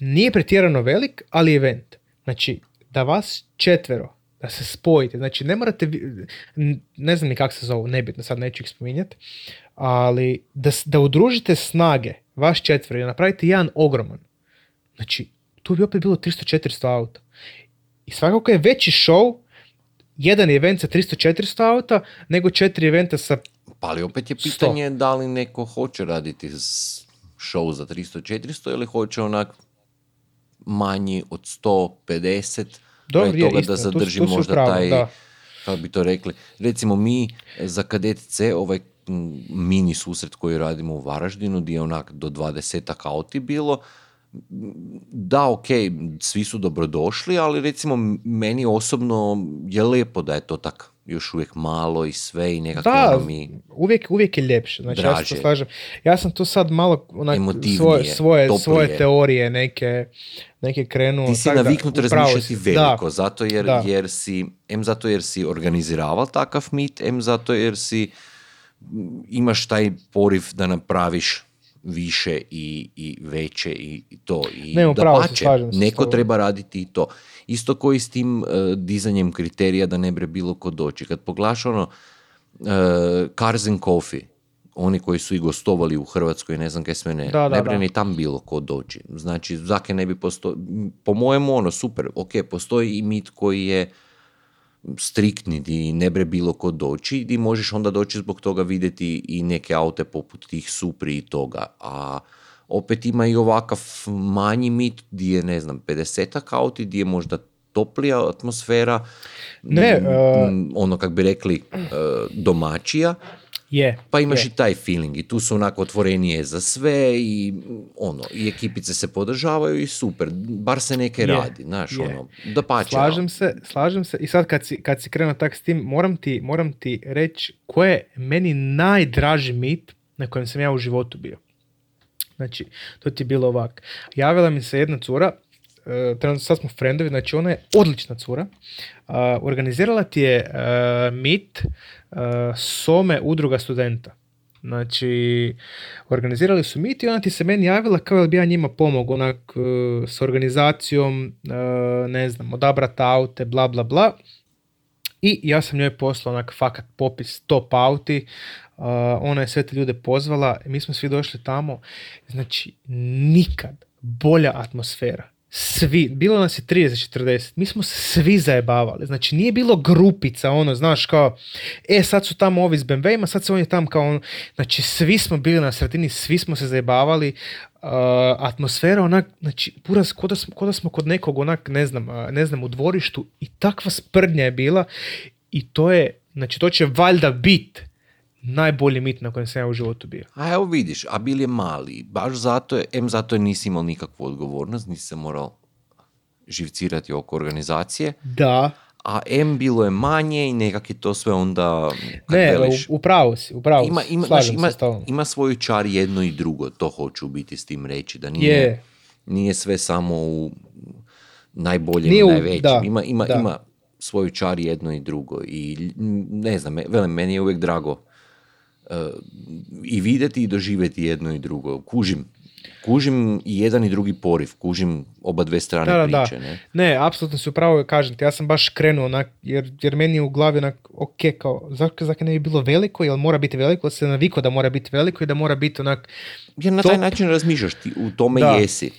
nije pretjerano velik, ali event. Znači, da vas četvero, da se spojite, znači ne morate, ne znam ni kako se zovu, nebitno, sad neću ih spominjati, ali da, da udružite snage, vaš četvero i napravite jedan ogroman, Znači, tu bi opet bilo 300-400 auta. I svakako je veći show jedan event sa 300-400 auta nego četiri eventa sa... Pa ali opet je pitanje da li neko hoće raditi s show za 300-400 ili hoće onak manji od 150 Dobro, je, toga istina, da tu zadrži tu su u možda pravu, taj, da. kako bi to rekli, recimo mi za kadet C ovaj mini susret koji radimo u Varaždinu, gdje je onak do 20 auti bilo, da, ok, svi su dobrodošli, ali recimo meni osobno je lijepo da je to tak još uvijek malo i sve i nekako Da, ono mi... uvijek, uvijek je ljepše. Znači, ja se Draže. to slažem. Ja sam tu sad malo onak, svoje, svoje, svoje teorije neke, neke krenuo. Ti si tak da, naviknut pravu razmišljati si. veliko, Da, zato jer, da. jer si, em zato jer si organiziraval takav mit, em zato jer si m, imaš taj poriv da napraviš više i, i veće i, to. I Ne, slažem se s neko treba raditi i to. Isto koji s tim e, dizanjem kriterija da ne bre bilo ko doći. Kad poglaš ono uh, Cars and Coffee, oni koji su i gostovali u Hrvatskoj, ne znam kaj sve ne, Da, da, ne bre da. ni tam bilo ko doći. Znači, zake ne bi posto... Po mojemu, ono, super, ok, postoji i mit koji je striktni, di ne bre bilo ko doći, di možeš onda doći zbog toga vidjeti i neke aute poput tih Supri i toga, a opet ima i ovakav manji mit di je, ne znam, 50 auti, di je možda toplija atmosfera, Ne, uh, ono, kak bi rekli, uh, domaćija, Je. pa imaš je. i taj feeling i tu su onako otvorenije za sve i ono, i ekipice se podržavaju i super, bar se neke Je, radi, znaš, ono, da pače. Slažem se, slažem se. I sad kad si, kad si krenuo tak s tim, moram ti, moram ti reći ko je meni najdraži mit na kojem sam ja u životu bio. Znači, to ti je bilo ovak. Javila mi se jedna cura, e, trenutno sad smo frendovi, znači ona je odlična cura. A, organizirala ti je e, mit e, Some udruga studenta. Znači, organizirali su mit i ona ti se meni javila kao da bi ja njima pomogao onak e, s organizacijom, e, ne znam, odabrat aute, bla bla bla. I ja sam njoj poslao onak fakat popis top auti, uh, ona je sve te ljude pozvala, mi smo svi došli tamo, znači nikad bolja atmosfera. Svi, bilo nas je 30-40, mi smo se svi zajebavali, znači nije bilo grupica, ono, znaš, kao, e, sad su tamo ovi s BMW-ima, sad se on je tamo kao, ono, znači svi smo bili na sredini, svi smo se zajebavali, uh, atmosfera onak, znači, pura, ko da, smo, smo kod nekog onak, ne znam, ne znam, u dvorištu i takva sprdnja je bila i to je, znači, to će valjda bit najbolji mit na kojem sam ja u životu bio. A evo vidiš, a bil je mali, baš zato je, em zato je nisi imao nikakvu odgovornost, nisi se morao živcirati oko organizacije, Da, a M bilo je manje i nekak je to sve onda, ne, veliš, u, u pravu si, u pravu ima, ima, znaš, ima, ima svoju čar jedno i drugo, to hoću biti s tim reći, da nije, Je. nije sve samo u najboljem Nije i u- najvećem, da, ima, ima, da. ima svoju čar jedno i drugo i ne znam, velim, meni je uvijek drago i vidjeti i doživjeti jedno i drugo, kužim, kužim i jedan i drugi poriv, kužim oba dve strane Da, da, da. priče, ne? Ne, apsolutno si upravo, kažem ti, ja sam baš krenuo onak, jer, jer meni je u glavi onak, ok, kao, zašto zaka ne bi bilo veliko, jel mora biti veliko, se naviko da mora biti veliko i da mora biti onak, Jer na To- taj način razmišljaš, ti u tome Da. jesi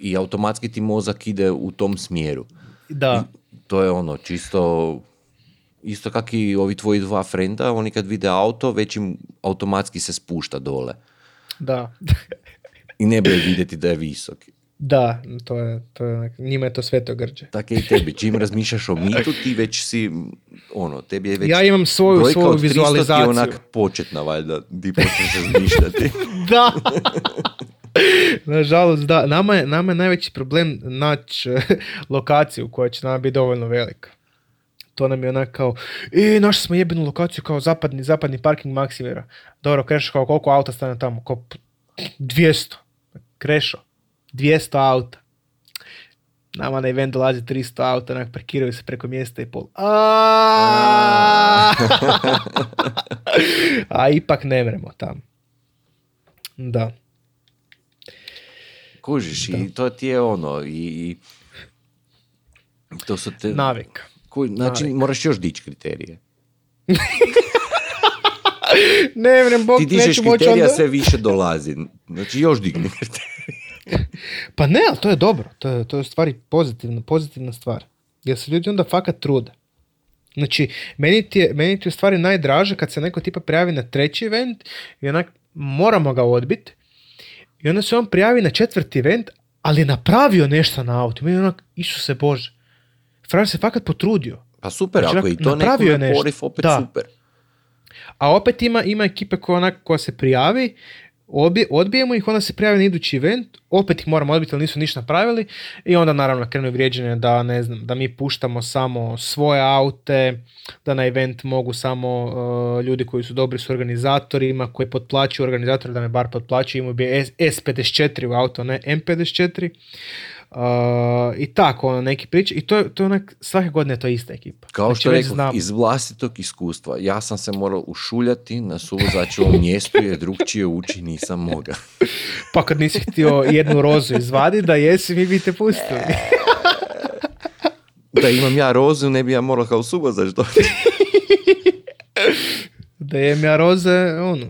i automatski ti mozak ide u tom smjeru. da, To je ono, čisto, isto kak i ovi tvoji dva frenda, oni kad vide auto, već im automatski se spušta dole. da, I ne bude vidjeti da je visok. da, to je, to je njima je to sveto grđe. Tako je i tebi, čim razmišljaš o mitu, ti već si, ono, tebi je već... Ja imam svoju, brojka svoju od 300 ti je vizualizaciju. onak početna, valjda, di počneš razmišljati. da. Nažalost, da. Nama je, nama je najveći problem naći lokaciju koja će nam biti dovoljno velika. To nam je onak kao, e, našli smo jebenu lokaciju kao zapadni, zapadni parking Maksimira. Dobro, krešo kao koliko auta stane tamo? Kao p- 200. Krešo. 200 auta. Nama na event dolazi 300 auta, onak parkiraju se preko mjesta i pol. A, A ipak ne mremo tamo. Da. Kužiš, i to ti je ono, i... i to su te... Navika. Ku- znači, moraš još dići kriterije. Ne vrem, bok, Ti dižeš kriterija, onda. sve više dolazi. Znači, još digni kriterije. Pa ne, ali to je dobro. To je, to je stvari pozitivna, pozitivna stvar. Jer se ljudi onda fakat trude. Znači, meni ti, je, meni ti je stvari najdraže kad se neko tipa prijavi na treći event i onak moramo ga odbiti. i onda se on prijavi na četvrti event, ali je napravio nešto na autu. Meni je onak, Isuse Bože. Frajer se fakat potrudio. Pa super, Znači, ako i to nekome nešto. poriv, opet Da. super. A opet ima, ima ekipe koja, onak, koja se prijavi, odbije, odbijemo ih, onda se prijavi na idući event, opet ih moramo odbiti, ali nisu ništa napravili i onda naravno krenu vrijeđenje da ne znam, da mi puštamo samo svoje aute, da na event mogu samo uh, ljudi koji su dobri s organizatorima, koji potplaćuju organizatori, da me bar potplaćuju, imaju bi S- S54 u auto, ne M54. Uh, I tako, ono, neki priče. I to, je- to je onak, svake godine je to ista ekipa. Kao Znači, što rekao, znam. iz vlastitog iskustva, ja sam se morao ušuljati na suvozačevom mjestu jer drugčije ući nisam mogao. Pa kad nisi htio jednu rozu izvadi, da jesi, mi bi te pustili. Da imam ja rozu, ne bi ja morao kao suvozač to. Da jem ja roze, ono,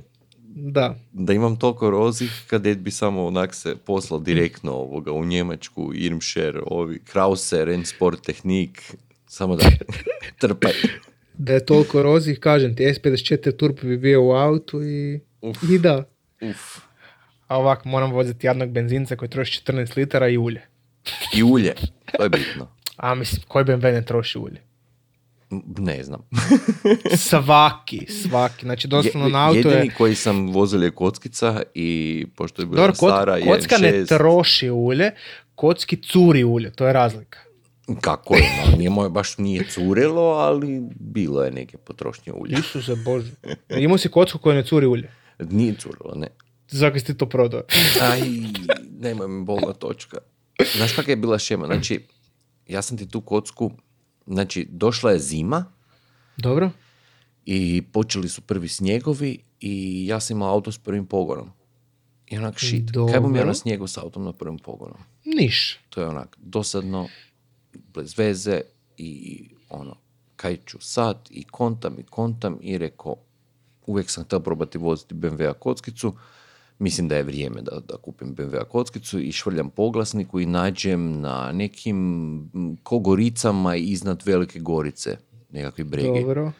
da. Da imam toliko rozi, kadet bi samo onak se poslao direktno ovoga u Njemačku, Irmscher, ovi, Krause, Rensport Tehnik, samo da trpaj. Da je toliko rozi, kažem ti, S54 turbo bi bio u autu i, Uf. i da. Uf. A ovako moram voziti jednog benzinca koji troši 14 litara i ulje. I ulje, to je bitno. A mislim, koji BMW ne troši ulje? Ne znam. Svaki, svaki. Znači, doslovno Je- na auto Jedini je... koji sam vozil je kockica i pošto je bila kod, stara kocka ne 1.6, troši ulje, kocki curi ulje, to je razlika. Kako je, no, nije moje baš nije curilo, ali bilo je neke potrošnje ulja. Isuse Bože. Imao si kocku koja ne curi ulje. Nije curilo, ne. Zako si ti to prodao? Aj, nemoj mi bolna točka. Znaš kakva je bila šema? Znači, ja sam ti tu kocku, znači, došla je zima Dobro. i počeli su prvi snjegovi i ja sam imao auto s prvim pogonom. I onak shit, kaj bom ja Dobro. na snijegu s autom na prvim pogonom? Niš. To je onak dosadno, bez veze i ono, kaj ću sad i kontam i kontam i rekao, uvijek sam htio probati voziti BMW-a kockicu, mislim da je vrijeme da, da kupim BMW-a kockicu i švrljam poglasniku i nađem na nekim m, ko Goricama iznad Velike Gorice, nekakvi bregi. Dobro.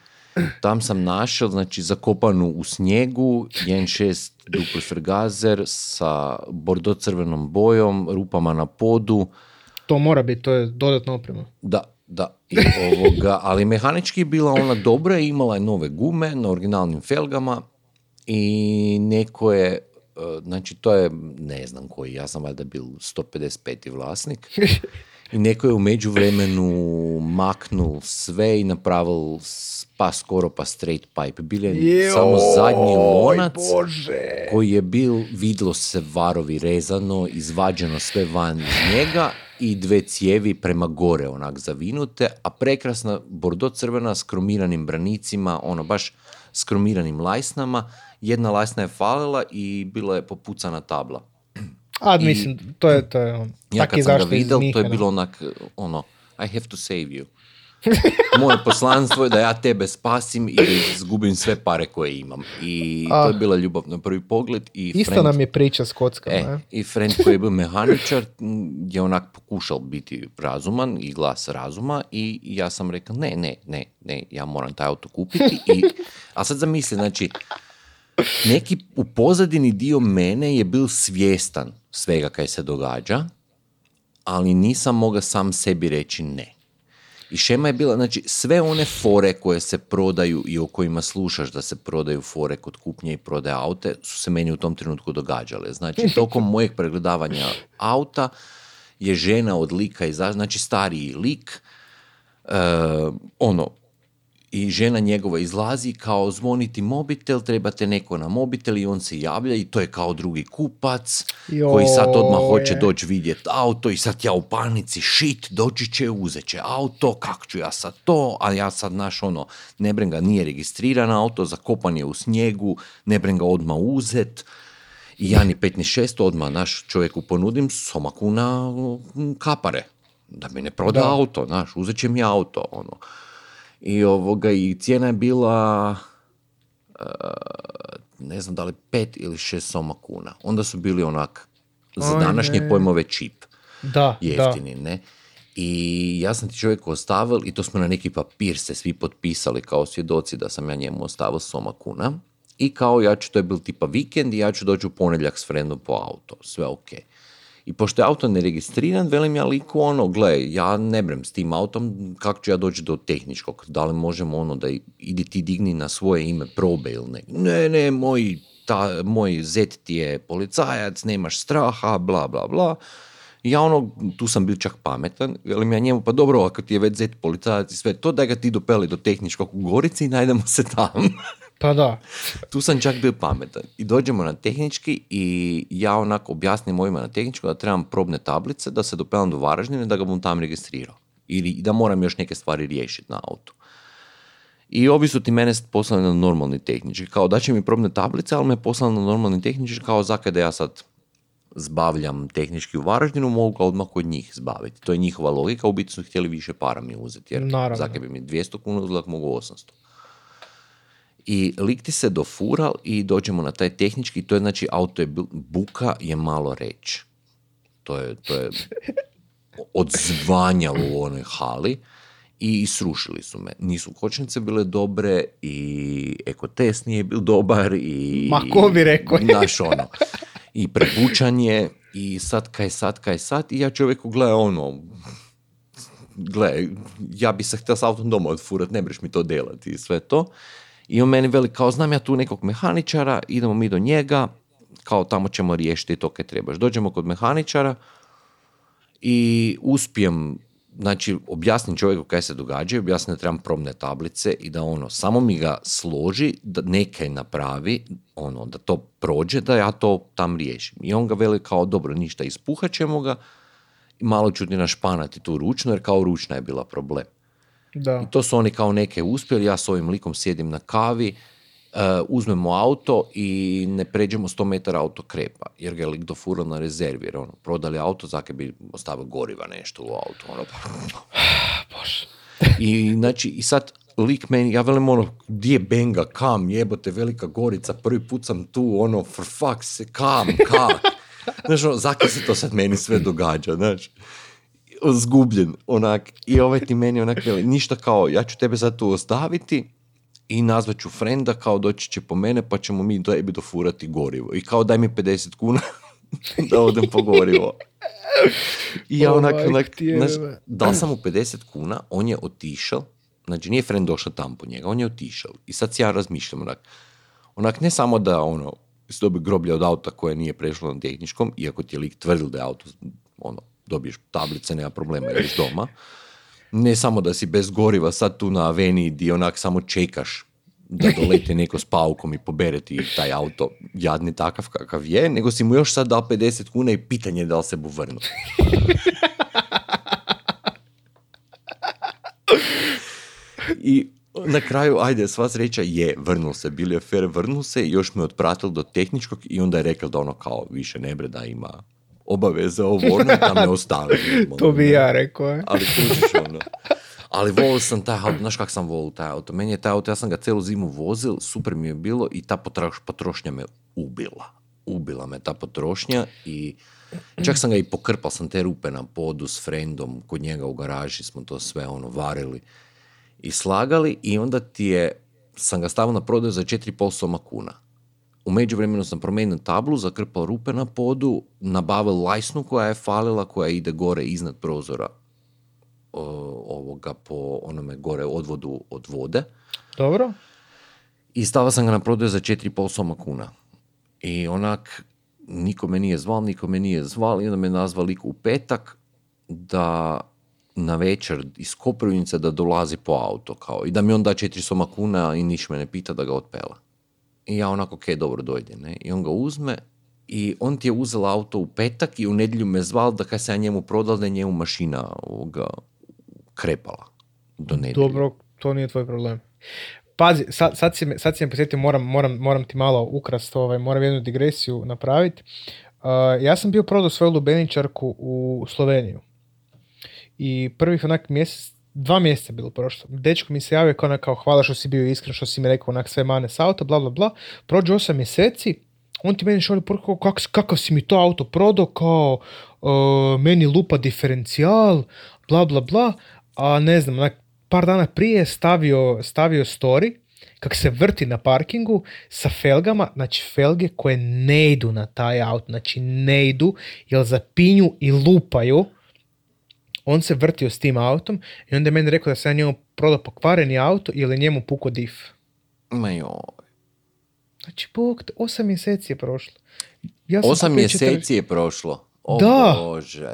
Tam sam našao, znači, zakopanu u snijegu, 1.6 dupli frgazer sa bordo crvenom bojom, rupama na podu, To mora biti, to je dodatna oprema. da, da, i ovoga, ali mehanički je bila ona dobra, imala je nove gume na originalnim felgama i neko je, znači to je, ne znam koji, ja sam valjda bil 155. vlasnik i neko je u međuvremenu maknul sve i napravil pa skoro pa straight pipe. Bil je samo zadnji lonac Bože. koji je bil, vidlo se varovi rezano, izvađeno sve van iz njega i dve cijevi prema gore onak zavinute, a prekrasna bordo crvena s kromiranim branicima, ono baš s kromiranim lajsnama. Jedna lajsna je falila i bila je popucana tabla. A, I- mislim, to je, to je on. Ja kad sam ga vidjel, to je bilo onak, ono, I have to save you. Moje poslanstvo je da ja tebe spasim i izgubim sve pare koje imam. I to je bila ljubav na prvi pogled. I Isto friend- nam je priča s kockama. E, i friend koji je bio mehaničar je onak pokušao biti razuman i glas razuma i ja sam rekao ne, ne, ne, ne, ja moram taj auto kupiti. I, a sad zamisli, znači, neki u pozadini dio mene je bil svjestan svega kaj se događa, ali nisam mogao sam sebi reći ne. I šema je bila, znači sve one fore koje se prodaju i o kojima slušaš da se prodaju fore kod kupnje i prodaje aute su se meni u tom trenutku događale. Znači tokom mojeg pregledavanja auta je žena od lika iza, znači stariji lik, e, ono, i žena njegova izlazi kao zvoniti mobitel, trebate neko na mobitel i on se javlja i to je kao drugi kupac koji sad odmah hoće doći vidjeti auto i sad ja u panici, shit, doći će, uzet će auto, kak ću ja sad to, a ja sad naš ono, ne brem ga, nije registriran auto, zakopan je u snijegu, ne brem ga odmah uzet, i ja ni 5 ni 6 odmah naš čovjeku ponudim soma kuna mm, kapare, da mi ne proda Da. auto, znaš, uzet će mi auto, ono. I ovoga, i cijena je bila, e, ne znam da li 5 ili 6 soma kuna. Onda su bili onak, za Oj, današnje ne. pojmove čip, Da, jeftini, ne? I ja sam ti čovjeku ostavil, i to smo na neki papir se svi potpisali kao svjedoci da sam ja njemu ostavil soma kuna. I kao ja ću, to je bil tipa vikend i ja ću doći u ponedjeljak s frendom po auto, sve ok. I pošto je auto neregistriran, velim ja liku ono, gle, ja ne brem s tim autom, kako ću ja doći do tehničkog, da li možemo ono da idi ti digni na svoje ime probe ili ne. Ne, ne, moj, ta, moj zet ti je policajac, nemaš straha, bla, bla, bla. Ja ono, tu sam bil čak pametan, velim ja njemu, pa dobro, ako ti je već zet policajac i sve to, daj ga ti dopeli do tehničkog u Gorici i najdemo se tamo. Pa da. tu sam čak bio pametan. I dođemo na tehnički i ja onako objasnim ovima na tehničku da trebam probne tablice, da se dopelam do Varaždine, da ga bom tam registrirao. Ili da moram još neke stvari riješiti na autu. I ovi su ti mene poslali na normalni tehnički. Kao da će mi probne tablice, ali me poslali na normalni tehnički kao zakaj da ja sad zbavljam tehnički u Varaždinu, mogu ga odmah kod njih zbaviti. To je njihova logika, u biti su htjeli više para mi uzeti, jer zakaj bi mi 200 kuna uzela, mogu 800. I lik ti se dofural i dođemo na taj tehnički, to je znači auto je buka je malo reći. To je, to je odzvanjalo u onoj hali i srušili su me. Nisu kočnice bile dobre i ekotest nije bil dobar i... Ma ko bi rekao? Naš ono. I prebučanje i sad kaj sad kaj sad i ja čovjeku gle ono gle, ja bi se htio s autom doma odfurat, ne breš mi to delati i sve to. I on meni veli, kao znam ja tu nekog mehaničara, idemo mi do njega, kao tamo ćemo riješiti to kaj trebaš. Dođemo kod mehaničara i uspijem, znači objasnim čovjeku kaj se događa, objasnim da trebam probne tablice i da ono, samo mi ga složi, da nekaj napravi, ono, da to prođe, da ja to tam riješim. I on ga veli kao, dobro, ništa, ispuhat ćemo ga, malo ću ti našpanati tu ručno, jer kao ručna je bila problem. Da. I to su oni kao neke uspjeli, ja s ovim likom sjedim na kavi, uh, uzmemo auto i ne pređemo 100 metara auto krepa, jer ga je lik dofurao na rezervi, jer ono, prodali auto, zake bi ostavio goriva nešto u auto. Ono, Bože. I, znači, i sad lik meni, ja velim ono, gdje benga, kam, jebote, velika gorica, prvi put sam tu, ono, for fuck se, kam, kak. Znaš, ono, zake se to sad meni sve događa, znaš zgubljen, onak, i ovaj ti meni onak, ništa kao, ja ću tebe sad tu ostaviti i nazvat ću frenda, kao doći će po mene, pa ćemo mi tebi dofurati gorivo. I kao daj mi 50 kuna da odem po gorivo. I ja onak, onak, dal sam mu 50 kuna, on je otišao, znači nije friend došao tam po njega, on je otišao. I sad si ja razmišljam, onak, onak ne samo da ono, se dobi groblje od auta koje nije prešlo na tehničkom, iako ti je lik tvrdil da je auto ono, dobiješ tablice, nema problema, ideš doma. Ne samo da si bez goriva sad tu na aveni gdje onak samo čekaš da doleti neko s paukom i pobere ti taj auto jadni takav kakav je, nego si mu još sad dao 50 kuna i pitanje da li se bu vrnu. I na kraju, ajde, sva sreća je, vrnul se, bili je fair, vrnul se još me otpratil do tehničkog i onda je rekao da ono kao više ne bre da ima obaveze ovo ono da me ostavi. to bi ja rekao. Je. Ali kužiš ono. Ali volio sam taj auto, znaš kak sam volio taj auto. Meni je taj auto, ja sam ga celu zimu vozil, super mi je bilo i ta potrošnja me ubila. Ubila me ta potrošnja i čak sam ga i pokrpal, sam te rupe na podu s frendom, kod njega u garaži smo to sve ono varili i slagali i onda ti je, sam ga stavio na prodaju za 4,5 soma kuna u međuvremenu sam promijenio tablu, zakrpao rupe na podu, nabavio lajsnu koja je falila, koja ide gore iznad prozora ovoga po onome gore odvodu od vode. Dobro. I stavio sam ga na prodaju za 4,5 soma kuna. I onak, niko me nije zval, niko me nije zval, i onda me nazva lik u petak da na večer iz Koprivnice da dolazi po auto kao i da mi on da 4 soma kuna i niš me ne pita da ga otpela. I ja onako, ok, dobro, dojde. Ne? I on ga uzme i on ti je uzeo auto u petak i u nedjelju me zval da kad se ja njemu prodal da je njemu mašina ovoga krepala do nedjelju. Dobro, to nije tvoj problem. Pazi, sad, sad, si, me, me posjetio, moram, moram, moram ti malo ukrast, ovaj, moram jednu digresiju napraviti. Uh, ja sam bio prodao svoju lubeničarku u Sloveniju. I prvih onak mjesec, dva mjeseca bilo prošlo. Dečko mi se javio kao, kao hvala što si bio iskren, što si mi rekao onak sve mane s auta, bla bla bla. Prođe osam mjeseci, on ti meni šalje poruku kak, kakav si mi to auto prodao, kao uh, meni lupa diferencijal, bla bla bla, a ne znam, onak, par dana prije stavio, stavio story kak se vrti na parkingu sa felgama, znači felge koje ne idu na taj auto, znači ne idu jer zapinju i lupaju. On se vrtio s tim autom i onda je meni rekao da sam ja njemu prodao pokvareni auto ili je njemu puko dif. Ma joj. Znači, bog, osam mjeseci je prošlo. Ja sam Osam mjeseci je prošlo. O Da. Bože.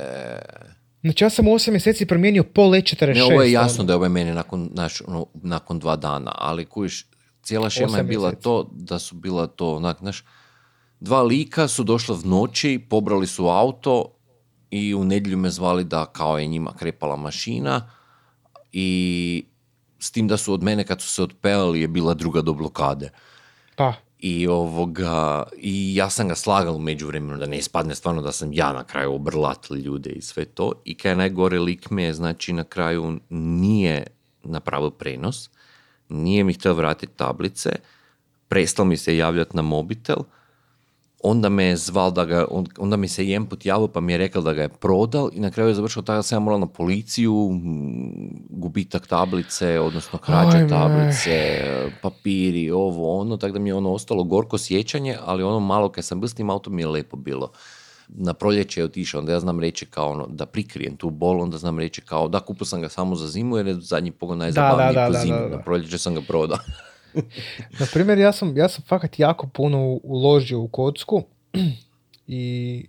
Znači ja sam u 8 mjeseci promijenio pol E46. Ne, ovo je jasno da je ovo meni nakon, znaš, ono, nakon dva dana, ali kujiš, cijela šema je Osam bila mjeseci. to, da su bila to, onak, znaš, dva lika su došla v noći, pobrali su auto i u nedjelju me zvali da kao je njima krepala mašina i s tim da su od mene kad su se otpelali je bila druga do blokade. Pa, I ovoga, i ja sam ga slagal u međuvremenu da ne ispadne stvarno da sam ja na kraju obrlatil ljude i sve to. I kaj je najgore lik me je, znači na kraju nije napravio prenos, nije mi htio vratiti tablice, prestao mi se javljati na mobitel, onda me je zval da ga, on- onda mi se jedan put javio pa mi je rekao da ga je prodal i na kraju je završio tako da sam ja morao na policiju, gubitak tablice, odnosno krađa Ajme. tablice, papiri, ovo, ono, tako da mi je ono ostalo gorko sjećanje, ali ono malo kad sam bio s tim autom mi je lepo bilo. Na proljeće je otišao, onda ja znam reći kao ono, da prikrijem tu bol, onda znam reći kao, da, kupio sam ga samo za zimu jer je zadnji pogon najzabavniji da. na proljeće sam ga prodao. na primjer, ja sam, ja sam fakat jako puno uložio u kocku i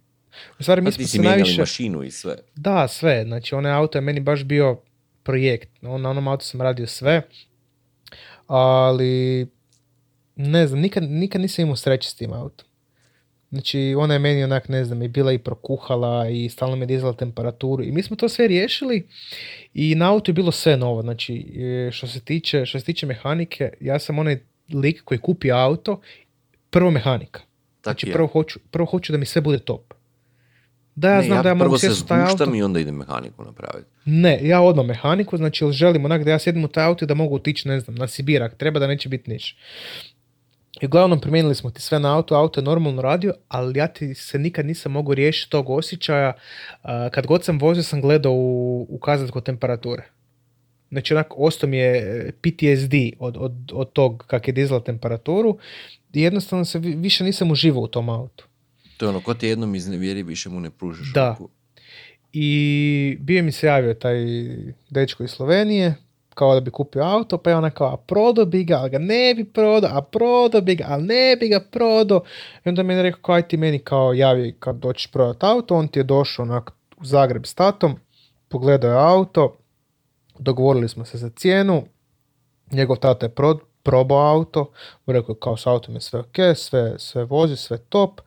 u stvari mi smo se najviše... mašinu i sve. Da, sve. Znači, onaj auto je meni baš bio projekt. On, na onom autu sam radio sve. Ali, ne znam, nikad, nikad nisam imao sreće s tim autom. Znači, ona je meni onak, ne znam, i bila i prokuhala i stalno mi je dizala temperaturu. I mi smo to sve riješili i na autu je bilo sve novo. Znači, e, što se tiče, što se tiče mehanike, ja sam onaj lik koji kupi auto, prvo mehanika. Znači, ja. prvo hoću, prvo hoću da mi sve bude top. Da ja Ne, znam da ja mogu prvo se sjesti taj auto. zguštam i onda idem mehaniku napraviti. Ne, ja odmah mehaniku, znači želim onak da ja sjedim u taj auto i da mogu otići, ne znam, na Sibirak, treba da neće biti niš. I uglavnom promijenili smo ti sve na auto, auto je normalno radio, ali ja ti se nikad nisam mogao riješiti tog osjećaja. a, kad god sam vozio sam gledao u, u kazaljku temperature. Znači onak ostao mi je e, PTSD od, od, od tog kak je dizala temperaturu i jednostavno se vi- više nisam uživao u tom autu. To je ono, ko te jednom iznevjeri, više mu ne pružiš Da. ruku. I bio mi se javio taj dečko iz Slovenije, kao da bi kupio auto, pa je ona kao, a prodao bi ga, ali ga ne bi prodao, a prodao bi ga, ali ne bi ga prodao. I onda mi je rekao, kao, aj ti meni kao javi kad doćeš prodati auto, on ti je došao onak u Zagreb s tatom, pogledao je auto, dogovorili smo se za cijenu, njegov tata je pro, probao auto, rekao kao s autom je sve ok, sve, sve vozi, sve top.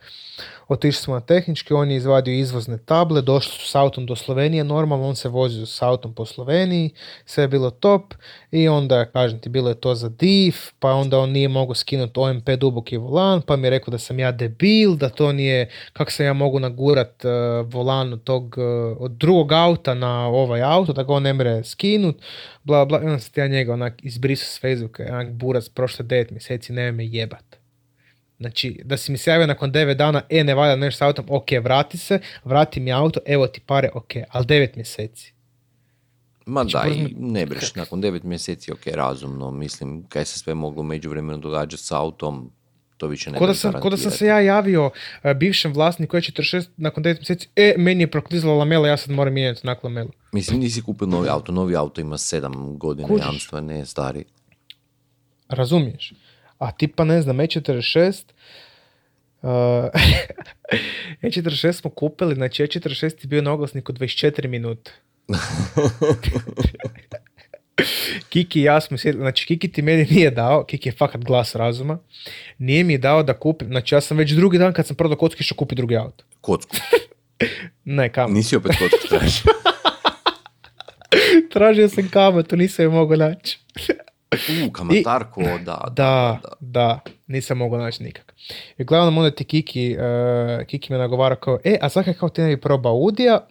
Otišli smo na tehnički, on je izvadio izvozne table, došli su s autom do Slovenije, normalno on se vozio s autom po Sloveniji, sve je bilo top i onda, kažem ti, bilo je to za div, pa onda on nije mogao skinuti OMP duboki volan, pa mi je rekao da sam ja debil, da to nije, kako sam ja mogu nagurat eh, volan od tog, eh, od drugog auta na ovaj auto, da ga on ne mre skinut, bla bla, i onda sam ja njega onak izbrisao s Facebooka, onak burac prošle 9 mjeseci, ne me jebat. Znači, da si mi se javio nakon 9 dana, e, ne valja nešto s autom, ok, vrati se, vrati mi auto, evo ti pare, ok, ali 9 mjeseci. Ma da, prvo- i ne breš, nakon devet mjeseci, ok, razumno, mislim, kaj se sve moglo u međuvremenu događati s autom, to više ne Ko da, treba sam, ko da sam se ja javio e, bivšem vlasniku koji je 46 nakon 9 mjeseci, e, meni je proklizala lamela, ja sad moram mijenjati onak lamelu. Mislim, nisi kupio novi auto, novi auto ima sedam godina Kužiš. jamstva, ne stari. Razumiješ? A tipa, ne znam, E46, uh, E46 smo kupili, znači E46 je bio na oglasniku 24 minute. Kiki i ja smo sjedili, znači Kiki ti meni nije dao, Kiki je fakat glas razuma, nije mi dao da kupim, znači ja sam već drugi dan kad sam prodao kocku išao kupiti drugi auto. Kocku. Ne, kam. Nisi opet kocku tražio. Tražio sam kamatu, nisam je mogao naći. U, kamatarko, da, Da, da, nisam mogao naći nikak. I uglavnom onda ti Kiki, eh, Kiki me nagovara kao, e, a zakaj kao ti ne bi probao Audija?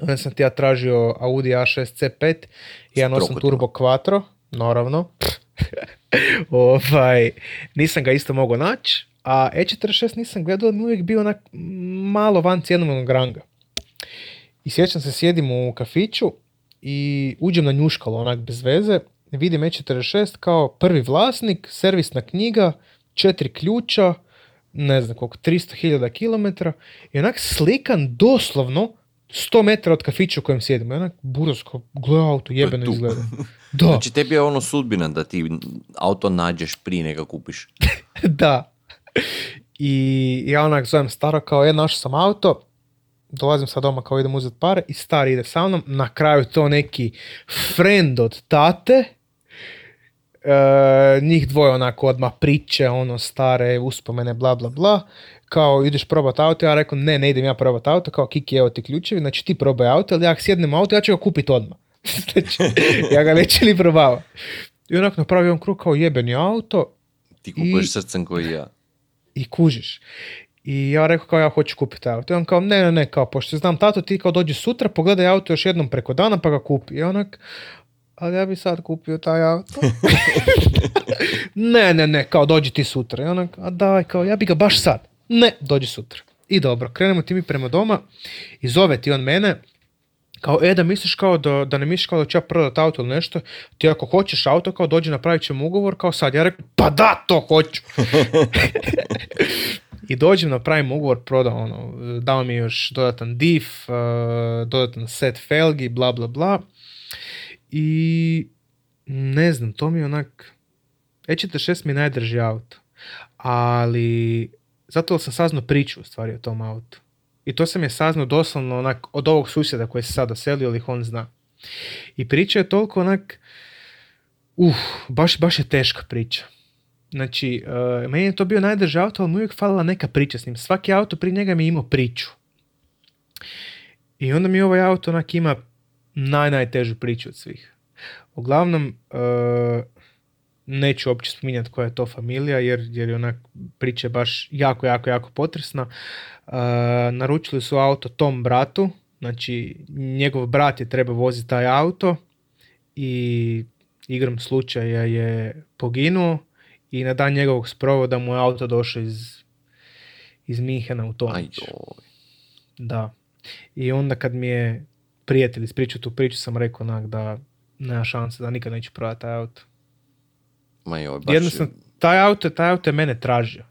Onda sam ti ja tražio Audi A6 C5, 1.8 prokotima. Turbo Quattro, naravno. ovaj, nisam ga isto mogao naći, a E46 nisam gledao, mi uvijek bio onak malo van cijenovnog ranga. I sjećam se, sjedim u kafiću i uđem na njuškalo, onak bez veze, vidim E46 kao prvi vlasnik, servisna knjiga, četiri ključa, ne znam koliko, 300.000 km i onak slikan doslovno 100 metara od kafića u kojem sjedimo. I onak burosko, gle auto, jebeno izgleda. Da, Znači tebi je ono sudbina da ti auto nađeš prije nego kupiš. da. I ja onak zovem staro kao, je našao sam auto, dolazim sad doma kao idem uzeti pare i stari ide sa mnom, na kraju to neki friend od tate, E, njih dvoje onako odmah priče, ono stare uspomene, bla bla bla, kao ideš probat auto, ja rekao ne, ne idem ja probat auto, kao Kiki evo ti ključevi, znači ti probaj auto, ali ja sjednem u auto, ja ću ga kupiti odmah. znači, ja ga neću ni probava. I onako napravio on krug kao jebeni auto Ti kupuješ I- srcem koji ja. i kužiš. I ja rekao kao ja hoću kupiti auto. I on kao ne, ne, ne, kao pošto znam tato ti kao dođi sutra, pogledaj auto još jednom preko dana pa ga kupi. I onak, ali ja bi sad kupio taj auto. ne, ne, ne, kao dođi ti sutra. I onak, a daj, kao ja bi ga baš sad. Ne, dođi sutra. I dobro, krenemo ti mi prema doma i zove ti on mene, kao, e, da misliš kao da, da ne misliš kao da ću ja prodat auto ili nešto, ti ako hoćeš auto, kao dođi napravit ćemo ugovor, kao sad. Ja rekao, pa da, to hoću. I dođem, napravim ugovor, prodao ono, dao mi još dodatan div, uh, dodatan set felgi, bla bla bla. I ne znam, to mi je onak, E46 mi je najdrži auto. Ali, zato sam saznao priču u stvari o tom autu. I to sam je saznao doslovno onak od ovog susjeda koji se sad doselio, ali ih on zna. I priča je toliko onak, uh, baš, baš je teška priča. Znači, uh, meni je to bio najdrži auto, ali mu je uvijek falila neka priča s njim. Svaki auto prije njega mi je imao priču. I onda mi ovaj auto onak ima naj, najtežu priču od svih. Uglavnom, uh, neću uopće spominjati koja je to familija, jer, jer je onak priča baš jako, jako, jako potresna. Uh, naručili su auto tom bratu, znači njegov brat je treba voziti taj auto i igrom slučaja je poginuo i na dan njegovog sprovoda mu je auto došao iz, iz Minhena u Tomić. Da. I onda kad mi je prijatelj ispričao tu priču, sam rekao onak da nema šanse da nikad neću prodati taj auto. Ma joj, baš... Jednostavno, taj auto, taj auto je mene tražio.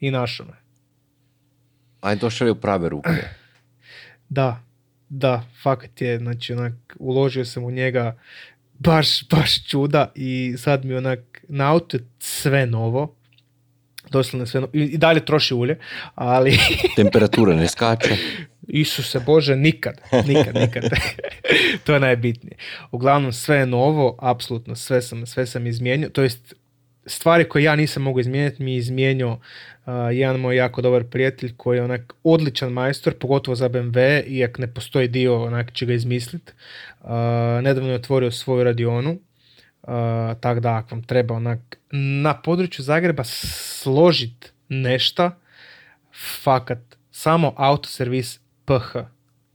I našao me. Aj, došao je u prave ruke. Da, da, fakat je, znači onak, uložio sam u njega baš, baš čuda i sad mi onak, na auto je sve novo, doslovno sve novo, i, i dalje troši ulje, ali Temperatura ne skače. Isuse Bože, nikad, nikad, nikad. to je najbitnije. Uglavnom, sve je novo, apsolutno sve sam, sve sam izmijenio, to jest stvari koje ja nisam mogao izmijeniti mi je izmijenio uh, jedan moj jako dobar prijatelj koji je onak odličan majstor, pogotovo za BMW, iak ne postoji dio onak će ga izmislit. Uh, nedavno je otvorio svoju radionu, uh, tako da ako vam treba onak na području Zagreba složit nešta, fakat samo autoservis PH.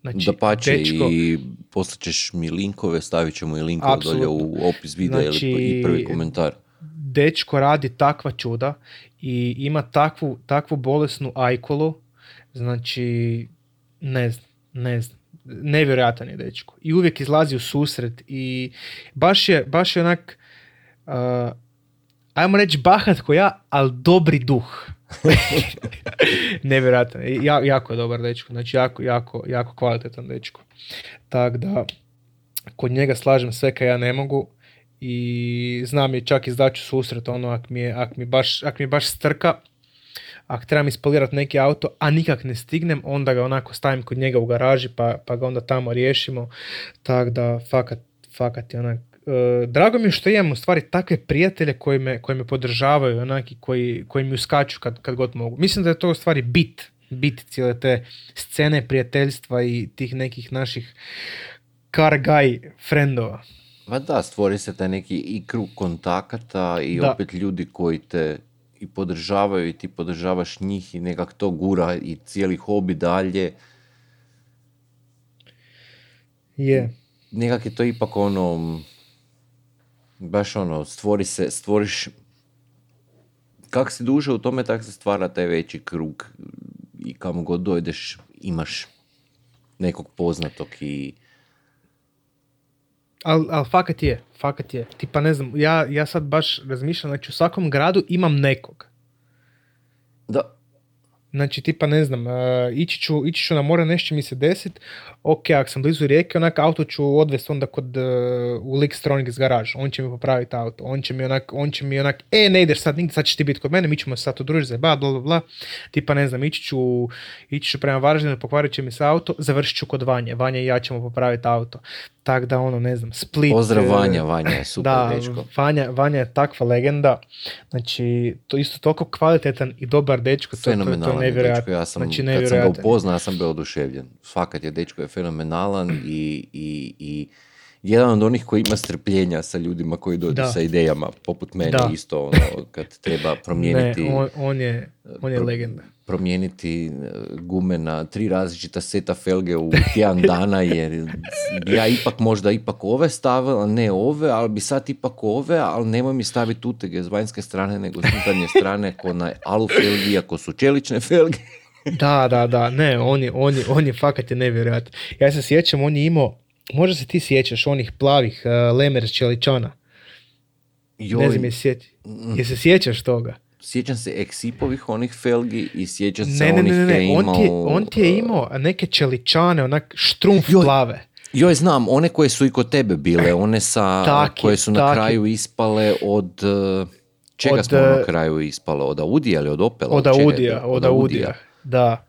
Znači, da pače dečko, i poslaćeš mi linkove, stavit ćemo i linkove dolje u opis videa Znači, ili i prvi komentar. dečko radi takva čuda i ima takvu, takvu bolesnu ajkolu, znači ne znam, ne znam. Nevjerojatan je dečko. I uvijek izlazi u susret i baš je, baš je onak, uh, ajmo reći bahat ko ja, ali dobri duh. Nevjerojatan. je. Ja, jako je dobar dečko. Znači jako, jako, jako kvalitetan dečko. Tako da, kod njega slažem sve kaj ja ne mogu i znam je čak izdaću susret ono ak mi, je, ak mi, baš, ak mi baš strka ako trebam ispolirati neki auto, a nikak ne stignem, onda ga onako stavim kod njega u garaži pa, pa ga onda tamo riješimo. Tako da, fakat, fakat je onak, drago mi je što imam u stvari takve prijatelje koji me, koji me podržavaju onak, i koji, koji mi uskaču kad, kad god mogu. Mislim da je to u stvari bit, bit cijele te scene prijateljstva i tih nekih naših car guy friendova. Ma da, stvori se taj neki i krug kontakata i Da. opet ljudi koji te i podržavaju i ti podržavaš njih i nekak to gura i cijeli hobi dalje. Je. Nekak je to ipak ono, baš ono, stvori se, stvoriš, kak si duže u tome, tak se stvara taj veći krug i kamo god dojdeš imaš nekog poznatog i Al, al fakat je, fakat je. Tipa ne znam, ja, ja sad baš razmišljam, znači u svakom gradu imam nekog. Da, Znači, tipa, ne znam, e, ići, ću, ići ću na more, nešto mi se desit, ok, ako sam blizu rijeke, onak auto ću odvesti onda kod, uh, u Lickstronics garaž, on će mi popraviti auto, on će mi onak, on će mi onak, e, ne ideš sad nigdje, sad ćeš ti biti kod mene, mi ćemo se sad udružiti za bla, bla, bla, tipa, ne znam, ići ću, ići ću prema Varaždinu, pokvarit će mi se auto, završit ću kod Vanje, Vanja i ja ćemo popraviti auto. Tak da, ono, ne znam, Split. pozdrav e, Vanja, Vanja je super da, dečko. Vanja, Vanja je takva legenda, znači, to isto toliko kvalitetan i dobar dečko, to, to, to je Fenomenalan dečko, ja sam, znači, kad sam ga upoznao, ja sam bio oduševljen. Fakat je, dečko je fenomenalan i, i, i jedan od onih koji ima strpljenja sa ljudima koji dođu Da. sa idejama, poput mene Da. isto, ono, kad treba promijeniti, Ne, on, on je, on je pro- legenda. promijeniti e, gume na tri različita seta felge u tjedan dana, jer ja ipak možda ipak ove stavila, ne ove, ali bi sad ipak ove, ali nemoj mi staviti utege s vanjske strane, nego s unutarnje strane, ko na alu felgi, ako su čelične felge. Da, da, da, ne, on je, on je, on je fakat je nevjerojatan. Ja se sjećam, on je imao, možda se ti sjećaš onih plavih uh, lemer čeličana. Joj, Ne znam je sjeti. Je se sjećaš toga? Sjećam se Exipovih onih felgi i sjećam se Ne, ne, onih ne, ne, ne. On, ti je, imao, on ti je uh, imao neke čeličane, onak štrumf Joj. plave. Joj, znam, one koje su i kod tebe bile, one sa, Tak je, koje su na kraju ispale od... Čega Od, smo na kraju ispale? Od Audija ili od Opela? Od Audija, to? od Audija, da.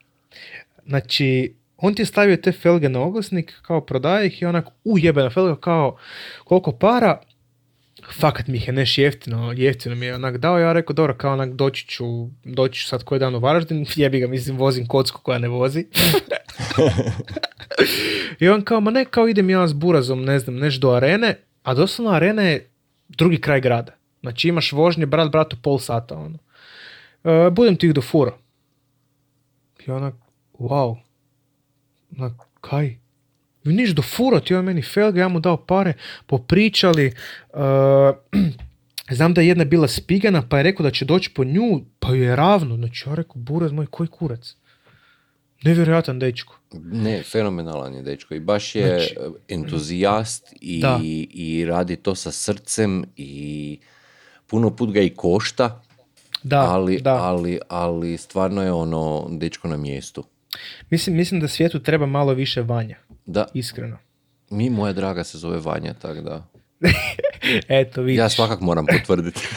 Znači, on ti je stavio te felge na oglasnik, kao prodaje ih i onak, u jebena felga, kao, koliko para, fakat mi ih je neš jeftino, jeftino mi je onak dao, ja rekao, dobro, kao onak doći ću, doći ću sad koji dan u Varaždin, jebi ga, mislim, vozim kocku koja ne vozi. I on kao, ma ne, kao idem ja s burazom, ne znam, neš do arene, a doslovno arena je drugi kraj grada. Znači imaš vožnje, brat, bratu, pol sata, ono. E, budem ti ih do fura. I onak, wow. Onak, kaj? Vi niš do fura, ti on meni felge, ja mu dao pare, popričali. e, znam da je jedna bila spigana, pa je rekao da će doći po nju, pa ju je ravno. Znači, ja rekao, buraz moj, koji kurac? Nevjerojatan dečko. Ne, fenomenalan je dečko i baš je Znači, entuzijast i, Da. i radi to sa srcem i puno put ga i košta, Da, ali, da. ali, ali stvarno je ono dečko na mjestu. Mislim, mislim da svijetu treba malo više vanja, Da, iskreno. mi, moja draga, se zove Vanja, tako da... Eto, vidiš. Ja svakak moram potvrditi.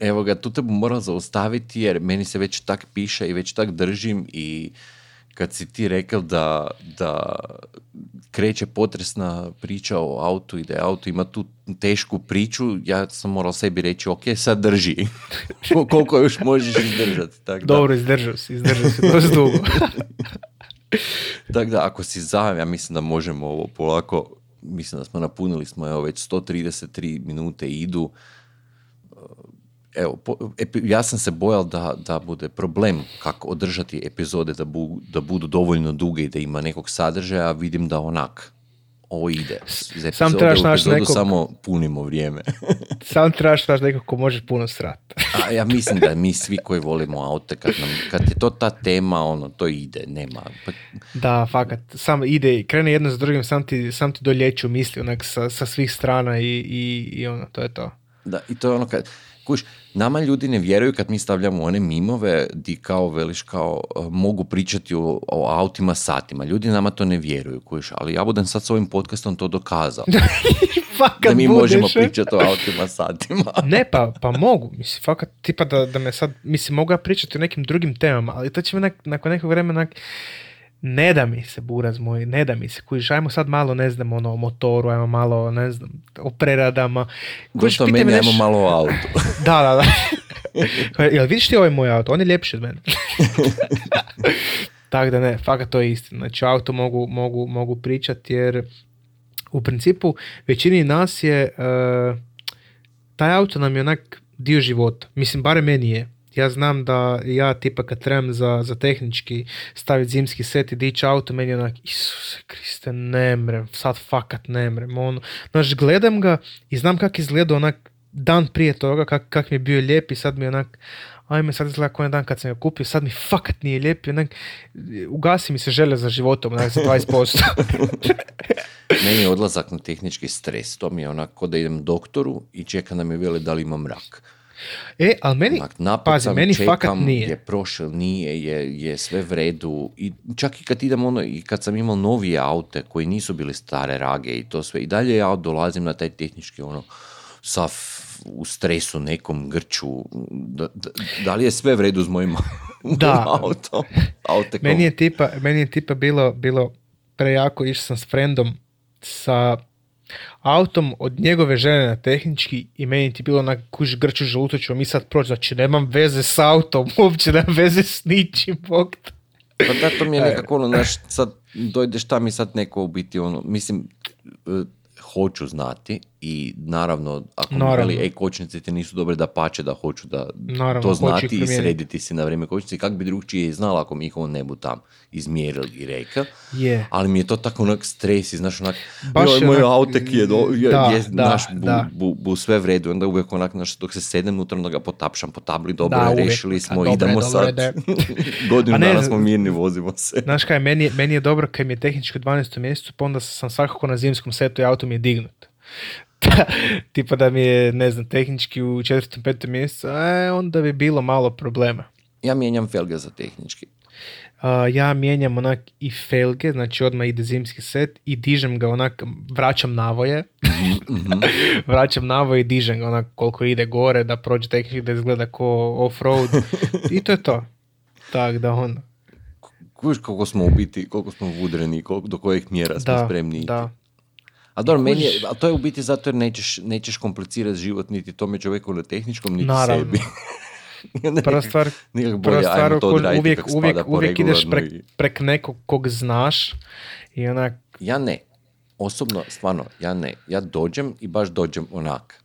Evo ga, tu te bi moral zaustaviti jer meni se već tak piše i već tak držim i kad si ti rekao da, da kreće potresna priča o autu i da je auto ima tu tešku priču, ja sam moral sebi reći, ok, sad drži. Kol- Koliko još možeš izdržati. Tak da. Dobro, izdržao si, izdržao si dugo. Tako da, ako si za, ja mislim da možemo ovo polako, mislim da smo napunili smo, evo već 133 minute idu. Evo, po- epi- ja sam se bojal da, da bude problem kako održati epizode da, bu- da budu dovoljno duge i da ima nekog sadržaja, a vidim da onak ovo ide. Iz epizode trebaš epizodu nekog- samo punimo vrijeme. Sam trebaš znaš nekog ko može puno srat. A ja mislim da mi svi koji volimo aute, kad, nam, kad je to ta tema, ono, to ide, nema. Pa, Da, fakat, sam ide i krene jedno s drugim, sam ti, sam ti doljeću misli onak sa, sa svih strana i, i, i ono, to je to. Da, i to je ono kad, kuš, nama ljudi ne vjeruju kad mi stavljamo one mimove di kao veliš kao uh, mogu pričati o, o autima satima. Ljudi nama to ne vjeruju, kuš, ali ja budem sad s ovim podcastom to dokazao. fakat da mi budeš, možemo e? pričati o autima satima. Ne, pa, pa mogu, mislim, fakat, tipa da, da me sad, mislim, mogu ja pričati o nekim drugim temama, ali to će me nak- nakon nekog vremena, onak, ne da mi se, buraz moj, ne da mi se, kužiš, ajmo sad malo, ne znam, ono, o motoru, ajmo malo, ne znam, o preradama. Kužiš, pitaj meni, me ajmo malo o autu. Da, da, da. Jel vidiš ti ovaj moj auto? On je ljepši od mene. Tako da ne, fakat to je istina. Znači auto mogu, mogu, mogu pričati jer u principu većini nas je e, taj auto nam je onak dio života. Mislim, barem meni je. Ja znam da ja tipa kad trebam za, za tehnički staviti zimski set i dići auto, meni je onak, Isuse Kriste, ne mrem, sad fakat ne mrem. Ono, znaš, gledam ga i znam kak izgleda onak dan prije toga, kak, kak mi je bio lijep i sad mi je onak, ajme sad izgleda jedan dan kad sam ga kupio, sad mi fakat nije lijep, i onak, ugasi mi se želja za životom, onak za 20%. Meni je odlazak na tehnički stres. To mi je onako da idem doktoru i čeka da mi vele da li imam rak. E, ali meni, Onak, pazi, meni čekam, fakat nije. je prošel, nije, je, je sve v redu. I čak i kad idem ono, i kad sam imao novije aute koji nisu bili stare rage i to sve, i dalje ja dolazim na taj tehnički ono, sav u stresu, nekom grču, da, da, da li je sve v redu s mojim Da. autom? Meni je tipa, meni je tipa bilo, bilo prejako, išao sam s frendom sa autom od njegove žene na tehnički i meni ti bilo onak kuž grču želuto ćemo mi sad proći, znači nemam veze s autom, uopće nemam veze s ničim, bog. Pa da, to mi je E. nekako ono, znaš, sad dojdeš tam i sad neko u biti ono, mislim, e, hoću znati i naravno, ako mi Naravno. veli, ej, kočnice ti nisu dobre da pače, da hoću da Naravno, to znati i srediti si na vrijeme kočnice, kak bi drugčije i znala ako mi ih on ne bu tam izmjerili i rekao. Je. Ali mi je to tako onak stres i znaš onak, Baš joj, je moj autek je, do, je, da, je da, naš, bu, da. bu, bu sve v redu, onda uvijek onak, znaš, dok se sedem unutra, onda ga potapšam po tabli, dobro, Da, je, uvijek. rešili smo, dobro je, idemo dobro je, sad, da je. godinu ne, dana smo mirni, vozimo se. Znaš kaj, meni je, meni je dobro kad mi je tehnički u 12. mjesecu, pa onda sam svakako na zimskom setu i auto mi je dignut. Tipa da mi je, ne znam, tehnički u 4. 5. mjesecu, e, onda bi bilo malo problema. Ja mijenjam felge za tehnički. A, ja mijenjam onak i felge, znači odmah ide zimski set i dižem ga onak, vraćam navoje, Mhm. vraćam navoje i dižem ga onak koliko ide gore, da prođe tehnički, da izgleda ko off-road i to je to. Tak da Kužiš koliko smo u biti, koliko smo vudreni, koliko, do kojeg mjera smo da, spremni da. A dobro, meni je, a to je u biti zato jer nećeš, nećeš komplicirati život niti tome čovjeku na tehničkom, niti Naravno. sebi. Prva stvar, nekak prva bolje, stvar to uvijek, uvijek, po uvijek ideš prek, i- prek nekog kog znaš i onak, Ja ne. Osobno, stvarno, ja ne. Ja dođem i baš dođem onak.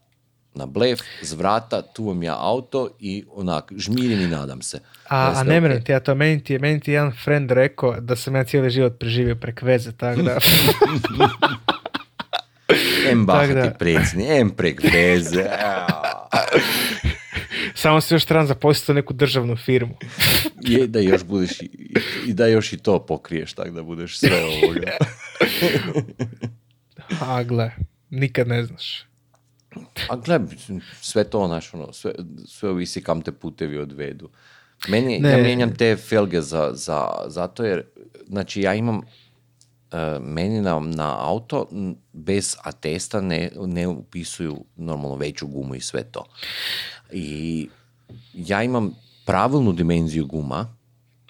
Na blef, z vrata, tu vam ja auto i onak, žmirim i nadam se. a, a ne mrem ti, ja to meni ti, meni ti je jedan friend rekao da sam ja cijeli život preživio prek veze, tako da, Em Tak bahati da. predsjednik, em prek veze. samo se još trebam zaposliti u neku državnu firmu. Je da još budeš i, da još i to pokriješ tako da budeš sve ovoga. A gle, nikad ne znaš. A gle, sve to, znaš, ono, sve, sve ovisi kam te putevi odvedu. Meni, Ne. ja mijenjam te felge za, za, zato jer, znači ja imam, meni na, na auto bez atesta ne, ne upisuju normalno veću gumu i sve to. I ja imam pravilnu dimenziju guma,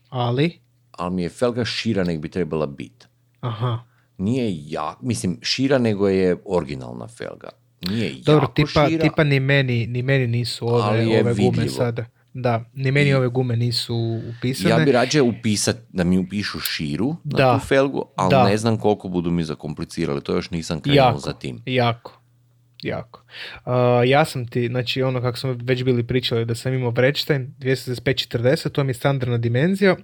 Ali, ali mi je felga šira nek bi trebala biti. aha, Nije jak, mislim, šira nego je originalna felga. Nije dobro, jako tipa, šira. tipa ni meni, ni meni nisu ove, Ali je ove gume sada. Da, ni meni ove gume nisu upisane. Ja bi rađe upisat da mi upišu širu na Da. tu felgu, ali Da. ne znam koliko budu mi zakomplicirali, to još nisam krenuo Jako, za tim. jako, jako. Uh, ja sam ti, znači ono kako smo već bili pričali da sam imao Bredstein 275-40, to mi je standardna dimenzija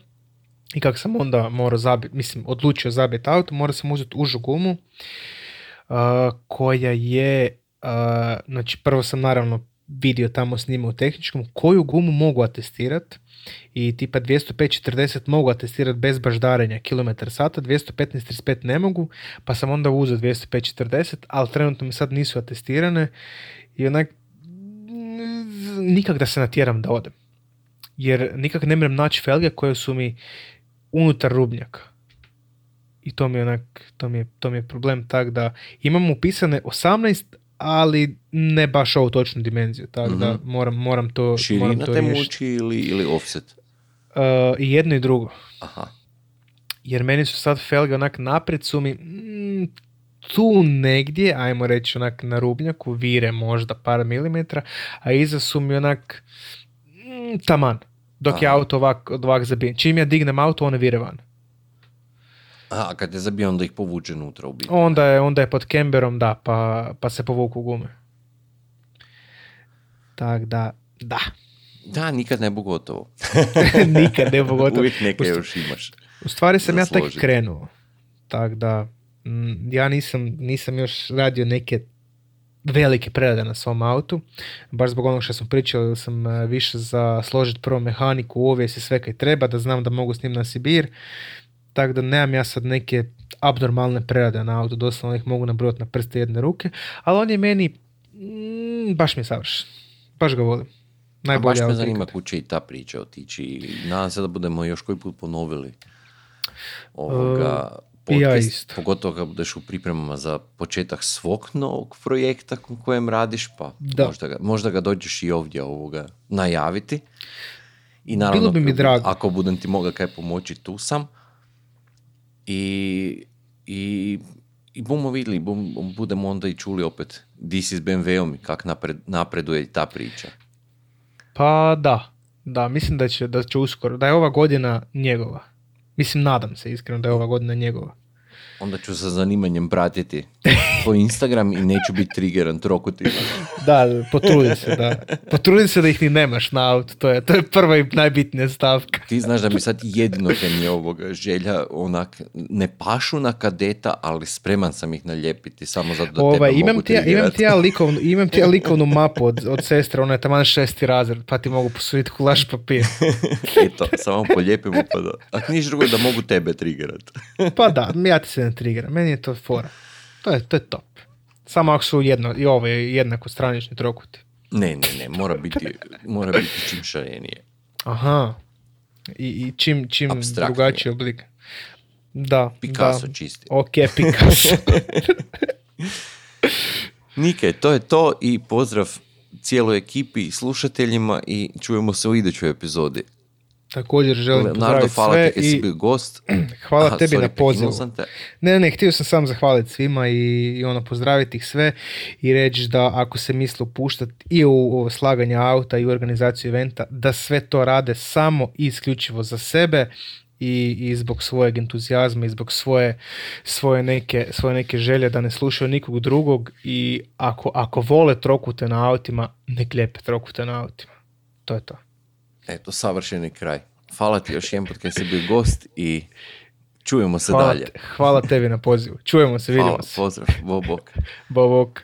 i kako sam onda morao zabiti, mislim odlučio zabiti auto, morao sam uzeti užu gumu uh, koja je, uh, znači prvo sam naravno vidio tamo snimao u tehničkom koju gumu mogu atestirati i tipa 205-40 mogu atestirati bez baždarenja kilometar sata, 215-35 ne mogu, pa sam onda uzeo 205-40, ali trenutno mi sad nisu atestirane i onak nikak da se natjeram da odem. Jer nikak ne mrem naći felge koje su mi unutar rubnjaka. I to mi je onak, to mi je, to mi je problem, tak da imam upisane 18, ali ne baš ovu točnu dimenziju, tako da Mhm. moram, moram to, moram Širina to te riješiti. muči ili, ili offset? Uh, I jedno i drugo. Aha. Jer meni su sad felge onak naprijed su mi mm, tu negdje, ajmo reći onak na rubnjaku, vire možda par milimetra, a iza su mi onak mm, taman. Dok je Aha. auto ovak, ovak zabijen. Čim ja dignem auto, one vire van. Aha, a kad te zabije, onda ih povuče unutra u biti. Onda je, onda je pod kemberom, da, pa, pa se povuku gume. Tak da, da. Da, nikad ne bu gotovo. Nikad ne pogotovo. Uvijek neke U još imaš. U stvari sam ja tek krenuo. Tak da, mm, ja nisam, nisam još radio neke velike prerade na svom autu. Baš zbog onog što sam pričao, sam e, više za složiti prvo mehaniku, uvijest i sve kaj treba, da znam da mogu s njim na Sibir. Tako da nemam ja sad neke abnormalne prerade na auto, doslovno ih mogu nabrojati na prste jedne ruke, ali on je meni, mm, baš mi je savršen. Baš ga volim. A Najbolje baš me auto zanima kud će i ta priča otići. Nadam se da budemo još koji put ponovili ovoga ja podcast, isto. pogotovo kad budeš u pripremama za početak svog novog projekta u kojem radiš, pa Da. možda, ga, možda ga dođeš i ovdje ovoga najaviti. I naravno, Bilo bi mi drago. ako budem ti mogao kaj pomoći, tu sam. I, i, i bumo vidjeli, bum, budemo onda i čuli opet di si s BMW-om i kak napred, napreduje ta priča. Pa da, da, mislim da će, da će uskoro, da je ova godina njegova. Mislim, nadam se iskreno da je ova godina njegova. Onda ću sa zanimanjem pratiti po Instagram i neću biti triggeran trokutima. Da, potrudi se, da. Potrudi se da ih ni nemaš na auto, to je, to je prva i najbitnija stavka. Ti znaš da mi sad jedino kad mi je ovoga želja onak, ne pašu na kadeta, ali spreman sam ih naljepiti samo zato da Ovaj, tebe imam, mogu ti ja, imam, ti ja likovnu, imam ti ja likovnu mapu od, od sestre, ona je taman šesti razred, pa ti mogu posuditi kulaš papir. Eto, samo polijepimo pa da. Ako niš drugo da mogu tebe triggerat. Pa da, ja ti se ne trigeram, meni je to fora. To je, to je top. Samo ako su jedno, i ovo je jednako stranični trokuti. Ne, ne, ne, mora biti, mora biti čim šarenije. Aha. I, i čim, čim drugačiji oblik. Da, Picasso da. čisti. Ok, Picasso. Nike, to je to i pozdrav cijeloj ekipi i slušateljima i čujemo se u idućoj epizodi. Također želim Leonardo, pozdraviti hvala sve ti i bio gost. hvala Aha, tebi sorry, na pozivu. sam te. Ne, ne, htio sam samo zahvaliti svima i, i ono pozdraviti ih sve i reći da ako se misle upuštati i u, u slaganje auta i u organizaciju eventa, da sve to rade samo i isključivo za sebe i, i zbog svojeg entuzijazma i zbog svoje, svoje, neke, svoje neke želje da ne slušaju nikog drugog i ako, ako vole trokute na autima, nek lijepe trokute na autima. To je to. Eto, savršeni kraj. Hvala ti još jedan kad si bio gost i čujemo se Hvala, dalje. te- hvala tebi na pozivu. Čujemo se, vidimo Hvala, se. pozdrav, bok, bok. Bok, bok.